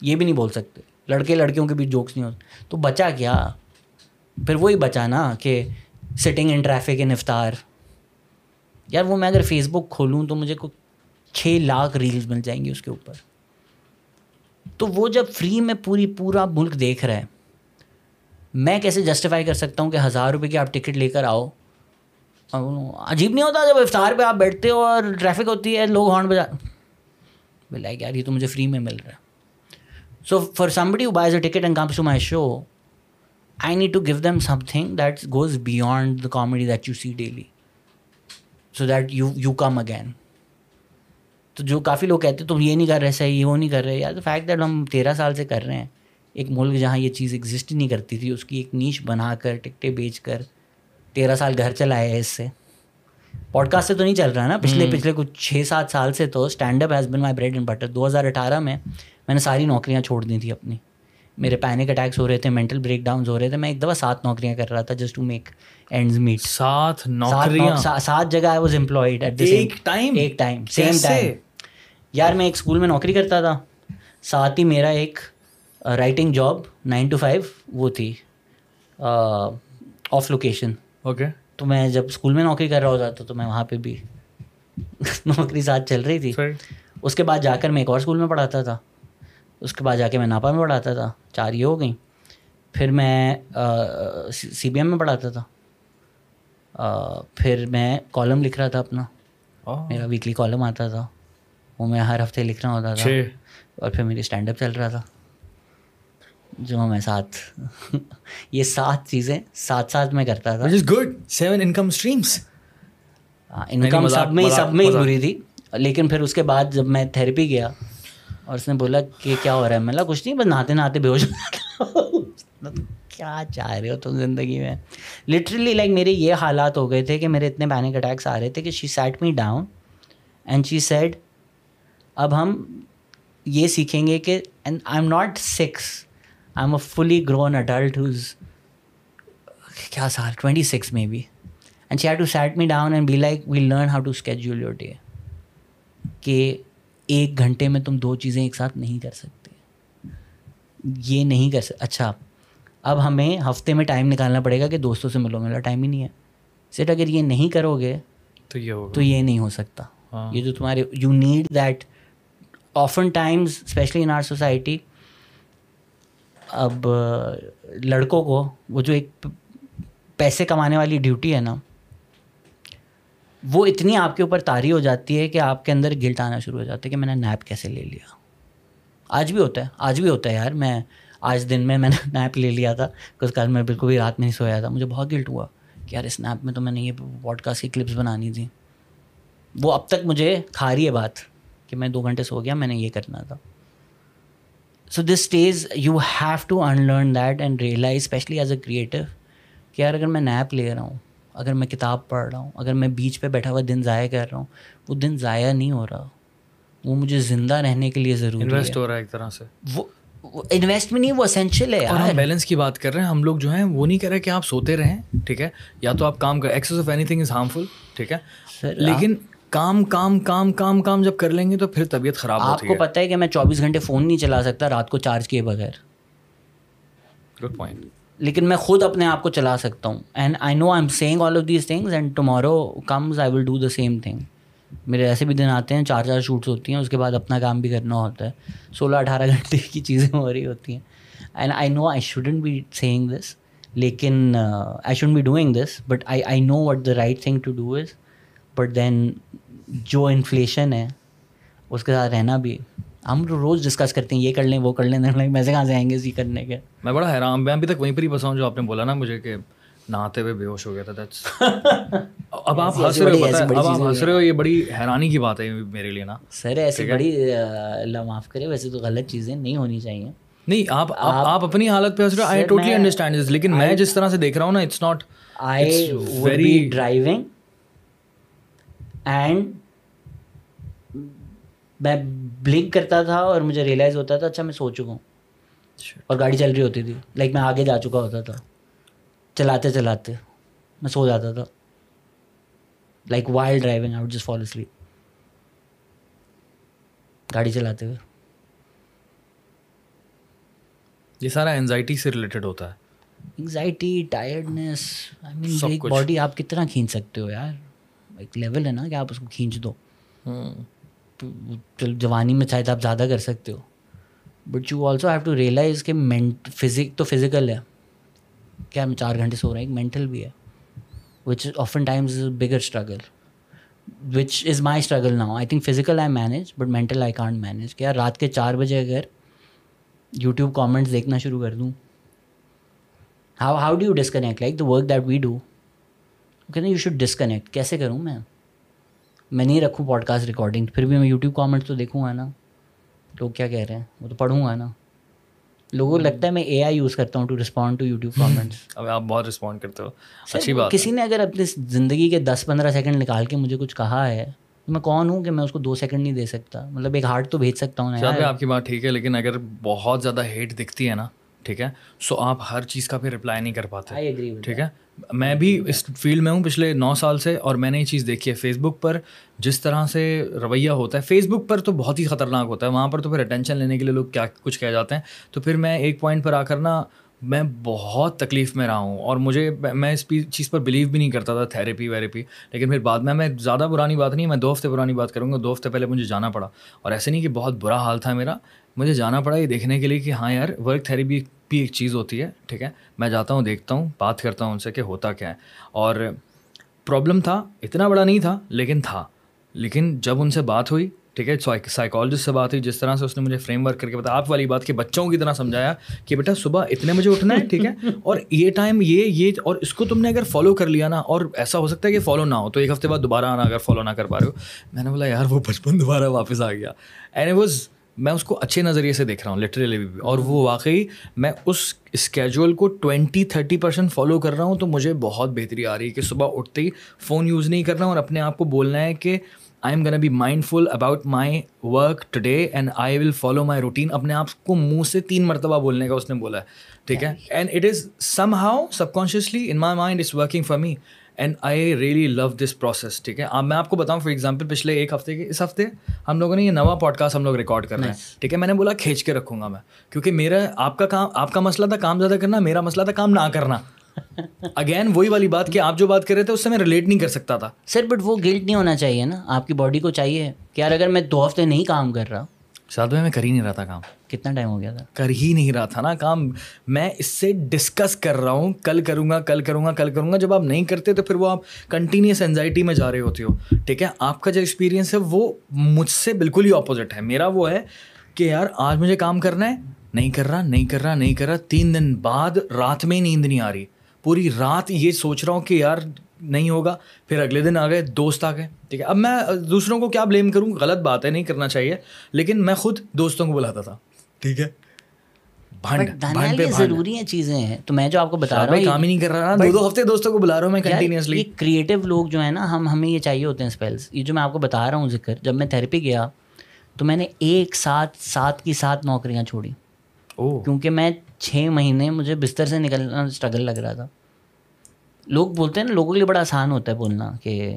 یہ بھی نہیں بول سکتے۔ لڑکے لڑکیوں کے بھی جوکس نہیں ہوتے۔ تو بچا کیا؟ پھر وہی بچا نا کہ سٹنگ ان ٹریفک ان افطار یار وہ میں اگر فیس بک کھولوں تو مجھے کوئی چھ لاکھ ریلز مل جائیں گی اس کے اوپر. تو وہ جب فری میں پوری پورا ملک دیکھ رہا ہے، میں کیسے جسٹیفائی کر سکتا ہوں کہ ہزار روپے کی آپ ٹکٹ لے کر آؤ؟ عجیب نہیں ہوتا جب افطار پہ آپ بیٹھتے ہو اور ٹریفک ہوتی ہے، لوگ ہارن بجا لائک یار یہ تو مجھے فری میں مل رہا ہے. So for somebody buys a ticket and comes to my show I need to give them something that goes beyond the comedy that you see daily so that you you come again تو جو کافی لوگ کہتے تم یہ نہیں کر رہے صحیح وہ نہیں کر رہے. یار فیکٹ دیٹ ہم تیرہ سال سے کر رہے ہیں ایک ملک جہاں یہ چیز ایگزسٹ نہیں کرتی تھی اس کی ایک نیچ بنا کر ٹکٹیں بیچ کر تیرہ سال گھر چلائے ہے اس سے. پوڈ کاسٹ سے تو نہیں چل رہا نا پچھلے پچھلے کچھ چھ سات سال سے تو stand up has been my bread and butter دو ہزار اٹھارہ میں میں نے ساری نوکریاں چھوڑ دی تھی اپنی. میرے پینک اٹیکس ہو رہے تھے مینٹل بریک ڈاؤنز ہو رہے تھے میں ایک دفعہ سات نوکریاں کر رہا تھا just to make ends meet سات نوکریاں؟ سات جگہ آئی واز امپلائڈ ایٹ ایک ٹائم ایک ٹائم سیم ٹائم یار میں ایک اسکول میں نوکری کرتا تھا. ساتھ ہی میرا ایک writing job nine to five وہ تھی آف لوکیشن اوکے تو میں جب اسکول میں نوکری کر رہا ہوتا تھا تو میں وہاں پہ بھی نوکری ساتھ چل رہی تھی. اس کے بعد جا کر میں ایک اور اسکول میں پڑھاتا تھا. اس کے بعد جا کے میں ناپا میں پڑھاتا تھا چار یہ ہو گئیں۔ پھر میں سی بی ایم میں پڑھاتا تھا۔ پھر میں کالم لکھ رہا تھا اپنا۔ میرا ویکلی کالم آتا تھا۔ وہ میں ہر ہفتے لکھنا ہوتا تھا۔ اور پھر میری اسٹینڈ اپ چل رہا تھا۔ جو میں ساتھ یہ سات چیزیں ساتھ ساتھ میں کرتا تھا۔ Good seven income streams income سب میں سب میں ہی بری تھی۔ لیکن پھر اس کے بعد جب میں تھیراپی گیا اور اس نے بولا کہ کیا ہو رہا ہے؟ میں کچھ نہیں، بس نہاتے نہاتے بے ہوش کیا چاہ رہے ہو تم زندگی میں؟ لٹرلی لائک میرے یہ حالات ہو گئے تھے کہ میرے اتنے پینک اٹیکس آ رہے تھے کہ she sat me down and she said اب ہم یہ سیکھیں گے کہ and I am not six I am a fully grown adult who's کیا سال؟ ٹوینٹی سکس میں بھی and she have to sit me down and be like we learn how to schedule your day کہ ایک گھنٹے میں تم دو چیزیں ایک ساتھ نہیں کر سکتے۔ یہ نہیں کر سکتے۔ اچھا اب ہمیں ہفتے میں ٹائم نکالنا پڑے گا کہ دوستوں سے ملو میرا ٹائم ہی نہیں ہے۔ سیٹ اگر یہ نہیں کرو گے تو یہ تو یہ نہیں ہو سکتا۔ ہاں۔ یہ جو تمہارے you need that often times especially in our society اب لڑکوں کو وہ جو ایک پیسے کمانے والی ڈیوٹی ہے نا وہ اتنی آپ کے اوپر تاری ہو جاتی ہے کہ آپ کے اندر گلٹ آنا شروع ہو جاتا ہے کہ میں نے نیپ کیسے لے لیا؟ آج بھی ہوتا ہے، آج بھی ہوتا ہے یار، میں آج دن میں میں نے نیپ لے لیا تھا کچھ کل میں بالکل بھی رات میں نہیں سویا تھا، مجھے بہت گلٹ ہوا کہ یار اس نیپ میں تو میں نے یہ واڈ کاسٹ کی کلپس بنانی تھی وہ اب تک مجھے کھا رہی ہے بات کہ میں دو گھنٹے سو گیا، میں نے یہ کرنا تھا۔ So this stays you have to in learn that and realise especially as a creative کہ یار اگر میں نیپ لے رہا ہوں اگر میں کتاب پڑھ رہا ہوں اگر میں بیچ پہ بیٹھا ہوا دن ضائع کر رہا ہوں وہ دن ضائع نہیں ہو رہا۔ وہ مجھے زندہ رہنے کے لیے ضروری انویسٹ ہو رہا ہے ایک طرح سے۔ وہ انویسٹ بھی نہیں وہ اسینشیل ہے اور ہم بیلنس کی بات کر رہے ہیں۔ ہم لوگ جو ہیں وہ نہیں کہہ رہے کہ آپ سوتے رہیں ٹھیک ہے؟ یا تو آپ کام کر excess of anything is harmful ٹھیک ہے؟ لیکن کام کام کام کام کام جب کر لیں گے تو پھر طبیعت خراب آپ کو پتہ ہے کہ میں چوبیس گھنٹے فون نہیں چلا سکتا رات کو چارج کیے بغیر۔ گڈ پوائنٹ لیکن میں خود اپنے آپ کو چلا سکتا ہوں. And I know I am seeing all of these things and tomorrow comes I will do the same thing میرے ایسے بھی دن آتے ہیں، چار چار شوٹس ہوتی ہیں، اس کے بعد اپنا کام بھی کرنا ہوتا ہے. سولہ اٹھارہ گھنٹے کی چیزیں ہو رہی ہوتی ہیں. And I know I shouldn't be seeing this لیکن I shouldn't be doing this but I I know what the right thing to do is but then جو انفلیشن ہے، اس کے ساتھ رہنا بھی ہم روز ڈسکس کرتے ہیں یہ کر لیں وہ کر لیں پیسے کہاں سے آئیں گے اسی کرنے کے۔ میں بڑا حیران میں ابھی تک وہیں پر ہی بسا ہوں جو آپ نے بولا نا مجھے کہ نہاتے ہوئے بے ہوش ہو گیا تھا اب آپ ہنس رہے ہو اب آپ ہنس رہے ہو یہ بڑی حیرانی کی بات ہے میرے لیے نا۔ سر ایسی بڑی اللہ معاف کرے ویسے تو غلط چیزیں نہیں ہونی چاہیے۔ نہیں آپ آپ اپنی حالت پہ ہنس رہے ہو۔ آئی ٹوٹلی انڈرسٹینڈ لیکن میں جس طرح سے دیکھ رہا ہوں نا it's not I very driving and میں بلنک کرتا تھا اور مجھے ریئلائز ہوتا تھا اچھا میں سو چکا ہوں۔ اور گاڑی چل رہی ہوتی تھی۔ لائک میں آگے جا چکا ہوتا تھا۔ چلاتے چلاتے میں سو جاتا تھا۔ Like wild driving I just fall asleep گاڑی چلاتے ہوئے۔ یہ سارا انزائٹی سے ریلیٹڈ ہوتا ہے۔ Anxiety tiredness I mean body آپ کتنا کھینچ سکتے ہو یار؟ ایک لیول ہے نا کہ آپ اس کو کھینچ دو۔ جوانی میں چاہے تو آپ زیادہ کر سکتے ہو۔ But you also have to realise کہ مینٹ فزک تو فزیکل ہے۔ کیا میں چار گھنٹے سو رہا ہوں ایک مینٹل بھی ہے۔ Which often times is bigger struggle which is my struggle now I think physical I manage but mental I can't manage کیا رات کے چار بجے اگر یوٹیوب کامنٹس دیکھنا شروع کر دوں؟ How how do you disconnect like the work that we do کہتے یو شوڈ ڈسکنیکٹ کیسے کروں میں؟ میں نہیں رکھوں پوڈ کاسٹ ریکارڈنگ پھر بھی میں یوٹیوب کامنٹ تو دیکھوں گا نا۔ لوگ کیا کہہ رہے ہیں؟ وہ تو پڑھوں گا نا۔ لوگوں کو لگتا ہے میں اے آئی یوز کرتا ہوں to respond to YouTube comments اب آپ بہت رسپونڈ کرتے ہو۔ اچھی بات کسی نے اگر اپنی زندگی کے دس پندرہ سیکنڈ نکال کے مجھے کچھ کہا ہے تو میں کون ہوں کہ میں اس کو دو سیکنڈ نہیں دے سکتا؟ مطلب ایک ہارٹ تو بھیج سکتا ہوں آپ کی بات ٹھیک ہے لیکن اگر بہت زیادہ ہیٹ دکھتی ہے نا ٹھیک ہے سو آپ ہر چیز کا پھر رپلائی نہیں کر پاتے۔ ٹھیک ہے؟ میں بھی اس فیلڈ میں ہوں پچھلے نو سال سے اور میں نے یہ چیز دیکھی ہے فیس بک پر جس طرح سے رویہ ہوتا ہے۔ فیس بک پر تو بہت ہی خطرناک ہوتا ہے۔ وہاں پر تو پھر اٹینشن لینے کے لیے لوگ کیا کچھ کہہ جاتے ہیں۔ تو پھر میں ایک پوائنٹ پر آ کر نا میں بہت تکلیف میں رہا ہوں۔ اور مجھے میں اس چیز پر بلیو بھی نہیں کرتا تھا تھیراپی ویراپی لیکن پھر بعد میں میں زیادہ پرانی بات نہیں میں دو ہفتے پرانی بات کروں گا۔ دو ہفتے پہلے مجھے جانا پڑا۔ اور ایسے نہیں کہ بہت برا حال تھا میرا مجھے جانا پڑا یہ دیکھنے کے لیے کہ ہاں یار ورک تھیراپی بھی ایک چیز ہوتی ہے، ٹھیک ہے؟ میں جاتا ہوں، دیکھتا ہوں، بات کرتا ہوں ان سے کہ ہوتا کیا ہے۔ اور پرابلم تھا، اتنا بڑا نہیں تھا، لیکن تھا۔ لیکن جب ان سے بات ہوئی، ٹھیک ہے سائیکالوجسٹ سے بات ہوئی، جس طرح سے اس نے مجھے فریم ورک کر کے بتایا، آپ والی بات کہ بچوں کی طرح سمجھایا کہ بیٹا صبح اتنے بجے اٹھنا ہے، ٹھیک ہے؟ اور یہ ٹائم یہ یہ اور اس کو تم نے اگر فالو کر لیا نا، اور ایسا ہو سکتا ہے کہ فالو نہ ہو، تو ایک ہفتے بعد دوبارہ آنا، اگر فالو نہ کر پا رہے ہو۔ میں نے بولا، یار، وہ بچپن دوبارہ واپس آ گیا۔ اینڈ واز میں اس کو اچھے نظریے سے دیکھ رہا ہوں لٹرلی بھی اور وہ واقعی میں اس اسکیجول کو ٹوینٹی تھرٹی پرسینٹ فالو کر رہا ہوں تو مجھے بہت بہتری آ رہی ہے کہ صبح اٹھتے ہی فون یوز نہیں کرنا اور اپنے آپ کو بولنا ہے کہ I am gonna be mindful about my work today and I will follow my routine اپنے آپ کو منہ سے تین مرتبہ بولنے کا اس نے بولا ہے ٹھیک ہے؟ And it is somehow subconsciously in my mind is working for me and I really love this process ٹھیک ہے؟ میں آپ کو بتاؤں فار ایگزامپل پچھلے ایک ہفتے کے اس ہفتے ہم لوگوں نے یہ نوا پوڈ کاسٹ ہم لوگ ریکارڈ کر رہے ہیں ٹھیک ہے؟ میں نے بولا کھینچ کے رکھوں گا میں کیونکہ میرا آپ کا کام آپ کا مسئلہ تھا کام زیادہ کرنا میرا مسئلہ تھا کام نہ کرنا۔ اگین وہی والی بات کہ آپ جو بات کر رہے تھے اس سے میں ریلیٹ نہیں کر سکتا تھا۔ سر بٹ وہ گلٹ نہیں ہونا چاہیے نا؟ آپ کی باڈی کو چاہیے۔ کہ یار اگر میں دو ہفتے نہیں کام کر رہا ساتھ میں کر ہی نہیں رہا تھا کام۔ کتنا ٹائم ہو گیا تھا؟ کر ہی نہیں رہا تھا نا کام۔ میں اس سے ڈسکس کر رہا ہوں۔ کل کروں گا کل کروں گا کل کروں گا۔ جب آپ نہیں کرتے تو پھر وہ آپ کنٹینیوس انزائٹی میں جا رہے ہوتے ہو۔ ٹھیک ہے؟ آپ کا جو ایکسپیرینس ہے وہ مجھ سے بالکل ہی اپوزٹ ہے۔ میرا وہ ہے کہ یار آج مجھے کام کرنا ہے۔ نہیں کر رہا نہیں کر رہا نہیں کر رہا۔ تین دن بعد رات میں نیند نہیں آ رہی۔ پوری رات یہ سوچ رہا ہوں کہ یار نہیں ہوگا پھر اگلے دن آ گئے دوست آ گئے ٹھیک ہے؟ اب میں دوسروں کو کیا بلیم کروں؟ غلط بات ہے نہیں کرنا چاہیے لیکن میں خود دوستوں کو بلاتا تھا ٹھیک ہے؟ ضروری ہیں چیزیں ہیں۔ تو میں جو آپ کو بتا رہا ہوں کام ہی نہیں کر رہا دو دو ہفتے دوستوں کو بلا رہا ہوں میں کنٹینیوسلی کریٹو لوگ جو ہیں نا ہم ہمیں یہ چاہیے ہوتے ہیں اسپیلس یہ جو میں آپ کو بتا رہا ہوں ذکر جب میں تھراپی گیا تو میں نے ایک ساتھ سات کی سات نوکریاں چھوڑی۔ کیونکہ میں چھ مہینے مجھے بستر سے نکلنا اسٹرگل لگ رہا تھا۔ لوگ بولتے ہیں نا لوگوں کے لیے بڑا آسان ہوتا ہے بولنا کہ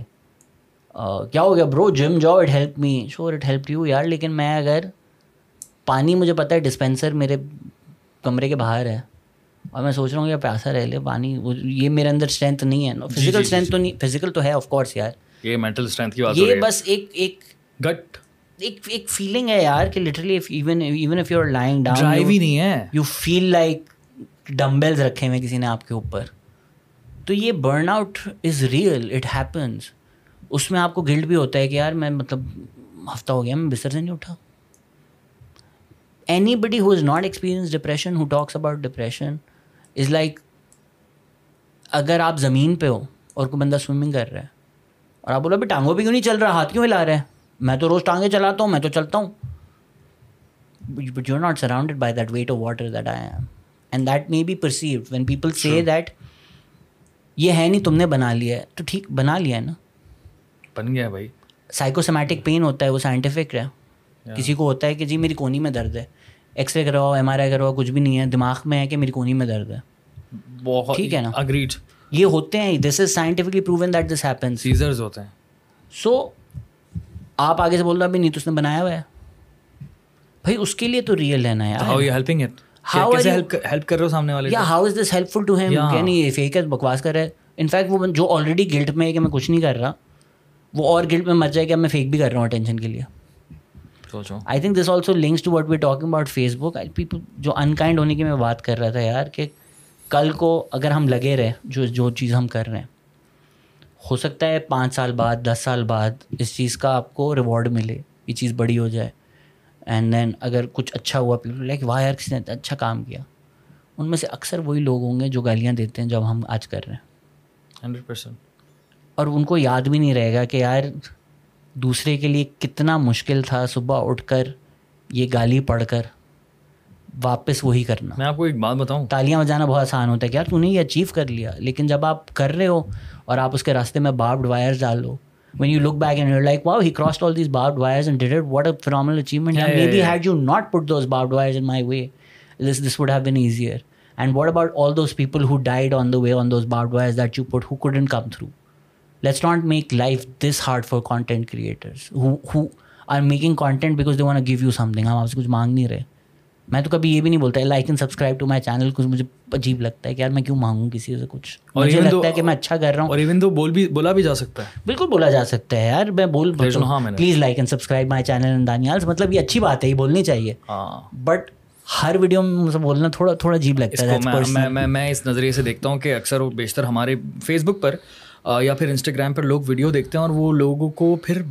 کیا ہو گیا برو جم جاؤ اٹ ہیلپ می شور اٹ ہیلپ یو یار لیکن میں اگر پانی مجھے پتہ ہے ڈسپینسر میرے کمرے کے باہر ہے اور میں سوچ رہا ہوں کہ پیاسا رہ لے پانی یہ میرے اندر اسٹرینتھ نہیں ہے فزیکل اسٹرینتھ تو نہیں فزیکل تو ہے آف کورس یار۔ یہ مینٹل اسٹرینتھ کی بات یہ بس ایک ایک گٹ۔ ایک ایک فیلنگ ہے یار کہ literally even even if you are lying down drive ہی نہیں ہے۔ یو فیل لائک ڈمبیلز رکھے ہوئے کسی نے آپ کے اوپر۔ تو یہ burnout is real it happens اس میں آپ کو گلٹ بھی ہوتا ہے کہ یار میں مطلب ہفتہ ہو گیا میں بستر سے نہیں اٹھا۔ Anybody who is not experience depression who talks about depression is like اگر آپ زمین پہ ہو اور کوئی بندہ سوئمنگ کر رہا ہے اور آپ بولو ابھی ٹانگوں پہ کیوں نہیں چل رہا؟ ہاتھ کیوں ہلا رہے ہیں میں تو روز ٹانگیں چلاتا ہوں میں تو چلتا ہوں۔ But you are not surrounded by that weight of water that I am and that may be perceive when people say that یہ ہے نہیں تم نے بنا لیا ہے۔ تو ٹھیک بنا لیا ہے نا۔ بن گیا بھائی۔ سائیکوسمیٹک پین ہوتا ہے وہ سائنٹیفک ہے۔ کسی کو ہوتا ہے کہ جی میری کونی میں درد ہے۔ ایکس رے کرواؤ ایم آر آئی کرواؤ کچھ بھی نہیں ہے۔ دماغ میں ہے کہ میری کونی میں درد ہے۔ بہت ٹھیک ہے نا۔ اگریڈ یہ ہوتے ہیں this is scientifically proven that this happens seizures ہوتے ہیں۔ سو آپ آگے سے بول رہا بھی نہیں تو اس نے بنایا ہوا ہے۔ بھائی اس کے لیے تو ریئل ہے نا یار۔ How you helping it How are کیسے you- ہیلپ کر رہے ہو سامنے والے یا how is this helpful to him Yeah. یہ فیک ہے بکواس کر رہا ہے انفیکٹ وہ جو آلریڈی گلٹ میں ہے کہ میں کچھ نہیں کر رہا وہ اور گلٹ میں مر جائے کہ اب میں فیک بھی کر رہا ہوں اٹینشن کے لیے I think this also links to what we talking about Facebook people جو انکائنڈ ہونے کی میں بات کر رہا تھا یار کہ کل کو اگر ہم لگے رہے جو جو چیز ہم کر رہے ہیں ہو سکتا ہے پانچ سال بعد دس سال بعد اس چیز کا آپ کو ریوارڈ ملے یہ چیز بڑی ہو جائے اینڈ دین اگر کچھ اچھا ہوا پیپل لائک واہ یار کسی نے اچھا کام کیا. ان میں سے اکثر وہی لوگ ہوں گے جو گالیاں دیتے ہیں جب ہم آج کر رہے ہیں. ہنڈریڈ پرسینٹ اور ان کو یاد بھی نہیں رہے گا کہ یار دوسرے کے لیے کتنا مشکل تھا صبح اٹھ کر یہ گالی پڑھ کر واپس وہی کرنا. میں آپ کو ایک بات بتاؤں؟ تالیاں بجانا بہت آسان ہوتا ہے کہ یار تو نے یہ اچیو کر لیا لیکن جب آپ کر رہے ہو اور آپ اس کے راستے میں باربڈ وائرز ڈال دو when you look back and like wow he crossed all these barbed wires and did what a formal achievement may yeah, be. Had you not put those barbed wires in my way this this would have been easier and what about all those people who died on the way on those barbed wires that you put who couldn't come through let's not make life this hard for content creators who are making content because they want give you something ہم آپ سے کچھ مانگ نہیں رہے. میں تو کبھی یہ بھی نہیں بولتا like and subscribe to my channel کچھ مجھے عجیب لگتا ہے کہ یار میں کیوں مانگوں کسی سے کچھ؟ اور مجھے لگتا ہے کہ میں اچھا کر رہا ہوں۔ اور ایون تو بول بھی بولا بھی جا سکتا ہے۔ بالکل بولا جا سکتا ہے یار میں بول. Please like and subscribe my channel Daniyal مطلب یہ اچھی بات ہے یہ بولنی چاہیے۔ ہاں۔ بٹ ہر ویڈیو میں مجھے بولنا تھوڑا تھوڑا عجیب لگتا ہے میں- اس نظریے سے دیکھتا ہوں کہ اکثر و بیشتر ہمارے فیس بک پر یا پھر انسٹاگرام پر لوگ ویڈیو دیکھتے ہیں اور وہ لوگوں کو پھر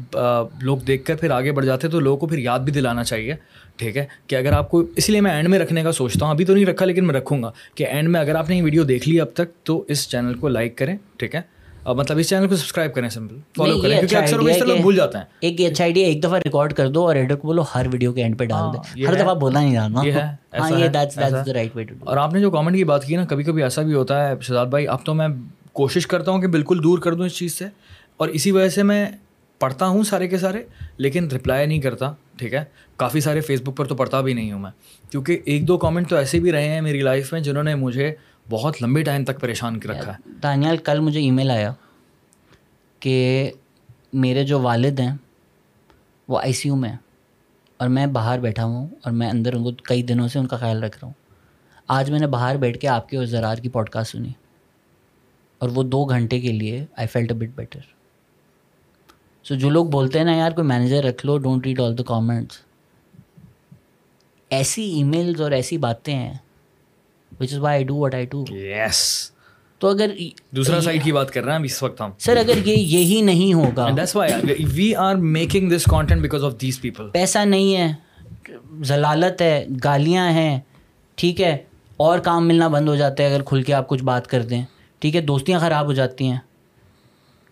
لوگ دیکھ کر پھر آگے بڑھ جاتے ہیں تو لوگوں کو پھر یاد بھی دلانا چاہیے۔ ٹھیک ہے؟ کہ اگر آپ کو اس لیے میں اینڈ میں رکھنے کا سوچتا ہوں ابھی تو نہیں رکھا لیکن میں رکھوں گا کہ اینڈ میں اگر آپ نے یہ ویڈیو دیکھ لی اب تک تو اس چینل کو لائک کریں ٹھیک ہے؟ اور مطلب اس چینل کو سبسکرائب کریں سمپل فالو کریں کیونکہ اچھا اکثر لوگ کہ بھول جاتے ہیں۔ ایک یہ اچھا آئیڈیا ایک دفعہ ریکارڈ کر دو اور ایڈر کو بولو ہر ویڈیو کے اینڈ پہ ڈال ہاں، دے ہر۔ دفعہ بولنا نہیں جانا۔ یہ ہے ہاں ایسا ہے، that's that's the right way to do اور آپ نے جو کامنٹ کی بات کی نا کبھی کبھی ایسا بھی ہوتا ہے شہزاد بھائی اب تو میں کوشش کرتا ہوں کہ بالکل دور کر دوں اس چیز سے۔ اور اسی وجہ سے میں پڑھتا ہوں سارے کے سارے، لیکن رپلائی نہیں کرتا، ٹھیک ہے؟ کافی سارے فیس بک پر تو پڑھتا بھی نہیں ہوں میں۔ کیونکہ ایک دو کامنٹ تو ایسے بھی رہے ہیں میری لائف میں جنہوں نے مجھے بہت لمبے ٹائم تک پریشان کر رکھا ہے۔ دانیال، کل مجھے ای میل آیا کہ میرے جو والد ہیں، وہ آئی سی یو میں ہیں اور میں باہر بیٹھا ہوں اور میں اندر ان کو کئی دنوں سے ان کا خیال رکھ رہا ہوں۔ آج میں نے باہر بیٹھ کے آپ کے اور زرار کی پوڈ کاسٹ سنی اور وہ دو گھنٹے کے لیے I felt a bit better so جو لوگ بولتے ہیں نا یار کوئی مینیجر رکھ لو don't read all the comments ایسی ای میلز اور ایسی باتیں ہیں which is why I do what I do yes تو اگر دوسرا سائڈ کی بات کر رہے ہیں اس وقت ہم. سر اگر یہ یہی نہیں ہوگا. We are making this content because of these people پیسہ نہیں ہے ضلالت ہے گالیاں ہیں ٹھیک ہے اور کام ملنا بند ہو جاتا ہے اگر کھل کے آپ کچھ بات کر دیں. ٹھیک ہے دوستیاں خراب ہو جاتی ہیں.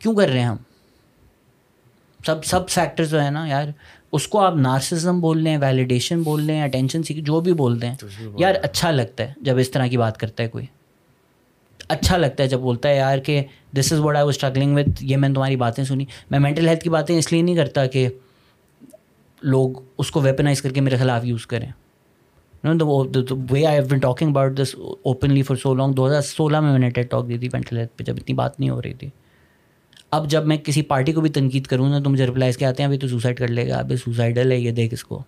کیوں کر رہے ہیں ہم؟ سب سب فیکٹر جو ہے نا یار اس کو آپ نارسزم بول لیں ویلیڈیشن بول لیں اٹینشن سیکھ جو بھی بولتے ہیں یار اچھا لگتا ہے جب اس طرح کی بات کرتا ہے کوئی۔ اچھا لگتا ہے جب بولتا ہے یار کہ this is what I was struggling with یہ میں نے تمہاری باتیں سنی۔ میں مینٹل ہیلتھ کی باتیں اس لیے نہیں کرتا کہ لوگ اس کو ویپنائز کر کے میرے خلاف یوز کریں۔ Way I have been talking about this openly for so long دو ہزار سولہ میں میں نے ٹیٹ ٹاک دی تھی مینٹل ہیلتھ پہ جب اتنی بات نہیں ہو رہی تھی۔ اب جب میں کسی پارٹی کو بھی تنقید کروں نا تو مجھے رپلائز کے آتے ہیں ابھی تو سوسائڈ کر لے گا ابھی سوسائڈل ہے یہ دیکھ اس کو۔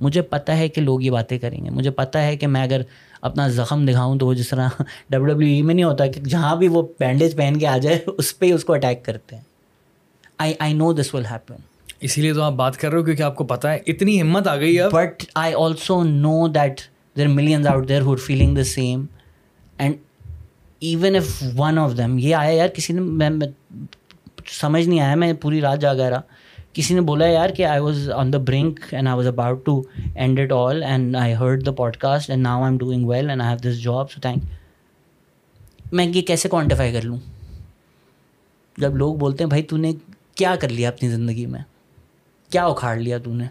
مجھے پتہ ہے کہ لوگ یہ باتیں کریں گے۔ مجھے پتہ ہے کہ میں اگر اپنا زخم دکھاؤں تو وہ جس طرح ڈبلو ڈبلیو ای میں نہیں ہوتا کہ جہاں بھی وہ بینڈیج پہن کے آ جائے اس پہ ہی اس کو اٹیک کرتے ہیں۔ آئی I know this will happen اسی لیے تو آپ بات کر رہے ہو کیونکہ آپ کو پتہ ہے اتنی ہمت آ گئی ہے but I also know that there millions out there who feeling the same and even if one of them یہ آیا یار کسی نے میں سمجھ نہیں آیا، میں پوری رات جاگا رہا۔ کسی نے بولا، یار، کہ I was on the brink and I was about to and it all and I heard the podcast and now I am doing well and I have this job so thank میں یہ کیسے quantify کر لوں؟ جب لوگ بولتے ہیں، بھائی، تو نے کیا کر لیا اپنی زندگی میں؟ کیا اکھاڑ لیا تو نے؟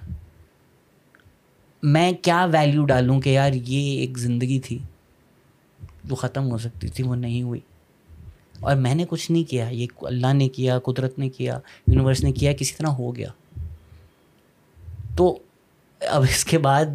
میں کیا ویلیو ڈالوں کہ یار، یہ ایک زندگی تھی جو ختم ہو سکتی تھی، وہ نہیں ہوئی۔ اور میں نے کچھ نہیں کیا، یہ اللہ نے کیا، قدرت نے کیا یونیورس نے کیا، کسی طرح ہو گیا۔ تو اب اس کے بعد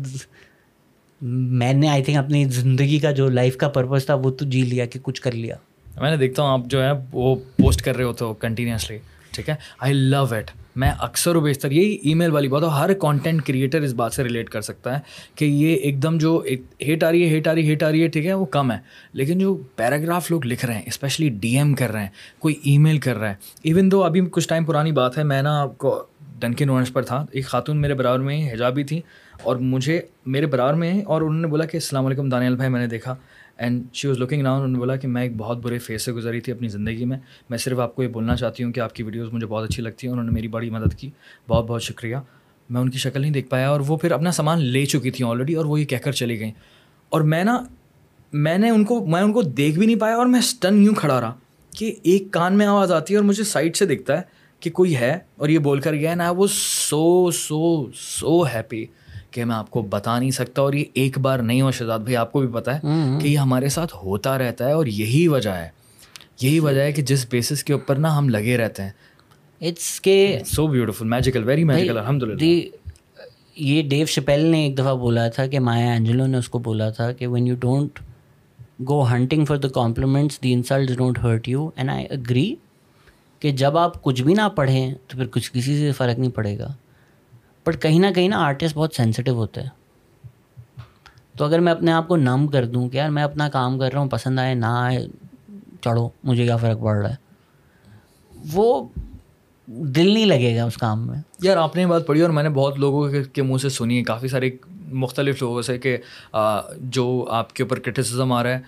میں نے آئی تھنک اپنی زندگی کا جو لائف کا پرپز تھا وہ تو جی لیا کہ کچھ کر لیا۔ میں نے دیکھتا ہوں آپ جو ہے وہ پوسٹ کر رہے ہوتے ہو کنٹینیوسلی ٹھیک ہے؟ آئی لو ایٹ میں اکثر و بیشتر یہی ای میل والی بات ہو ہر کانٹینٹ کریٹر اس بات سے ریلیٹ کر سکتا ہے کہ یہ ایک دم جو ہیٹ آ رہی ہے ہیٹ آ رہی ہے ہیٹ آ رہی ہے، ٹھیک ہے، وہ کم ہے۔ لیکن جو پیراگراف لوگ لکھ رہے ہیں اسپیشلی ڈی ایم کر رہے ہیں، کوئی ای میل کر رہا ہے۔ ایون دو ابھی کچھ ٹائم پرانی بات ہے، میں نا آپ کو ڈنکن ونش پر تھا۔ ایک خاتون میرے برابر میں حجابی تھی اور مجھے میرے برابر میں اور انہوں نے بولا کہ السلام علیکم دانیال بھائی، میں نے دیکھا۔ And she was looking known انہوں نے بولا کہ میں ایک بہت برے فیس سے گزری تھی اپنی زندگی میں میں صرف آپ کو یہ بولنا چاہتی ہوں کہ آپ کی ویڈیوز مجھے بہت اچھی لگتی ہیں انہوں نے میری بڑی مدد کی بہت بہت شکریہ میں ان کی شکل نہیں دیکھ پایا اور وہ پھر اپنا سامان لے چکی تھیں آلریڈی اور وہ یہ کہہ کر چلی گئیں اور میں نا میں نے ان کو میں ان کو دیکھ بھی نہیں پایا اور میں اسٹن یوں کھڑا رہا کہ ایک کان میں آواز آتی ہے اور مجھے سائڈ سے دکھتا ہے کہ کوئی ہے اور یہ بول کر گیا نا وہ سو سو سو ہیپی کہ میں آپ کو بتا نہیں سکتا اور یہ ایک بار نہیں ہو شہزاد بھائی آپ کو بھی پتہ ہے کہ یہ ہمارے ساتھ ہوتا رہتا ہے اور یہی وجہ ہے۔ یہی وجہ ہے کہ جس بیسس کے اوپر نا ہم لگے رہتے ہیں۔ اٹس کے so beautiful magical very magical الحمد للہ یہ ڈیو شپیل نے ایک دفعہ بولا تھا کہ مایا اینجلو نے اس کو بولا تھا کہ when you don't go hunting for the compliments the insult don't hurt you and I agree کہ جب آپ کچھ بھی نہ پڑھیں تو پھر کچھ کسی سے فرق نہیں پڑے گا۔ بٹ کہیں نہ کہیں نا آرٹسٹ بہت سینسٹیو ہوتے ہیں۔ تو اگر میں اپنے آپ کو نم کر دوں کہ یار میں اپنا کام کر رہا ہوں، پسند آئے، نہ آئے، چڑھو، مجھے کیا فرق پڑ رہا ہے؟ وہ دل نہیں لگے گا اس کام میں۔ یار آپ نے یہ بات پڑھی اور میں نے بہت لوگوں کے منہ سے سنی ہے کافی سارے مختلف لوگوں سے کہ جو آپ کے اوپر کرٹیسزم آ رہا ہے،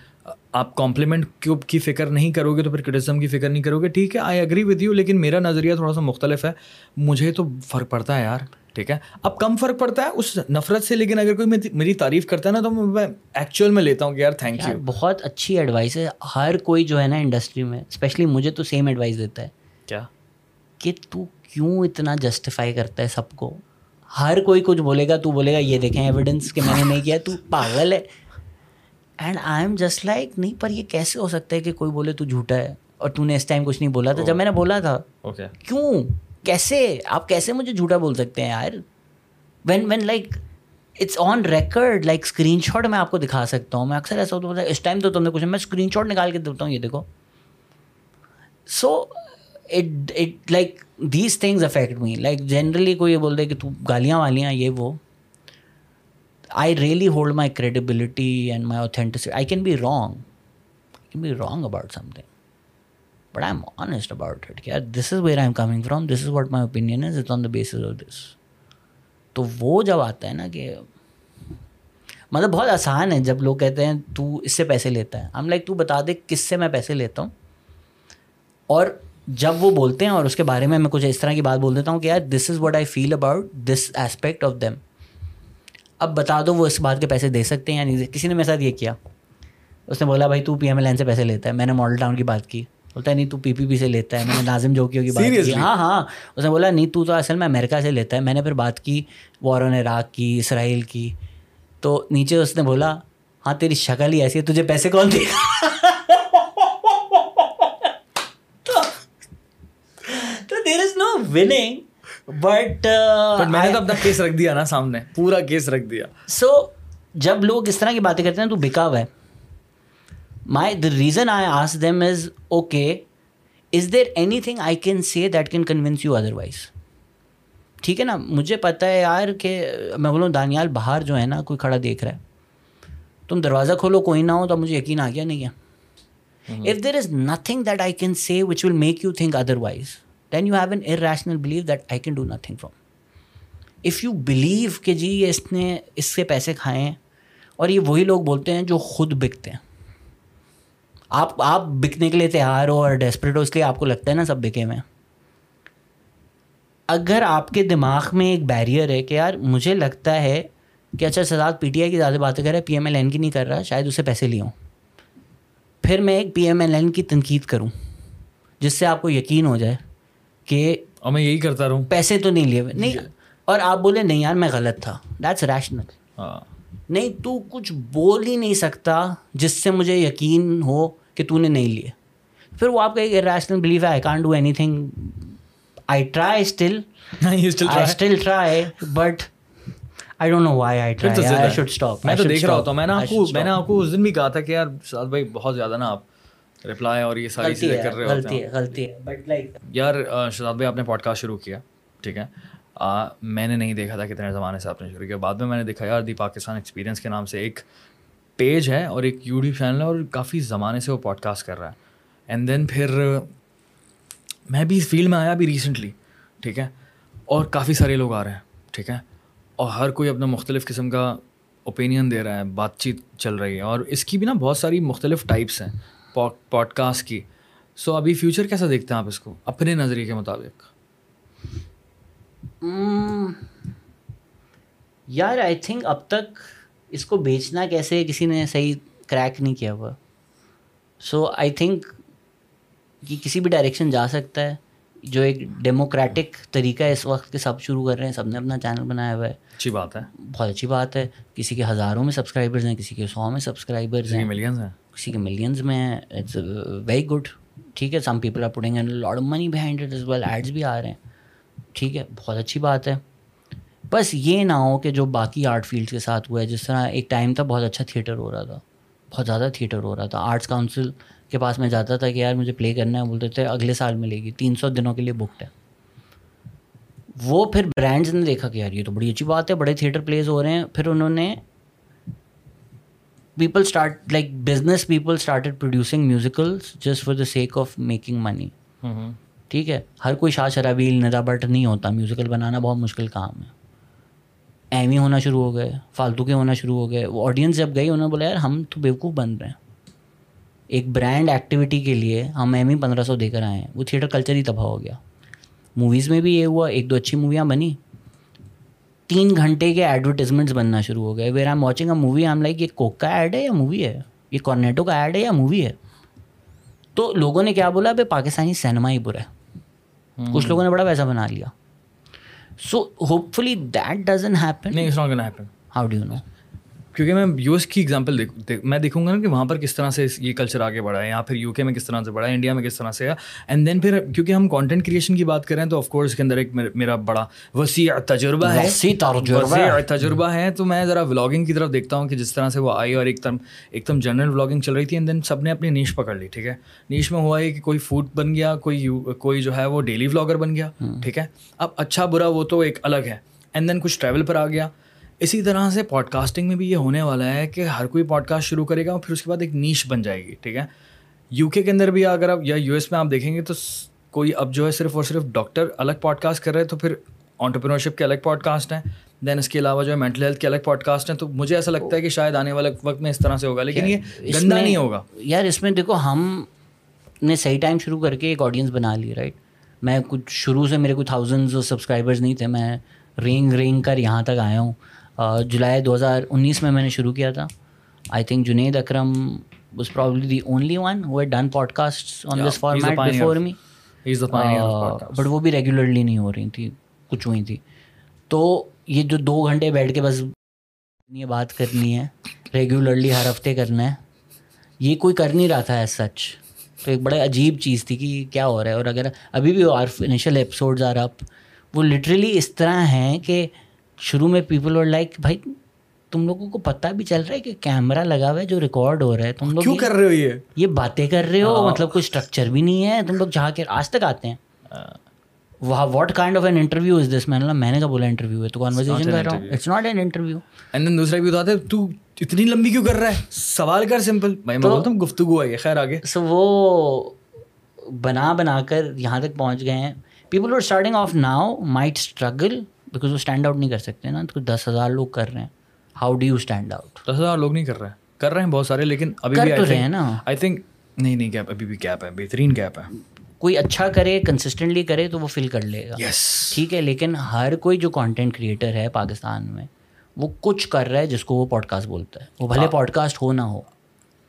آپ کمپلیمنٹ کی فکر نہیں کرو گے تو پھر کرٹیزم کی فکر نہیں کرو گے ٹھیک ہے آئی اگری ود یو لیکن میرا نظریہ تھوڑا سا مختلف ہے۔ مجھے تو فرق پڑتا ہے یار۔ ٹھیک ہے؟ اب کم فرق پڑتا ہے اس نفرت سے لیکن اگر کوئی میری تعریف کرتا ہے نا تو میں ایکچوئل میں لیتا ہوں کہ یار تھینک یو بہت اچھی ایڈوائس ہے۔ ہر کوئی جو ہے نا انڈسٹری میں اسپیشلی مجھے تو سیم ایڈوائس دیتا ہے۔ کیا؟ کہ تو کیوں اتنا جسٹیفائی کرتا ہے سب کو؟ ہر کوئی کچھ بولے گا تو بولے گا یہ دیکھیں ایویڈنس کہ میں نے نہیں کیا تو پاگل ہے۔ And I am just like نہیں پر یہ کیسے ہو سکتا ہے کہ کوئی بولے تو جھوٹا ہے؟ اور تو نے اس ٹائم کچھ نہیں بولا تھا۔ جب میں نے بولا تھا۔ کیوں؟ کیسے آپ کیسے مجھے جھوٹا بول سکتے ہیں یار؟ When when like it's on record like screenshot میں آپ کو دکھا سکتا ہوں. میں اکثر ایسا ہوتا ہوں مطلب اس ٹائم تو تم نے کچھ میں اسکرین شاٹ نکال کے دیتا ہوں، یہ دیکھو. So it it like these things affect me like generally کوئی یہ بول دے کہ تو گالیاں والیاں، یہ وہ. I really hold my credibility and my authenticity I can be wrong can be wrong about something but I am honest about it کہ this is where I am coming from this is what my opinion is it on the basis of this تو وہ جب آتا ہے نا کہ مطلب بہت آسان ہے جب لوگ کہتے ہیں تو اس سے پیسے لیتا ہے. ہم لائک تو بتا دے کس سے میں پیسے لیتا ہوں. اور جب وہ بولتے ہیں اور اس کے بارے میں میں کچھ اس طرح کی بات بول دیتا ہوں کہ یار this is what I feel about this aspect of them اب بتا دو وہ اس بات کے پیسے دے سکتے ہیں یا نہیں. کسی نے میرے ساتھ یہ کیا. اس نے بولا، بھائی تو پی ایم ایل این سے پیسے لیتا ہے. میں نے ماڈل ٹاؤن کی بات کی. بولتا ہے نہیں تو پی پی پی سے لیتا ہے۔ میں نے ناظم جوکیوں کی بات کی? ہاں ہاں۔ اس نے بولا نہیں تو تو اصل میں امریکہ سے لیتا ہے۔ میں نے پھر بات کی وار آن عراق کی اسرائیل کی۔ تو نیچے اس نے بولا ہاں تیری شکل ہی ایسی ہے تجھے پیسے کون دے تو there is no winning but but میں نے تو اپنا کیس رکھ دیا نا سامنے پورا کیس رکھ دیا سو جب لوگ اس طرح کی باتیں کرتے ہیں تو بکا ہوا ہے my the reason I ask them is okay is there anything I can see that can convince you otherwise ٹھیک ہے نا؟ مجھے پتہ ہے یار کہ میں بولوں دانیال باہر جو ہے نا کوئی کھڑا دیکھ رہا ہے۔ تم دروازہ کھولو کوئی نہ ہو تو مجھے یقین آ گیا نہیں ہے if there is nothing that I can see which will make you think otherwise then you have an irrational believe that I can do nothing from if you believe کہ جی اس نے اس سے پیسے کھائے ہیں اور یہ وہی لوگ بولتے ہیں جو خود بکتے ہیں۔ آپ آپ بکنے کے لیے تیار ہو اور ڈیسپریٹ ہو اس لیے آپ کو لگتا ہے نا سب بکے میں۔ اگر آپ کے دماغ میں ایک بیریئر ہے کہ یار مجھے لگتا ہے کہ اچھا سزاد پی ٹی آئی کی زیادہ باتیں کر رہا ہے پی ایم ایل این کی نہیں کر رہا شاید اسے پیسے لیوں پھر میں ایک پی ایم ایل این کی تنقید کروں جس سے آپ کو یقین ہو جائے کہ اور میں یہی کرتا رہوں۔ پیسے تو نہیں لیے ہوئے نہیں اور آپ بولے نہیں یار میں غلط تھا۔ دیٹس ریشنل نہیں تو کچھ بول ہی نہیں سکتا جس سے مجھے یقین ہو کہ تو نے نہیں لیے پھر وہ آپ کا ایک ریشنل بلیف ہے I can't do anything I try still try but I don't know why I try I. Should stop میں تو دیکھ رہا ہوتا ہوں میں نے آپ کو میں نے آپ کو اس دن بھی کہا تھا کہ یار سعد بھائی بہت زیادہ نا آپ رپلائی اور یہ ساری چیزیں کر رہے ہوتے غلطی ہے غلطی ہے بٹ لائک یار شہزاد بھائی آپ نے پوڈ کاسٹ شروع کیا ٹھیک ہے میں نے نہیں دیکھا تھا کتنے زمانے سے آپ نے شروع کیا۔ بعد میں میں نے دیکھا، یار، دی پاکستان ایکسپیرینس کے نام سے ایک پیج ہے اور ایک یوٹیوب چینل ہے اور کافی زمانے سے وہ پوڈ کاسٹ کر رہا ہے۔ اینڈ دین پھر میں بھی اس فیلڈ میں آیا بھی ریسنٹلی ٹھیک ہے؟ اور کافی سارے لوگ آ رہے ہیں، ٹھیک ہے؟ اور ہر کوئی اپنا مختلف قسم کا اوپینین دے رہا ہے، بات چیت چل رہی ہے۔ اور اس کی بھی نا بہت ساری مختلف ٹائپس ہیں، پوڈ کاسٹ کی۔ سو ابھی فیوچر کیسا دیکھتے ہیں آپ اس کو؟ اپنے نظریے کے مطابق۔ یار آئی تھنک اب تک اس کو بیچنا کیسے کسی نے صحیح کریک نہیں کیا ہوا سو آئی تھنک کہ کسی بھی ڈائریکشن جا سکتا ہے جو ایک ڈیموکریٹک طریقہ ہے اس وقت کے سب شروع کر رہے ہیں سب نے اپنا چینل بنایا ہوا ہے اچھی بات ہے بہت اچھی بات ہے کسی کے ہزاروں میں سبسکرائبرز ہیں کسی کے سو میں سبسکرائبرز ہیں ملینز ہیں کسی کے ملینز میں ہیں اٹس ویری گڈ ٹھیک ہے some people are putting load money behind it is well ads بھی آ رہے ہیں ٹھیک ہے، بہت اچھی بات ہے۔ بس یہ نہ ہو کہ جو باقی آرٹ فیلڈ کے ساتھ ہوا ہے، جس طرح ایک ٹائم تھا بہت اچھا تھیٹر ہو رہا تھا۔ بہت زیادہ تھیٹر ہو رہا تھا۔ آرٹس کاؤنسل کے پاس میں جاتا تھا کہ یار مجھے پلے کرنا ہے بولتے تھے اگلے سال ملے گی، تین سو دنوں کے لیے بکڈ ہے۔ وہ پھر برانڈز نے دیکھا کہ یار یہ تو بڑی اچھی بات ہے، بڑے تھیٹر پلیز ہو رہے ہیں۔ پھر انہوں نے people start like business people started producing musicals just for the sake of making money ٹھیک ہے؟ ہر کوئی شاہ شرابیل، ندا بٹ نہیں ہوتا۔ میوزیکل بنانا بہت مشکل کام ہے۔ ایم ہونا شروع ہو گئے، فالتو کے ہونا شروع ہو گئے۔ وہ آڈینس جب گئی، انہوں نے بولا، یار، ہم تو بیوقوف بن رہے ہیں۔ ایک برانڈ ایکٹیویٹی کے لیے ہم ایم ہی پندرہ سو دے کر آئے ہیں۔ وہ تھیٹر کلچر ہی تباہ ہو گیا۔ موویز میں بھی یہ ہوا، ایک دو اچھی موویاں بنی تین گھنٹے کے ایڈورٹیزمنٹس بننا شروع ہو گئے۔ Where I am watching a movie I am like یہ کوک کا ایڈ ہے یا مووی ہے؟ یہ کارنیٹو کا ایڈ ہے یا مووی ہے؟ تو لوگوں نے کیا بولا؟ بھائی پاکستانی سینما ہی برا ہے۔ کچھ لوگوں نے بڑا پیسہ بنا لیا۔ So hopefully that doesn't happen how do you know کیونکہ میں یو ایس کی ایگزامپل دیکھ میں دیکھوں گا نا کہ وہاں پر کس طرح سے یہ کلچر آگے بڑھا ہے یا پھر یو کے میں کس طرح سے بڑھا ہے انڈیا میں کس طرح سے ہے۔ اینڈ دین پھر کیونکہ ہم کانٹینٹ کریشن کی بات کریں تو آف کورس اس کے اندر ایک میرا بڑا وسیع تجربہ ہے۔ وسیع تجربہ وسیع تجربہ ہے۔ تو میں ذرا ولاگنگ کی طرف دیکھتا ہوں کہ جس طرح سے وہ آئی اور ایک دم ایک دم جنرل ولاگنگ چل رہی تھی اینڈ دین سب نے اپنی نیش پکڑ لی ٹھیک ہے۔ نیش میں ہوا ہے کہ کوئی فوڈ بن گیا کوئی کوئی جو ہے وہ ڈیلی ولاگر بن گیا ٹھیک ہے۔ اب اچھا برا وہ تو ایک الگ ہے۔ اینڈ دین کچھ ٹریول پر آ گیا۔ اسی طرح سے پوڈ کاسٹنگ میں بھی یہ ہونے والا ہے کہ ہر کوئی پوڈ کاسٹ شروع کرے گا اور پھر اس کے بعد ایک نیش بن جائے گی ٹھیک ہے؟ یو کے اندر بھی اگر آپ یا یو ایس میں آپ دیکھیں گے تو کوئی اب جو ہے صرف اور صرف ڈاکٹر الگ پوڈ کاسٹ کر رہے ہیں تو پھر آنٹرپرینورشپ کے الگ پوڈ کاسٹ ہیں دین اس کے علاوہ جو ہے مینٹل ہیلتھ کے الگ پوڈ کاسٹ ہیں تو مجھے ایسا لگتا ہے کہ شاید آنے والے وقت میں اس طرح سے ہوگا لیکن یہ گندا نہیں ہوگا۔ یار اس میں دیکھو ہم نے صحیح ٹائم شروع کر کے ایک آڈینس بنا لی رائٹ میں کچھ شروع سے میرے کوئی تھاؤزنڈز سبسکرائبرز نہیں تھے میں رینگ رینگ کر یہاں تک آیا ہوں۔ جولائی دو ہزار انیس میں میں نے شروع کیا تھا۔ I think Junaid Akram was probably the only one who done podcast on this format before me but وہ بھی ریگولرلی نہیں ہو رہی تھیں کچھ ہوئی تھیں تو یہ جو دو گھنٹے بیٹھ کے بس بات کرنی ہے ریگولرلی ہر ہفتے کرنا ہے یہ کوئی کر نہیں رہا تھا ایز سچ تو ایک بڑا عجیب چیز تھی کہ کیا ہو رہا ہے۔ اور اگر ابھی بھی our financial episodes are up وہ لٹرلی اس طرح ہیں کہ شروع میں پیپل اور لائک بھائی تم لوگوں کو پتہ بھی چل رہا ہے کہ کیمرہ لگا ہوا ہے جو ریکارڈ ہو رہا ہے تم لوگ کیوں کر رہے ہو یہ؟ یہ باتیں کر رہے ہو مطلب کوئی اسٹرکچر بھی نہیں ہے تم لوگ جہاں کے آج تک آتے ہیں۔ What kind of an interview is this میں نے میں نے کہا بولا انٹرویو ہے تو کانورزیشن کر رہا ہوں۔ It's not an interview and then دوسرا بھی بتاتے تو اتنی لمبی کیوں کر رہا ہے؟ سوال کر سمپل میں بولتا ہوں گفتگو ہے خیر آگے۔ سو وہ بنا بنا کر یہاں تک پہنچ گئے ہیں۔ People are starting off now might struggle because وہ اسٹینڈ آؤٹ نہیں کر سکتے نا تو دس ہزار لوگ کر رہے ہیں۔ How do you stand out دس ہزار لوگ نہیں کر رہے ہیں۔ کر رہے ہیں بہت سارے لیکن ابھی بھی رہے ہیں نا۔ آئی تھنک نہیں نہیں گیپ ابھی بھی گیپ ہے بہترین گیپ ہے۔ کوئی اچھا کرے کنسسٹنٹلی کرے تو وہ فل کر لے گا۔ ٹھیک ہے لیکن ہر کوئی جو کانٹینٹ کریٹر ہے پاکستان میں وہ کچھ کر رہا ہے جس کو وہ پوڈ کاسٹ بولتا ہے۔ وہ بھلے پوڈ کاسٹ ہو نہ ہو۔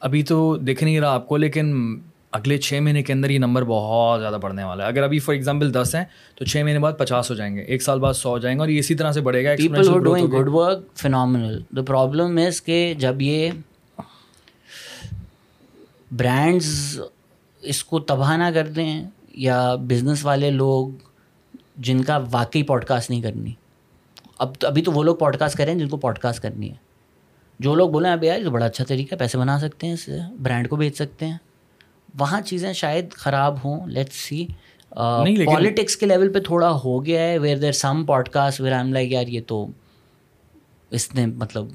ابھی تو دکھ نہیں رہا آپ کو لیکن اگلے چھ مہینے کے اندر یہ نمبر بہت زیادہ بڑھنے والا ہے۔ اگر ابھی فار ایگزامپل دس ہیں تو چھ مہینے بعد پچاس ہو جائیں گے ایک سال بعد سو ہو جائیں گے اور یہ اسی طرح سے بڑھے گا good work phenomenal the problem is کہ جب یہ برانڈز اس کو تباہ نہ کر دیں یا بزنس والے لوگ جن کا واقعی پوڈ کاسٹ نہیں کرنی۔ اب ابھی تو وہ لوگ پوڈ کاسٹ کریں جن کو پوڈ کاسٹ کرنی ہے۔ جو لوگ بولیں ابھی یار یہ تو بڑا اچھا طریقہ ہے پیسے بنا سکتے ہیں اس سے برانڈ کو بیچ سکتے ہیں۔ وہاں چیزیں شاید خراب ہوں. لیٹ سی پالیٹکس کے لیول پہ تھوڑا ہو گیا ہے where there some podcast where I like یار یہ تو اس نے مطلب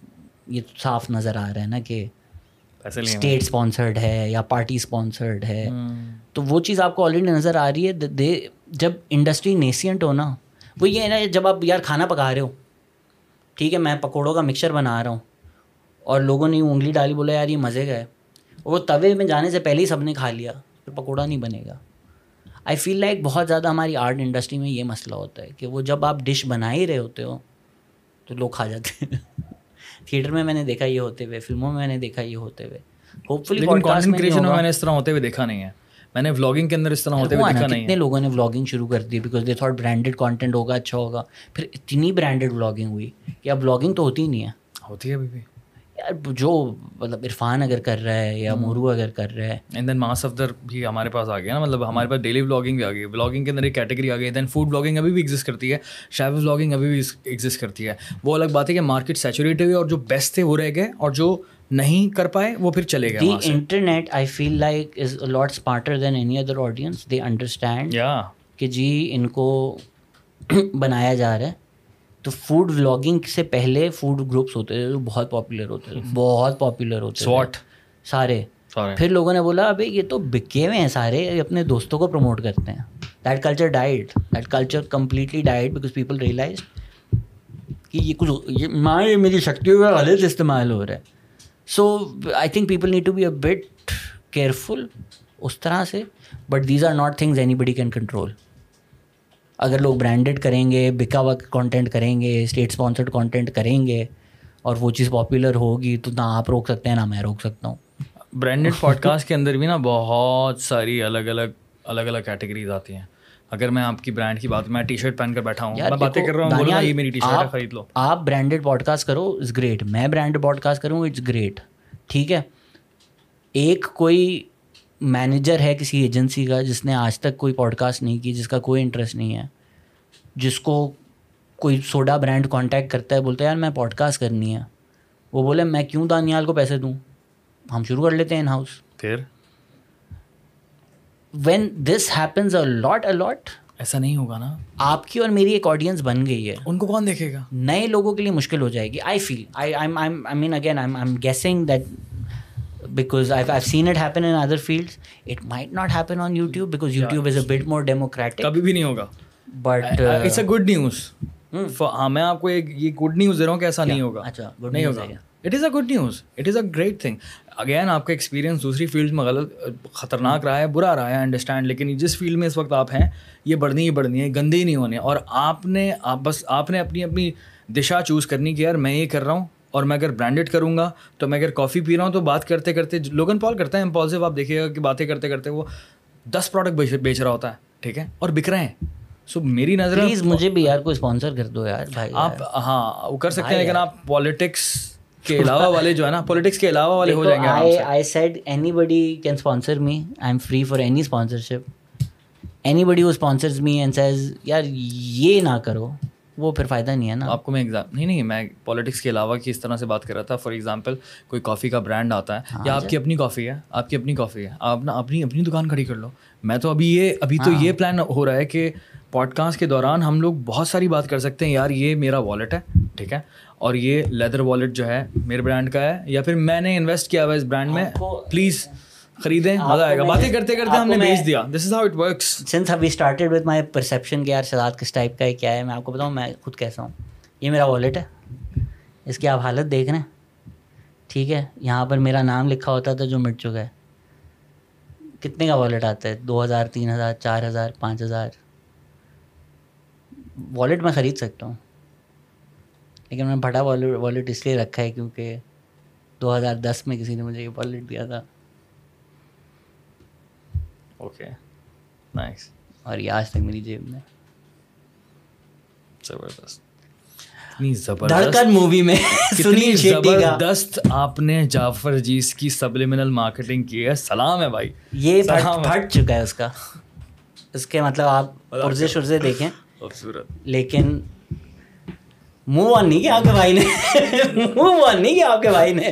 یہ صاف نظر آ رہا ہے نا کہ اسٹیٹ اسپانسرڈ ہے۔ یا پارٹی اسپانسرڈ ہے۔ تو وہ چیز آپ کو آلریڈی نظر آ رہی ہے دے جب انڈسٹری نیسینٹ ہو نا وہ یہ ہے نا جب آپ یار کھانا پکا رہے ہو ٹھیک ہے میں پکوڑوں کا مکسچر بنا رہا ہوں اور لوگوں نے انگلی ڈالی بولا یار یہ مزے گئے وہ توے میں جانے سے پہلے ہی سب نے کھا لیا پھر پکوڑا نہیں بنے گا۔ آئی فیل لائک بہت زیادہ ہماری آرٹ انڈسٹری میں یہ مسئلہ ہوتا ہے کہ وہ جب آپ ڈش بنا ہی رہے ہوتے ہو تو لوگ کھا جاتے ہیں۔ تھیٹر میں میں نے دیکھا یہ ہوتے ہوئے فلموں میں میں نے دیکھا یہ ہوتے ہوئے۔ ہوپ فلی میں نے اس طرح ہوتے ہوئے دیکھا نہیں ہے۔ میں نے ولاگنگ کے اندر اس طرح ہوتے ہوئے دیکھا نہیں کتنے لوگوں نے ولاگنگ شروع کر دی because they thought branded content ہوگا اچھا ہوگا۔ پھر اتنی برانڈیڈ ولاگنگ ہوئی کہ اب ولاگنگ تو ہوتی نہیں ہے۔ ہوتی ہے ابھی بھی۔ جو مطلب عرفان اگر کر رہا ہے یا مورو اگر کر رہا ہے۔ اینڈ دین ماس افدر بھی ہمارے پاس آ گیا نا مطلب ہمارے پاس ڈیلی بلاگنگ بھی آ گئی بلاگنگ کے اندر ایک کیٹیگری آ گئی دین فوڈ بلاگنگ ابھی بھی ایگزٹ کرتی ہے۔ شاید بلاگنگ ابھی بھی ایگزٹ کرتی ہے۔ وہ الگ بات ہے کہ مارکیٹ سیچوریٹ ہوئی اور جو بیسٹ تھے وہ رہ گئے اور جو نہیں کر پائے وہ پھر چلے گئے the internet I feel like is lot smarter than any other audience they understand کہ جی ان کو بنایا جا رہا ہے۔ تو فوڈ ولاگنگ سے پہلے فوڈ گروپس ہوتے تھے جو بہت پاپولر ہوتے تھے بہت پاپولر ہوتے سواٹ۔ سارے۔ پھر لوگوں نے بولا ابھی یہ تو بکے ہوئے ہیں سارے اپنے دوستوں کو پروموٹ کرتے ہیں۔ That culture died that culture completely died because people realize کہ یہ کچھ ماں یہ میری شکتیوں کا غلط استعمال ہو رہا ہے۔ So I think people need to be a bit careful اس طرح سے but these are not things anybody can control اگر لوگ برانڈڈ کریں گے بکا ہوا کانٹینٹ کریں گے اسٹیٹ اسپانسرڈ کانٹینٹ کریں گے اور وہ چیز پاپولر ہوگی تو نہ آپ روک سکتے ہیں نہ میں روک سکتا ہوں۔ برانڈیڈ پوڈ کاسٹ کے اندر بھی نا بہت ساری الگ الگ الگ الگ کیٹیگریز آتی ہیں۔ اگر میں آپ کی برانڈ کی بات میں ٹی شرٹ پہن کر بیٹھا ہوں میں باتیں کر رہا ہوں یہ میری ٹی شرٹ خرید لو۔ آپ برانڈیڈ پوڈ کاسٹ کرو اٹس گریٹ میں برانڈ پوڈ کاسٹ کروں اٹس گریٹ ٹھیک ہے؟ ایک کوئی مینیجر ہے کسی ایجنسی کا جس نے آج تک کوئی پوڈ کاسٹ نہیں کی جس کا کوئی انٹرسٹ نہیں ہے۔ جس کو کوئی سوڈا برانڈ کانٹیکٹ کرتا ہے بولتا ہے یار میں پوڈ کاسٹ کرنی ہے۔ وہ بولے میں کیوں دانیال کو پیسے دوں؟ ہم شروع کر لیتے ہیں ان ہاؤس پھر؟ When this happens a lot a lot ایسا نہیں ہوگا نا۔ آپ کی اور میری ایک آڈینس بن گئی ہے۔ ان کو کون دیکھے گا؟ نئے لوگوں کے لیے مشکل ہو جائے گی۔ I feel I mean again I am guessing that because I I seen it happen in other field it might not happen on YouTube because YouTube is a bit more democratic کبھی بھی نہیں ہوگا۔ But it's a good news ہاں میں آپ کو ایک یہ گڈ نیوز دے رہا ہوں کہ ایسا نہیں ہوگا اچھا نہیں ہوگا it is a good news it is a great thing again آپ کا ایکسپیرینس دوسری فیلڈ میں غلط خطرناک رہا ہے برا رہا ہے انڈرسٹینڈ لیکن جس فیلڈ میں اس وقت آپ ہیں یہ بڑھنی ہی بڑھنی ہے گندی نہیں ہونے اور آپ نے آپ بس آپ نے اپنی اپنی دشا چوز کرنی کہ یار میں یہ کر رہا ہوں اور میں اگر برانڈڈ کروں گا تو میں اگر کافی پی رہا ہوں تو بات کرتے کرتے لوگن پال کرتا ہے امپالسو آپ دیکھیے گا کہ باتیں کرتے کرتے وہ دس پروڈکٹ بیچ رہا ہوتا ہے ٹھیک ہے اور بک رہے ہیں سو میری نظر پلیز مجھے بھی یار کوئی اسپانسر کر دو یار بھائی آپ ہاں وہ کر سکتے ہیں لیکن آپ پالیٹکس کے علاوہ والے جو ہے نا پالیٹکس کے علاوہ والے ہو جائیں گے I I said anybody can sponsor me I am free for any sponsorship anybody وہ اسپانسرز می اینڈ سیز یار یہ نہ کرو وہ پھر فائدہ نہیں ہے نا آپ کو میں ایگزام نہیں نہیں میں پالیٹکس کے علاوہ کی اس طرح سے بات کر رہا تھا فار ایگزامپل کوئی کافی کا برانڈ آتا ہے یا آپ کی اپنی کافی ہے آپ کی اپنی کافی ہے آپ نا اپنی اپنی دکان کھڑی کر لو میں تو ابھی یہ ابھی تو یہ پلان ہو رہا ہے کہ پوڈ کاسٹ کے دوران ہم لوگ بہت ساری بات کر سکتے ہیں یار یہ میرا والیٹ ہے ٹھیک ہے؟ اور یہ لیدر والیٹ جو ہے میرے برانڈ کا ہے یا پھر میں نے انویسٹ کیا ہوا اس برانڈ میں پلیز خریدیں مزہ آئے گا۔ باتیں کرتے کرتے ہم نے بھیج دیا۔ This is how it works since have started with my perception کہ یار شداد کس ٹائپ کا ہے کیا ہے میں آپ کو بتاؤں میں خود کیسا ہوں۔ یہ میرا والیٹ ہے۔ اس کی آپ حالت دیکھ رہے ہیں۔ ٹھیک ہے؟ یہاں پر میرا نام لکھا ہوتا تھا جو مٹ چکا ہے۔ کتنے کا والیٹ آتا ہے؟ دو ہزار تین ہزار چار ہزار پانچ ہزار۔ والیٹ میں خرید سکتا ہوں۔ لیکن میں بڑا والیٹ والیٹ اس لیے رکھا ہے کیونکہ دو ہزار دس میں کسی نے مجھے یہ والیٹ دیا تھا۔ اوکے نائس اور یہ آج تک میری جیب میں۔ زبردست۔ مووی میں زبردست آپ نے جعفر جیس کی سبلیمنل مارکیٹنگ کی ہے۔ سلام ہے بھائی۔ یہ پھٹ چکا ہے اس کا۔ اس کے مطلب آپ پرزے شرزے دیکھیں۔ خوبصورت لیکن منہ آن نہیں کیا آپ کے بھائی نے؟ منہ آن نہیں کیا آپ کے بھائی نے؟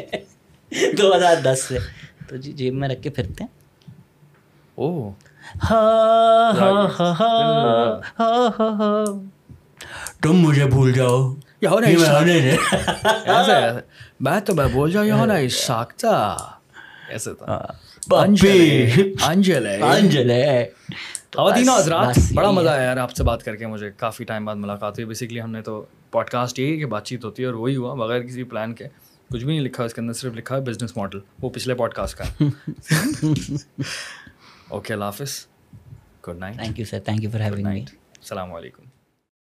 دو ہزار دس سے۔ تو جی جیب میں رکھ کے پھرتے ہیں۔ او۔ تم مجھے بھول جاؤ۔ میں تو میں بول جاؤں یہاں نہیں ساکتا ایسے تھا۔ انجل انجل ہے خواتین حضرات بڑا مزہ آیا یار آپ سے بات کر کے مجھے کافی ٹائم بعد ملاقات ہوئی۔ بیسکلی ہم نے تو پوڈ کاسٹ یہی کہ بات چیت ہوتی ہے اور وہی ہوا بغیر کسی پلان کے۔ کچھ بھی نہیں لکھا اس کے اندر صرف لکھا ہے بزنس ماڈل وہ پچھلے پوڈ کاسٹ کا اوکے اللہ حافظ۔ Good night thank you sir thank you for having me السلام علیکم